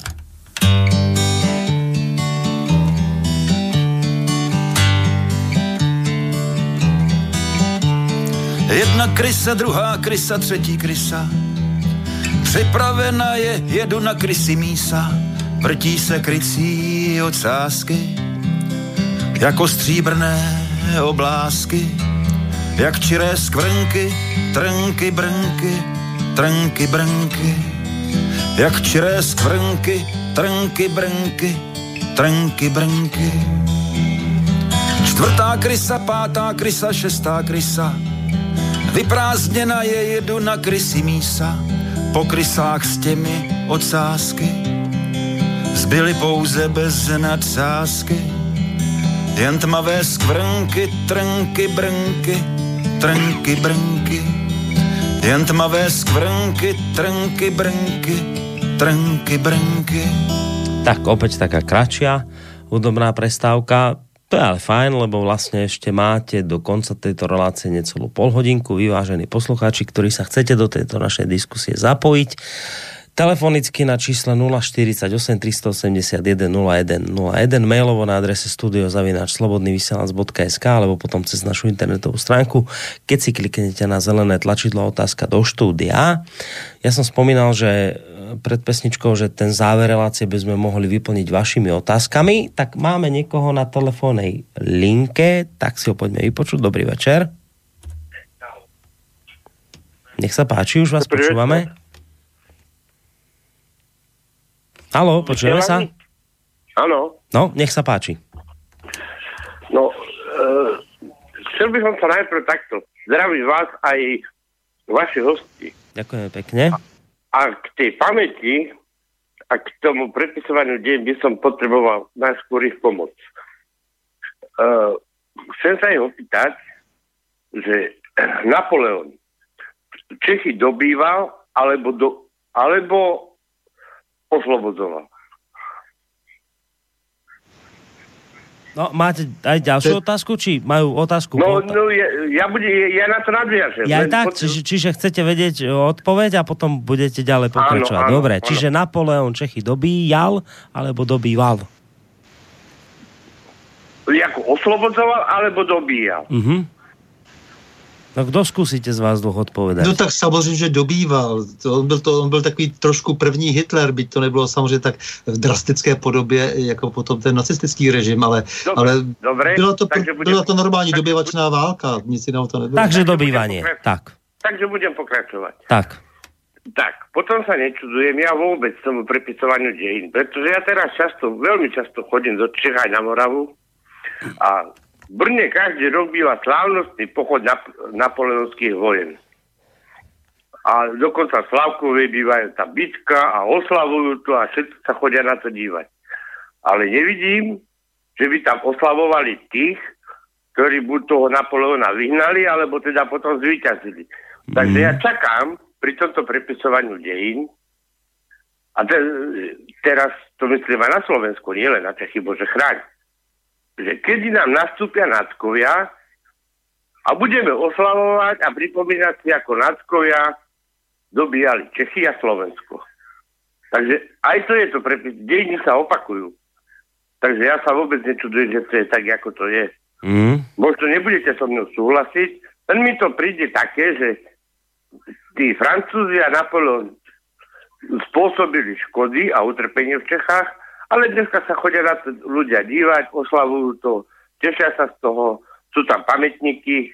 Jedna krysa, druhá krysa, třetí krysa Připravena je, jedu na krysy mísa, vrtí se krycí ocásky, jako stříbrné oblásky, jak čiré skvrnky, trnky, brnky, trnky, brnky, jak čiré skvrnky, trnky, brnky, trnky, brnky. Čtvrtá krysa, pátá krysa, šestá krysa, vyprázdněna je, jedu na krysy mísa, po krysách s těmi ocásky zbyly pouze bez nadsázky. Jen tmavé skvrnky, trnky, brnky, trnky, brnky. Jen tmavé skvrnky, trnky, brnky, trnky, brnky.
Tak opäť taká kratšia hudobná prestávka. To je ale fajn, lebo vlastne ešte máte do konca tejto relácie necelú polhodinku, vyvážení poslucháči, ktorí sa chcete do tejto našej diskusie zapojiť. Telefonicky na čísle 048 381 0101, mailovo na adrese studiozavináč.slobodnyvysielac.sk alebo potom cez našu internetovú stránku. Keď si kliknete na zelené tlačidlo otázka do štúdia. Ja som spomínal, že pred pesničkou, že ten záver relácie by sme mohli vyplniť vašimi otázkami, tak máme niekoho na telefónnej linke, tak si ho poďme vypočuť. Dobrý večer. Nech sa páči, už vás Dobrý počúvame. Halo, počujeme sa?
Áno.
No, nech sa páči.
No, e, chcel by som sa najprv takto zdraviť vás aj vaši hosti.
Ďakujem pekne.
A k tej pamäti a k tomu predpisovaniu deň by som potreboval najskôr ich pomoc. Uh, chcem sa ich opýtať, že (clears throat) Napoleon Čechy dobýval alebo, do, alebo oslobodzoval.
No, máte aj ďalšiu otázku, či majú otázku?
No, no ja, ja, bude, ja na to nadviažem.
Ja tak, potrebu... čiže, čiže chcete vedieť odpoveď a potom budete ďalej pokračovať. Áno, áno, Dobre, áno. čiže Napoleon Čechy dobíjal alebo dobýval?
Jako oslobodzoval alebo dobíjal?
Uh-huh. No kdo zkusíte z vás dvoch odpovědět?
No tak samozřejmě, že dobýval. To, on, byl to, on byl takový trošku první Hitler, byť to nebylo samozřejmě tak v drastické podobě, jako potom ten nacistický režim, ale,
Dobre,
ale
Dobre,
byla, to,
takže budem,
byla to normální dobývačná válka, nic jiného to nebylo.
Takže dobývanie, tak.
Takže budem pokračovať.
Tak.
Tak, potom sa nečudujem ja vôbec tomu prepisovaniu dejín, pretože ja teraz často, veľmi často chodím do Čech aj na Moravu a v Brne každý rok býva slávnostný pochod na, napoleonských vojen. A dokonca Slavkové bývajú tá bitka a oslavujú to a všetci sa chodia na to dívať. Ale nevidím, že by tam oslavovali tých, ktorí buď toho Napoleona vyhnali, alebo teda potom zvíťazili. Mm. Takže ja čakám pri tomto prepisovaniu dejín, a te, teraz to myslím aj na Slovensku, nie len na Čechy, Bože chráň, že kedy nám nastúpia nadkovia a budeme oslavovať a pripomínať si, ako nadkovia dobíjali Čechy a Slovensko. Takže aj to je to prepis. Dejiny sa opakujú. Takže ja sa vôbec nečudujem, že to je tak, ako to je.
Mm.
Možno nebudete so mnou súhlasiť, len mi to príde také, že tí Francúzi a Napoleon spôsobili škody a utrpenie v Čechách ale dneska sa chodia na to ľudia dívať, oslavujú to, tešia sa z toho, sú tam pamätníky.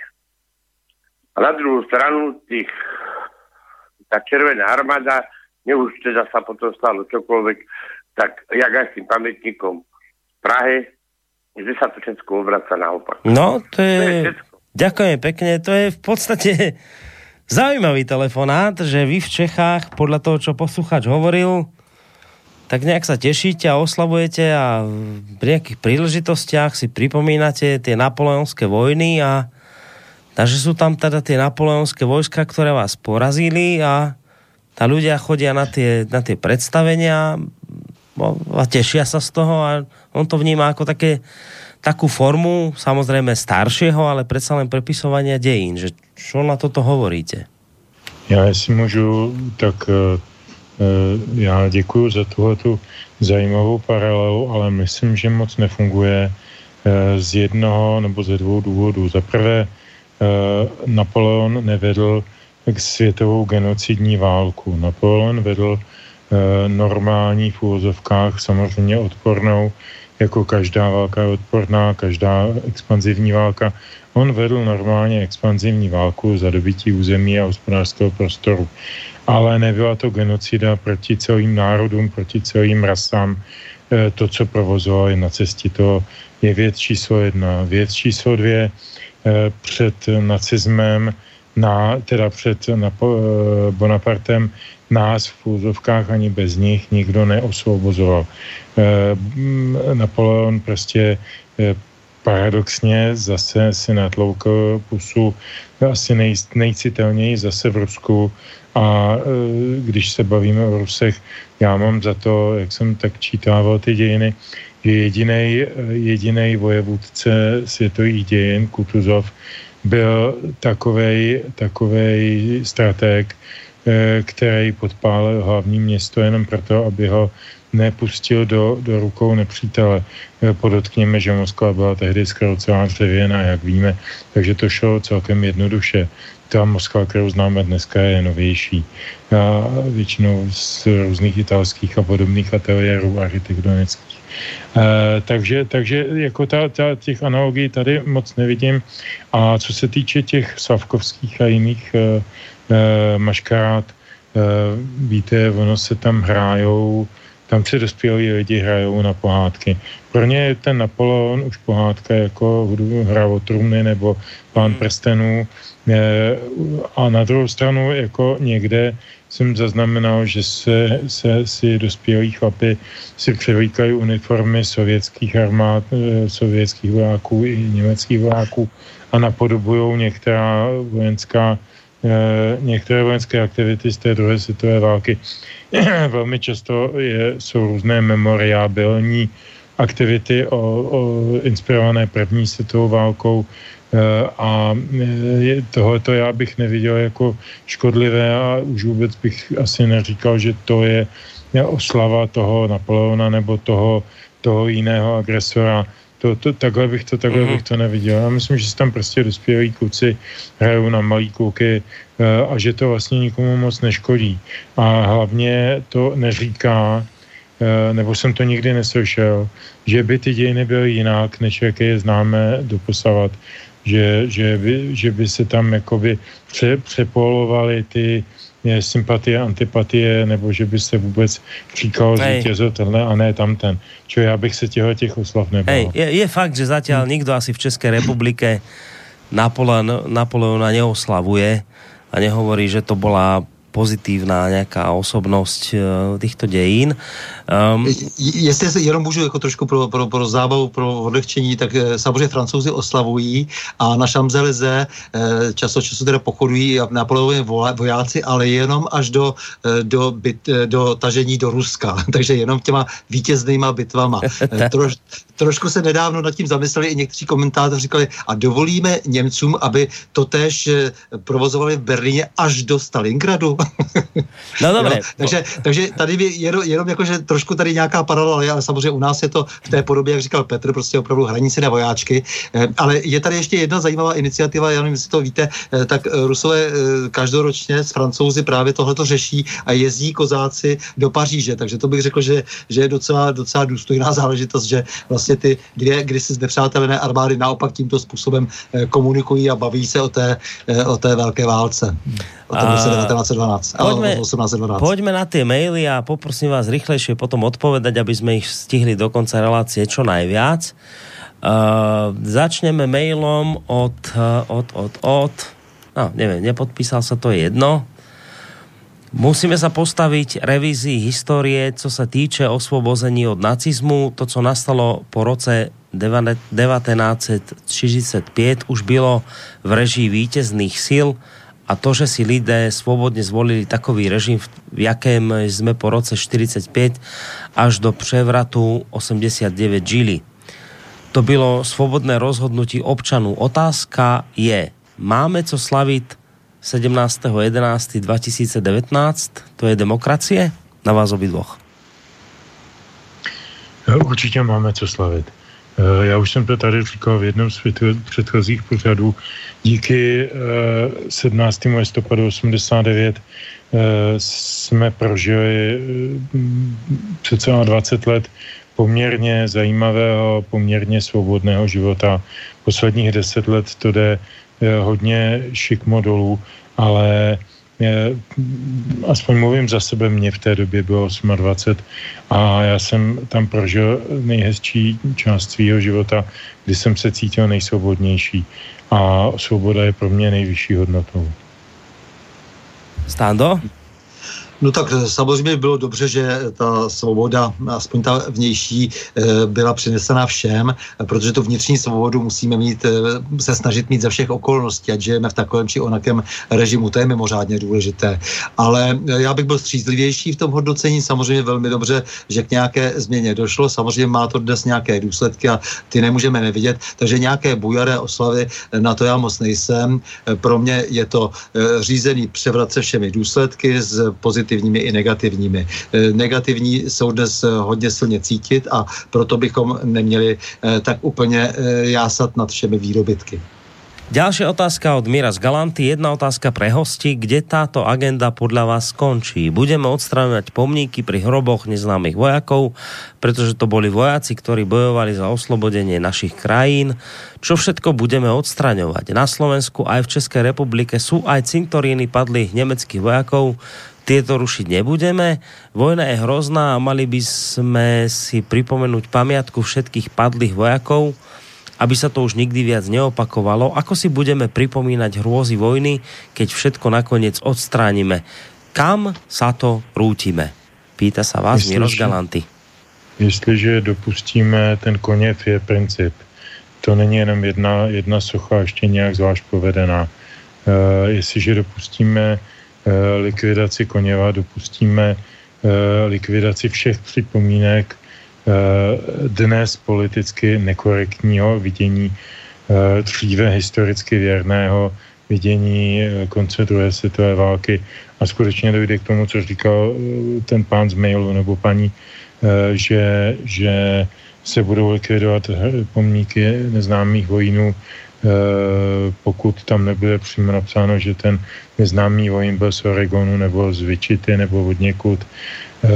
A na druhú stranu tých, tá červená armáda, ne už teda sa potom stalo čokoľvek, tak jak aj s tým pamätníkom v Prahe, že sa to všetko obraca naopak.
No, to je... To je Ďakujem pekne, to je v podstate (laughs) zaujímavý telefonát, že vy v Čechách, podľa toho, čo posluchač hovoril, tak nejak sa tešíte a oslavujete a pri nejakých príležitostiach si pripomínate tie napoleonské vojny a takže sú tam teda tie napoleonské vojska, ktoré vás porazili a tá ľudia chodia na tie, na tie predstavenia a tešia sa z toho a on to vníma ako také, takú formu, samozrejme staršieho, ale predsa len prepisovania dejín. Že čo na toto hovoríte?
Já si můžu, tak Eh, já děkuji za tuhletu zajímavou paralelu, ale myslím, že moc nefunguje eh, z jednoho nebo ze dvou důvodů. Za prvé, eh, Napoleon nevedl k světovou genocidní válku. Napoleon vedl normální v úvozovkách, samozřejmě odpornou, jako každá válka je odporná, každá expanzivní válka. On vedl normálně expanzivní válku za dobytí území a hospodářského prostoru ale nebyla to genocida proti celým národům, proti celým rasám. E, to, co provozovali na cestě, to je věc číslo jedna. Věc číslo dvě, e, před nacismem, na, teda před Napo, e, Bonapartem nás v úzovkách ani bez nich nikdo neosvobozoval. Napoleon prostě paradoxně zase si natloukl pusu asi nej, nejcitelněji zase v Rusku a e, když se bavíme o Rusech, já mám za to, jak jsem tak čítával ty dějiny, že jediný jedinej vojevůdce světových dějin, Kutuzov, byl takovej, takovej strateg, e, který podpálil hlavní město jenom proto, aby ho nepustil do, do rukou nepřítele. E, podotkněme, že Moskva byla tehdy skoro celá dřevěná, jak víme, takže to šlo celkem jednoduše ta Moskva, kterou známe dneska, je novější. A většinou z různých italských a podobných ateliérů architektonických. E, takže, takže jako ta, ta, těch analogií tady moc nevidím. A co se týče těch Slavkovských a jiných e, e, maškarád, e, víte, ono se tam hrájou tam si dospělí lidi hrajou na pohádky. Pro ně je ten Napoleon už pohádka jako hra o trumny nebo pán prstenů a na druhou stranu jako někde jsem zaznamenal, že se, se si dospělí chlapy si převlíkají uniformy sovětských armád, eh, sovětských vojáků i německých vojáků a napodobují některá vojenská eh, některé vojenské aktivity z té druhé světové války. (clears throat) Velmi často je, jsou různé memoriábilní aktivity o, o inspirované první světovou válkou, Eh, a eh, tohleto já bych neviděl jako škodlivé a už vůbec bych asi neříkal, že to je oslava toho Napoleona nebo toho, toho jiného agresora. To, to, takhle bych to, takhle mm-hmm. bych to neviděl. Já myslím, že se tam prostě dospělí kluci hrajou na malý kluky eh, a že to vlastně nikomu moc neškodí. A hlavně to neříká, nebo jsem to nikdy neslyšel, že by ty dějiny byly jinak, než jaké je známe doposavat že, že, by, že by se tam jakoby pře, přepolovaly ty sympatie, antipatie, nebo že by se vůbec říkalo zvítězil tenhle a ne tamten. Čo já bych se těho těch oslav nebál. Hej,
je, je fakt, že zatím hmm. nikdo asi v České republike Napoleon, Napoleona neoslavuje a nehovorí, že to byla pozitívna nějaká osobnosť eh, těchto dějin.
Um, Jestli se jenom můžu jako trošku pro, pro, pro zábavu, pro odlehčení, tak eh, samozřejmě francouzi oslavují a na Šamzelize eh, čas od času teda pochodují Napoleonovi vojáci, ale jenom až do, do, byt, do tažení do Ruska, (laughs) takže jenom těma vítěznýma bitvama. Troš, trošku se nedávno nad tím zamysleli i někteří komentátoři říkali, a dovolíme Němcům, aby to tež provozovali v Berlíně až do Stalingradu.
No (laughs) dobré.
Jo? Takže, takže tady by jenom, jenom jakože trošku tady nějaká paralela, ale samozřejmě u nás je to v té podobě, jak říkal Petr, prostě opravdu hranice na vojáčky. Eh, ale je tady ještě jedna zajímavá iniciativa, já nevím, jestli to víte, eh, tak eh, Rusové každoročně s Francouzi právě tohleto řeší a jezdí kozáci do Paříže, takže to bych řekl, že, že je docela, docela důstojná (laughs) záležitost, že vlastně ty dvě kdysi znepřátelené armády naopak tímto způsobem komunikují a baví se o té, o té velké válce. O tom roce 1912. Poďme, 1812.
poďme na tie maily a poprosím vás rýchlejšie potom odpovedať, aby sme ich stihli do konca relácie čo najviac. Uh, začneme mailom od, od, od, od, no, neviem, nepodpísal sa to jedno. Musíme sa postaviť revízii histórie, co sa týče osvobození od nacizmu. To, co nastalo po roce 1945, už bylo v režii vítězných sil a to, že si lidé svobodně zvolili takový režim, v jakém jsme po roce 45 až do převratu 89 žili. To bylo svobodné rozhodnutí občanů. Otázka je, máme co slavit 17.11.2019? To je demokracie? Na vás obidvoch.
Určitě máme co slavit. Eh, já už jsem to tady říkal v jednom z předchozích pořadů. Díky 17. Eh, listopadu 89 eh, jsme prožili přece 20 let poměrně zajímavého, poměrně svobodného života. Posledních deset let to jde hodně šikmo dolů, ale aspoň mluvím za sebe, mě v té době bylo 28 a já jsem tam prožil nejhezčí část svého života, kdy jsem se cítil nejsvobodnější a svoboda je pro mě nejvyšší hodnotou.
Stando?
No tak eh, samozřejmě bylo dobře, že ta svoboda, aspoň ta vnější, eh, byla přinesena všem, protože tu vnitřní svobodu musíme mít, eh, se snažit mít za všech okolností, ať žijeme v takovém či onakém režimu, to je mimořádně důležité. Ale já bych byl střízlivější v tom hodnocení, samozřejmě velmi dobře, že k nějaké změně došlo, samozřejmě má to dnes nějaké důsledky a ty nemůžeme nevidět, takže nějaké bujaré oslavy, na to já moc nejsem. Pro mě je to řízený převrat se všemi důsledky z pozitivní pozitivními i negativními. Eh, negativní jsou dnes eh, hodně silně cítit a proto bychom neměli eh, tak úplně jásat nad všemi výrobytky.
Ďalšia otázka od Mira z Galanty. Jedna otázka pre hosti. Kde táto agenda podľa vás skončí? Budeme odstraňovať pomníky pri hroboch neznámych vojakov, pretože to boli vojaci, ktorí bojovali za oslobodenie našich krajín. Čo všetko budeme odstraňovať? Na Slovensku aj v Českej republike sú aj cintoríny padlých nemeckých vojakov, tieto rušiť nebudeme. Vojna je hrozná a mali by sme si pripomenúť pamiatku všetkých padlých vojakov, aby sa to už nikdy viac neopakovalo. Ako si budeme pripomínať hrôzy vojny, keď všetko nakoniec odstránime? Kam sa to rútime? Pýta sa vás Miroš Galanty.
Jestliže dopustíme ten koněv je princip. To není jenom jedna, jedna socha ještě nějak zvlášť povedená. Uh, jestliže dopustíme Eh, likvidaci Koněva, dopustíme eh, likvidaci všech připomínek eh, dnes politicky nekorektního vidění dříve historicky věrného vidění konce druhé světové války. A skutečně dojde k tomu, co říkal ten pán z mailu nebo paní, že, že se budou likvidovat pomníky neznámých vojínů Eh, pokud tam nebude přímo napsáno, že ten neznámý vojín byl z Oregonu nebo z Vyčity nebo od někud, eh,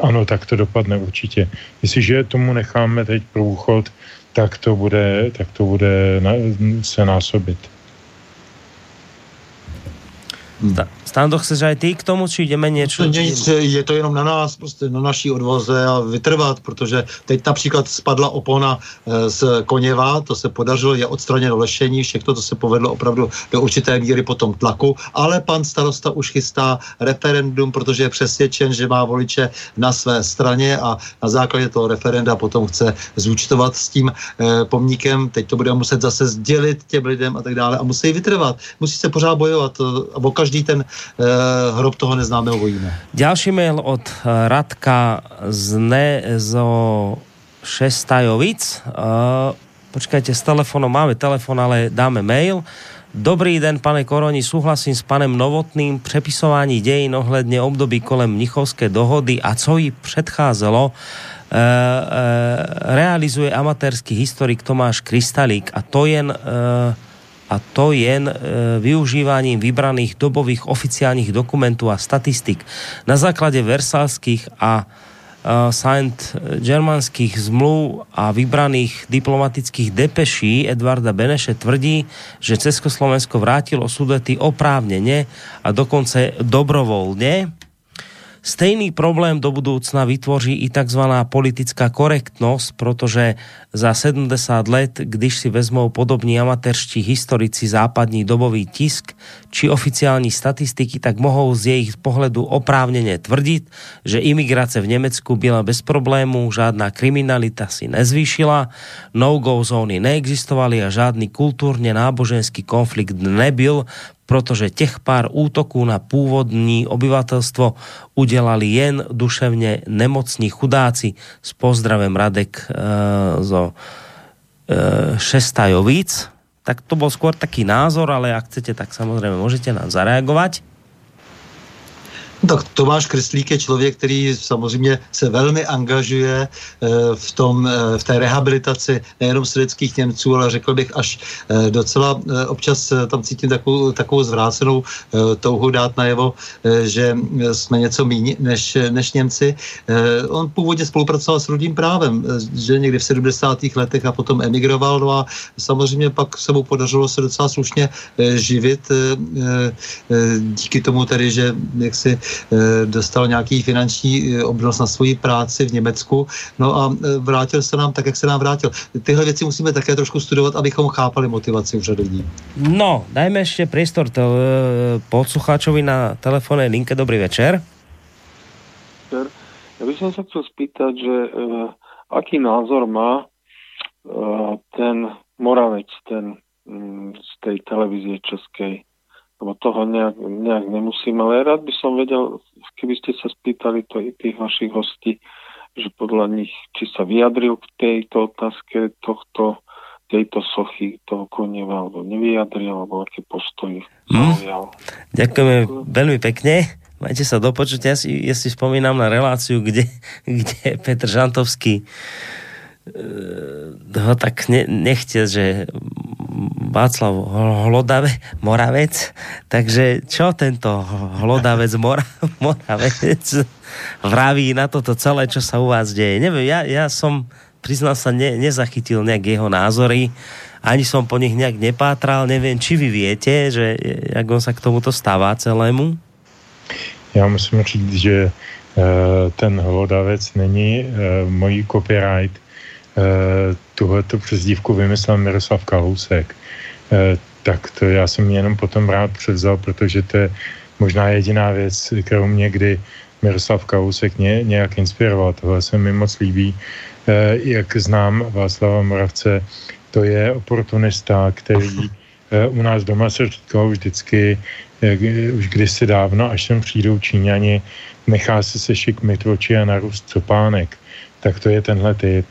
ano, tak to dopadne určitě. Jestliže tomu necháme teď průchod, tak to bude, tak to bude se násobit.
Stando, chceš aj ty k tomu, či jdeme něco?
To nic, je to jenom na nás, prostě na naší odvoze a vytrvat, protože teď například spadla opona eh, z Koněva, to se podařilo, je odstraněno lešení, všechno to se povedlo opravdu do určité míry potom tlaku, ale pan starosta už chystá referendum, protože je přesvědčen, že má voliče na své straně a na základě toho referenda potom chce zúčtovat s tím eh, pomníkem, teď to bude muset zase sdělit těm lidem a tak dále a musí vytrvat, musí se pořád bojovat a o každý ten Eh, hrob toho neznámého vojína.
Ďalší mail od eh, Radka z Nezo Šestajovic. Uh, počkajte, s telefónom máme telefon, ale dáme mail. Dobrý den, pane Koroni, súhlasím s panem Novotným. Přepisování dějin ohledně období kolem Mnichovské dohody a co jí předcházelo, uh, uh, realizuje amatérský historik Tomáš Kristalík a to jen uh, a to jen e, využívaním vybraných dobových oficiálních dokumentů a statistik. Na základě versalských a e, Saint germanských zmluv a vybraných diplomatických depeší Edvarda Beneše tvrdí, že Československo vrátilo sudety oprávněně a dokonce dobrovolně Stejný problém do budoucna vytvoří i takzvaná politická korektnost, protože za 70 let, když si vezmou podobní amatérští historici západní dobový tisk či oficiální statistiky, tak mohou z jejich pohledu oprávněně tvrdit, že imigrace v Německu byla bez problémů, žádná kriminalita si nezvýšila, no-go zóny neexistovaly a žádný kulturně náboženský konflikt nebyl, protože těch pár útoků na původní obyvatelstvo udělali jen duševně nemocní chudáci. S pozdravem Radek uh, zo uh, Šestajovic. Tak to byl skôr taký názor, ale ak chcete, tak samozřejmě můžete nám zareagovat.
Tak Tomáš Kreslík je člověk, který samozřejmě se velmi angažuje eh, v, tom, eh, v té rehabilitaci nejenom svědeckých Němců, ale řekl bych až eh, docela občas tam cítím takovou, takovou zvrácenou touhu dát najevo, že jsme něco méně než, než Němci. On původně spolupracoval s rudým právem, že někdy v 70. letech a potom emigroval, no a samozřejmě pak se mu podařilo se docela slušně živit díky tomu tedy, že jak si Eh, dostal nějaký finanční eh, obnos na svoji práci v Německu, no a eh, vrátil se nám tak, jak se nám vrátil. Tyhle věci musíme také trošku studovat, abychom chápali motivaci už lidí.
No, dajme ještě priestor to, poslucháčovi na telefonné linke. Dobrý večer.
Ja by som sa chcel spýtať, že uh, aký názor má uh, ten Moravec, ten um, z tej televízie českej, lebo toho nejak, nejak nemusím, ale rád by som vedel, keby ste sa spýtali to i tých vašich hostí, že podľa nich, či sa vyjadril k tejto otázke tohto, tejto sochy, toho konieva, alebo nevyjadril, alebo aký postoj
hmm. Ďakujeme veľmi pekne. Majte sa do počutia. Ja si, ja si spomínam na reláciu, kde, (laughs) kde Petr Žantovský ho tak ne, nechce, že Václav Hlodave, Moravec. Takže čo tento Hlodavec Mora, (laughs) Moravec vraví na toto celé, čo sa u vás deje? Neviem, ja, ja som, priznal sa, ne, nezachytil nejak jeho názory, ani som po nich nejak nepátral, neviem, či vy viete, že jak on sa k tomuto stáva celému?
Já musím říct, že ten hlodavec není můj copyright. Tuhle tu přezdívku vymyslel Miroslav Kalousek. Tak to já jsem jenom potom rád převzal, protože to je možná jediná věc, kterou mě kdy Miroslav Kalousek ně, nějak inspiroval. Tohle se mi moc líbí. Jak znám Václava Moravce, to je oportunista, který u nás doma se říkal vždycky, už kdysi dávno, až sem přijdou Číňani, nechá se sešikmit oči a narůst copánek. Tak to je tenhle typ.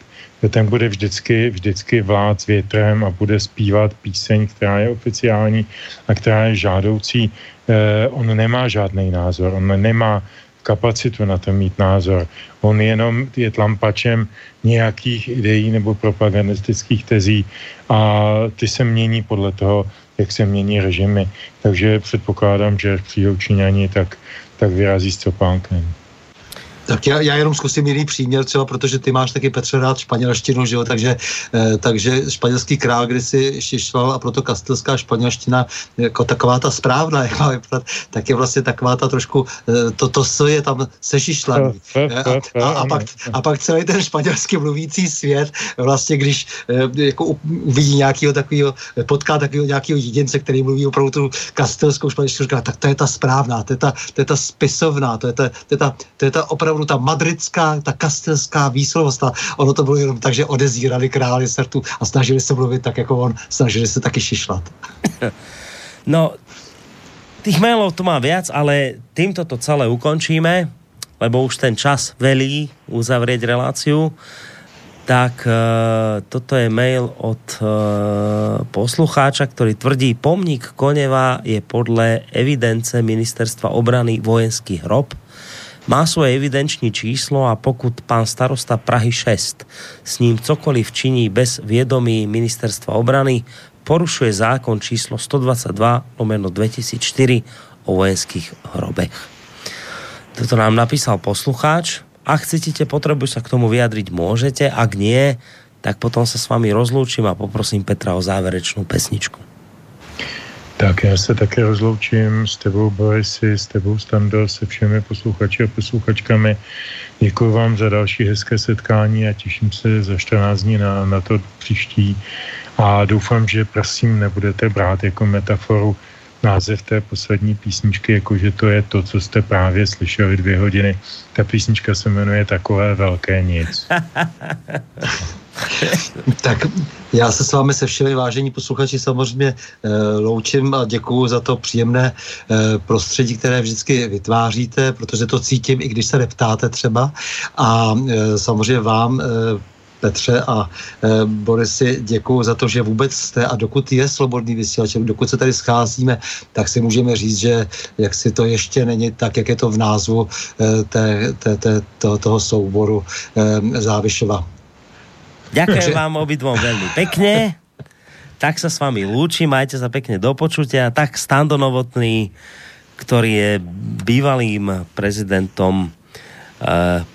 Ten bude vždycky, vždycky vlád s větrem a bude zpívat píseň, která je oficiální a která je žádoucí. Eh, on nemá žádný názor, on nemá kapacitu na to mít názor. On jenom je tlampačem nějakých ideí nebo propagandistických tezí a ty se mění podle toho, jak se mění režimy. Takže předpokládám, že až přijdou Číňani, tak, tak vyrazí s copánkem.
Tak já, já jenom zkusím jiný příměr, třeba protože ty máš taky Petře rád španělštinu, že jo, takže, eh, takže španělský král kdysi šišval a proto kastelská španělština jako taková ta správná, (laughs) jak má vypadat, tak je vlastně taková ta trošku, eh, to, to co je tam sešišlaný. Eh, a, a, a, pak, a pak celý ten španělský mluvící svět, vlastně když eh, jako uvidí nějakého takového, potká takového nějakého jedince, který mluví opravdu tu kastelskou španělštinu, říká, tak to je ta správná, to je ta, to je ta spisovná, to je ta, to je ta, to je ta opravdu opravdu ta madridská, ta kastelská výslovost. A ono to bylo jenom tak, že odezírali králi sertu a snažili se mluvit tak, jako on, snažili se taky šišlat. (laughs)
No, tých mailov tu má viac, ale týmto to celé ukončíme, lebo už ten čas velí uzavrieť reláciu. Tak uh, toto je mail od uh, poslucháča, ktorý tvrdí, pomník Koneva je podle evidence ministerstva obrany vojenský hrob má svoje evidenční číslo a pokud pán starosta Prahy 6 s ním cokoliv činí bez vědomí ministerstva obrany, porušuje zákon číslo 122 lomeno 2004 o vojenských hrobech. Toto nám napísal poslucháč. Ak chcete, potrebujú sa k tomu vyjadriť, môžete. Ak nie, tak potom sa s vami rozlúčim a poprosím Petra o záverečnú pesničku.
Tak já se také rozloučím s tebou, Borisy, s tebou, Stando, se všemi posluchači a posluchačkami. Děkuji vám za další hezké setkání a těším se za 14 dní na, na to příští. A doufám, že prosím nebudete brát jako metaforu název té poslední písničky, jakože to je to, co jste právě slyšeli dvě hodiny. Ta písnička se jmenuje Takové velké nic. (laughs)
tak já se s vámi se všemi vážení posluchači samozřejmě e, loučím a děkuju za to příjemné e, prostředí, které vždycky vytváříte, protože to cítím, i když se neptáte třeba. A e, samozřejmě vám e, Petře a e, Borisi, děkuji za to, že vůbec jste a dokud je slobodný vysílač, dokud se tady scházíme, tak si můžeme říct, že jak si to ještě není tak, jak je to v názvu e, té, té, té, toho, toho souboru e, Závišova.
Ďakujem vám obidvom veľmi pekne. Tak sa s vami lúči, majte sa pekne do počutia. Tak Stando Novotný, ktorý je bývalým prezidentom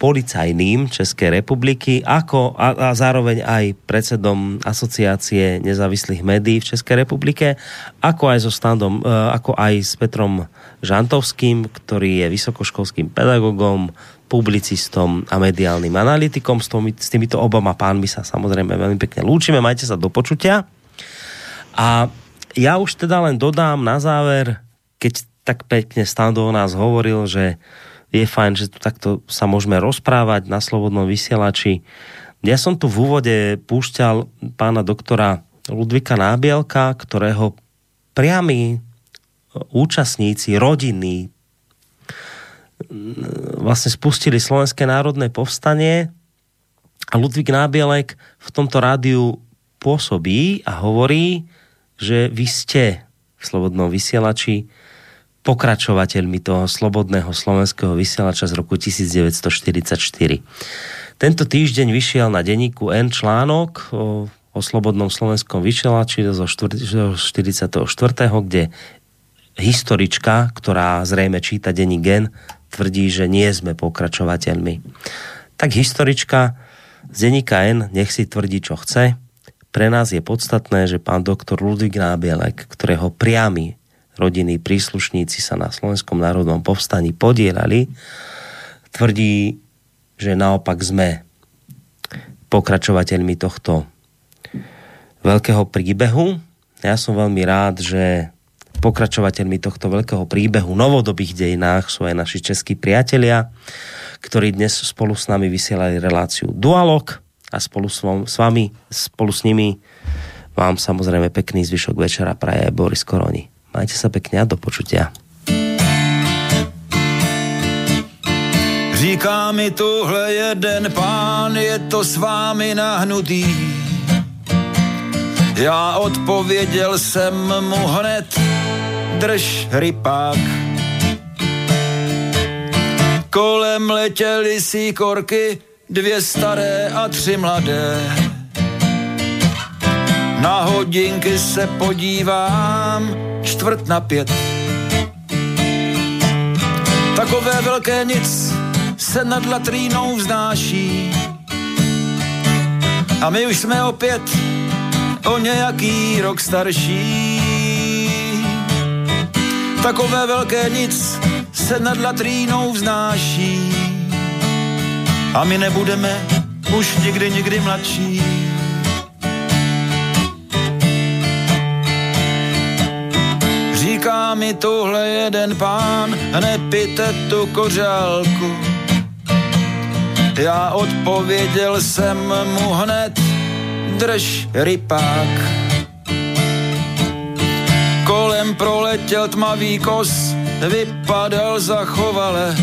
policajným Českej republiky, ako a, a zároveň aj predsedom asociácie nezávislých médií v Českej republike, ako aj so Standom, uh, ako aj s Petrom Žantovským, ktorý je vysokoškolským pedagogom, publicistom a mediálnym analytikom. S, tomi, s týmito oboma pánmi sa samozrejme veľmi pekne lúčime. Majte sa do počutia. A ja už teda len dodám na záver, keď tak pekne Stando o nás hovoril, že je fajn, že tu takto sa môžeme rozprávať na Slobodnom vysielači. Ja som tu v úvode púšťal pána doktora Ludvika Nábielka, ktorého priami účastníci, rodiny, vlastne spustili Slovenské národné povstanie a Ludvík Nábielek v tomto rádiu pôsobí a hovorí, že vy ste v Slobodnom vysielači pokračovateľmi toho slobodného slovenského vysielača z roku 1944. Tento týždeň vyšiel na denníku N článok o, o slobodnom slovenskom vysielači zo 44., kde historička, ktorá zrejme číta denní gen, tvrdí, že nie sme pokračovateľmi. Tak historička z denníka N nech si tvrdí, čo chce. Pre nás je podstatné, že pán doktor Ludvík Nábielek, ktorého priamy rodiny, príslušníci sa na Slovenskom národnom povstaní podielali, tvrdí, že naopak sme pokračovateľmi tohto veľkého príbehu. Ja som veľmi rád, že pokračovateľmi tohto veľkého príbehu novodobých dejinách sú aj naši českí priatelia, ktorí dnes spolu s nami vysielali reláciu Dualog a spolu s, vami, spolu s nimi vám samozrejme pekný zvyšok večera praje Boris Koroni. Majte sa pekne a do počutia.
Říká mi tuhle jeden pán, je to s vámi nahnutý. Já odpověděl jsem mu hned, drž rypák. Kolem letěly si korky, dvě staré a tři mladé. Na hodinky se podívám, čtvrt na pět. Takové velké nic se nad latrínou vznáší. A my už jsme opět o nějaký rok starší. Takové velké nic se nad latrínou vznáší. A my nebudeme už nikdy, nikdy mladší. Mi tohle jeden pán, nepijte tu kořálku. Já odpověděl jsem mu hned, drž rypák. Kolem proletěl tmavý kos, vypadal zachovale.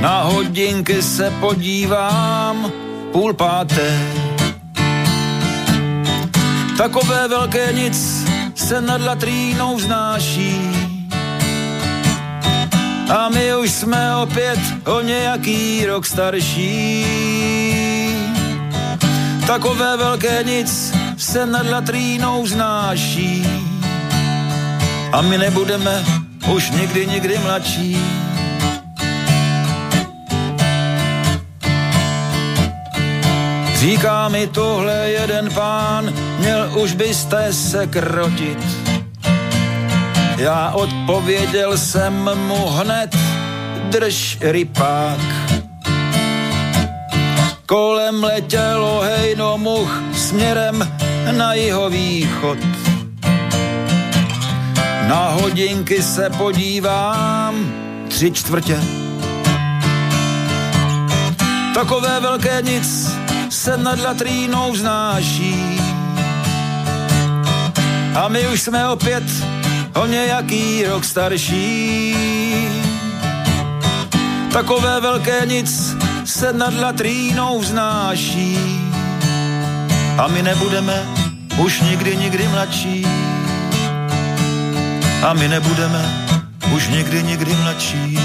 Na hodinky se podívám, půl páté. Takové velké nic se nad latrínou vznáší. A my už jsme opět o nějaký rok starší. Takové velké nic se nad latrínou vznáší. A my nebudeme už nikdy, nikdy mladší. Říká mi tohle jeden pán, měl už byste se krotit. Já odpověděl jsem mu hned, drž rypák. Kolem letělo hejno much směrem na jeho východ. Na hodinky se podívám, tři čtvrtě. Takové velké nic se nad latrínou vznáší. A my už jsme opět o nějaký rok starší. Takové velké nic se nad latrínou vznáší. A my nebudeme už nikdy, nikdy mladší. A my nebudeme už nikdy, nikdy mladší.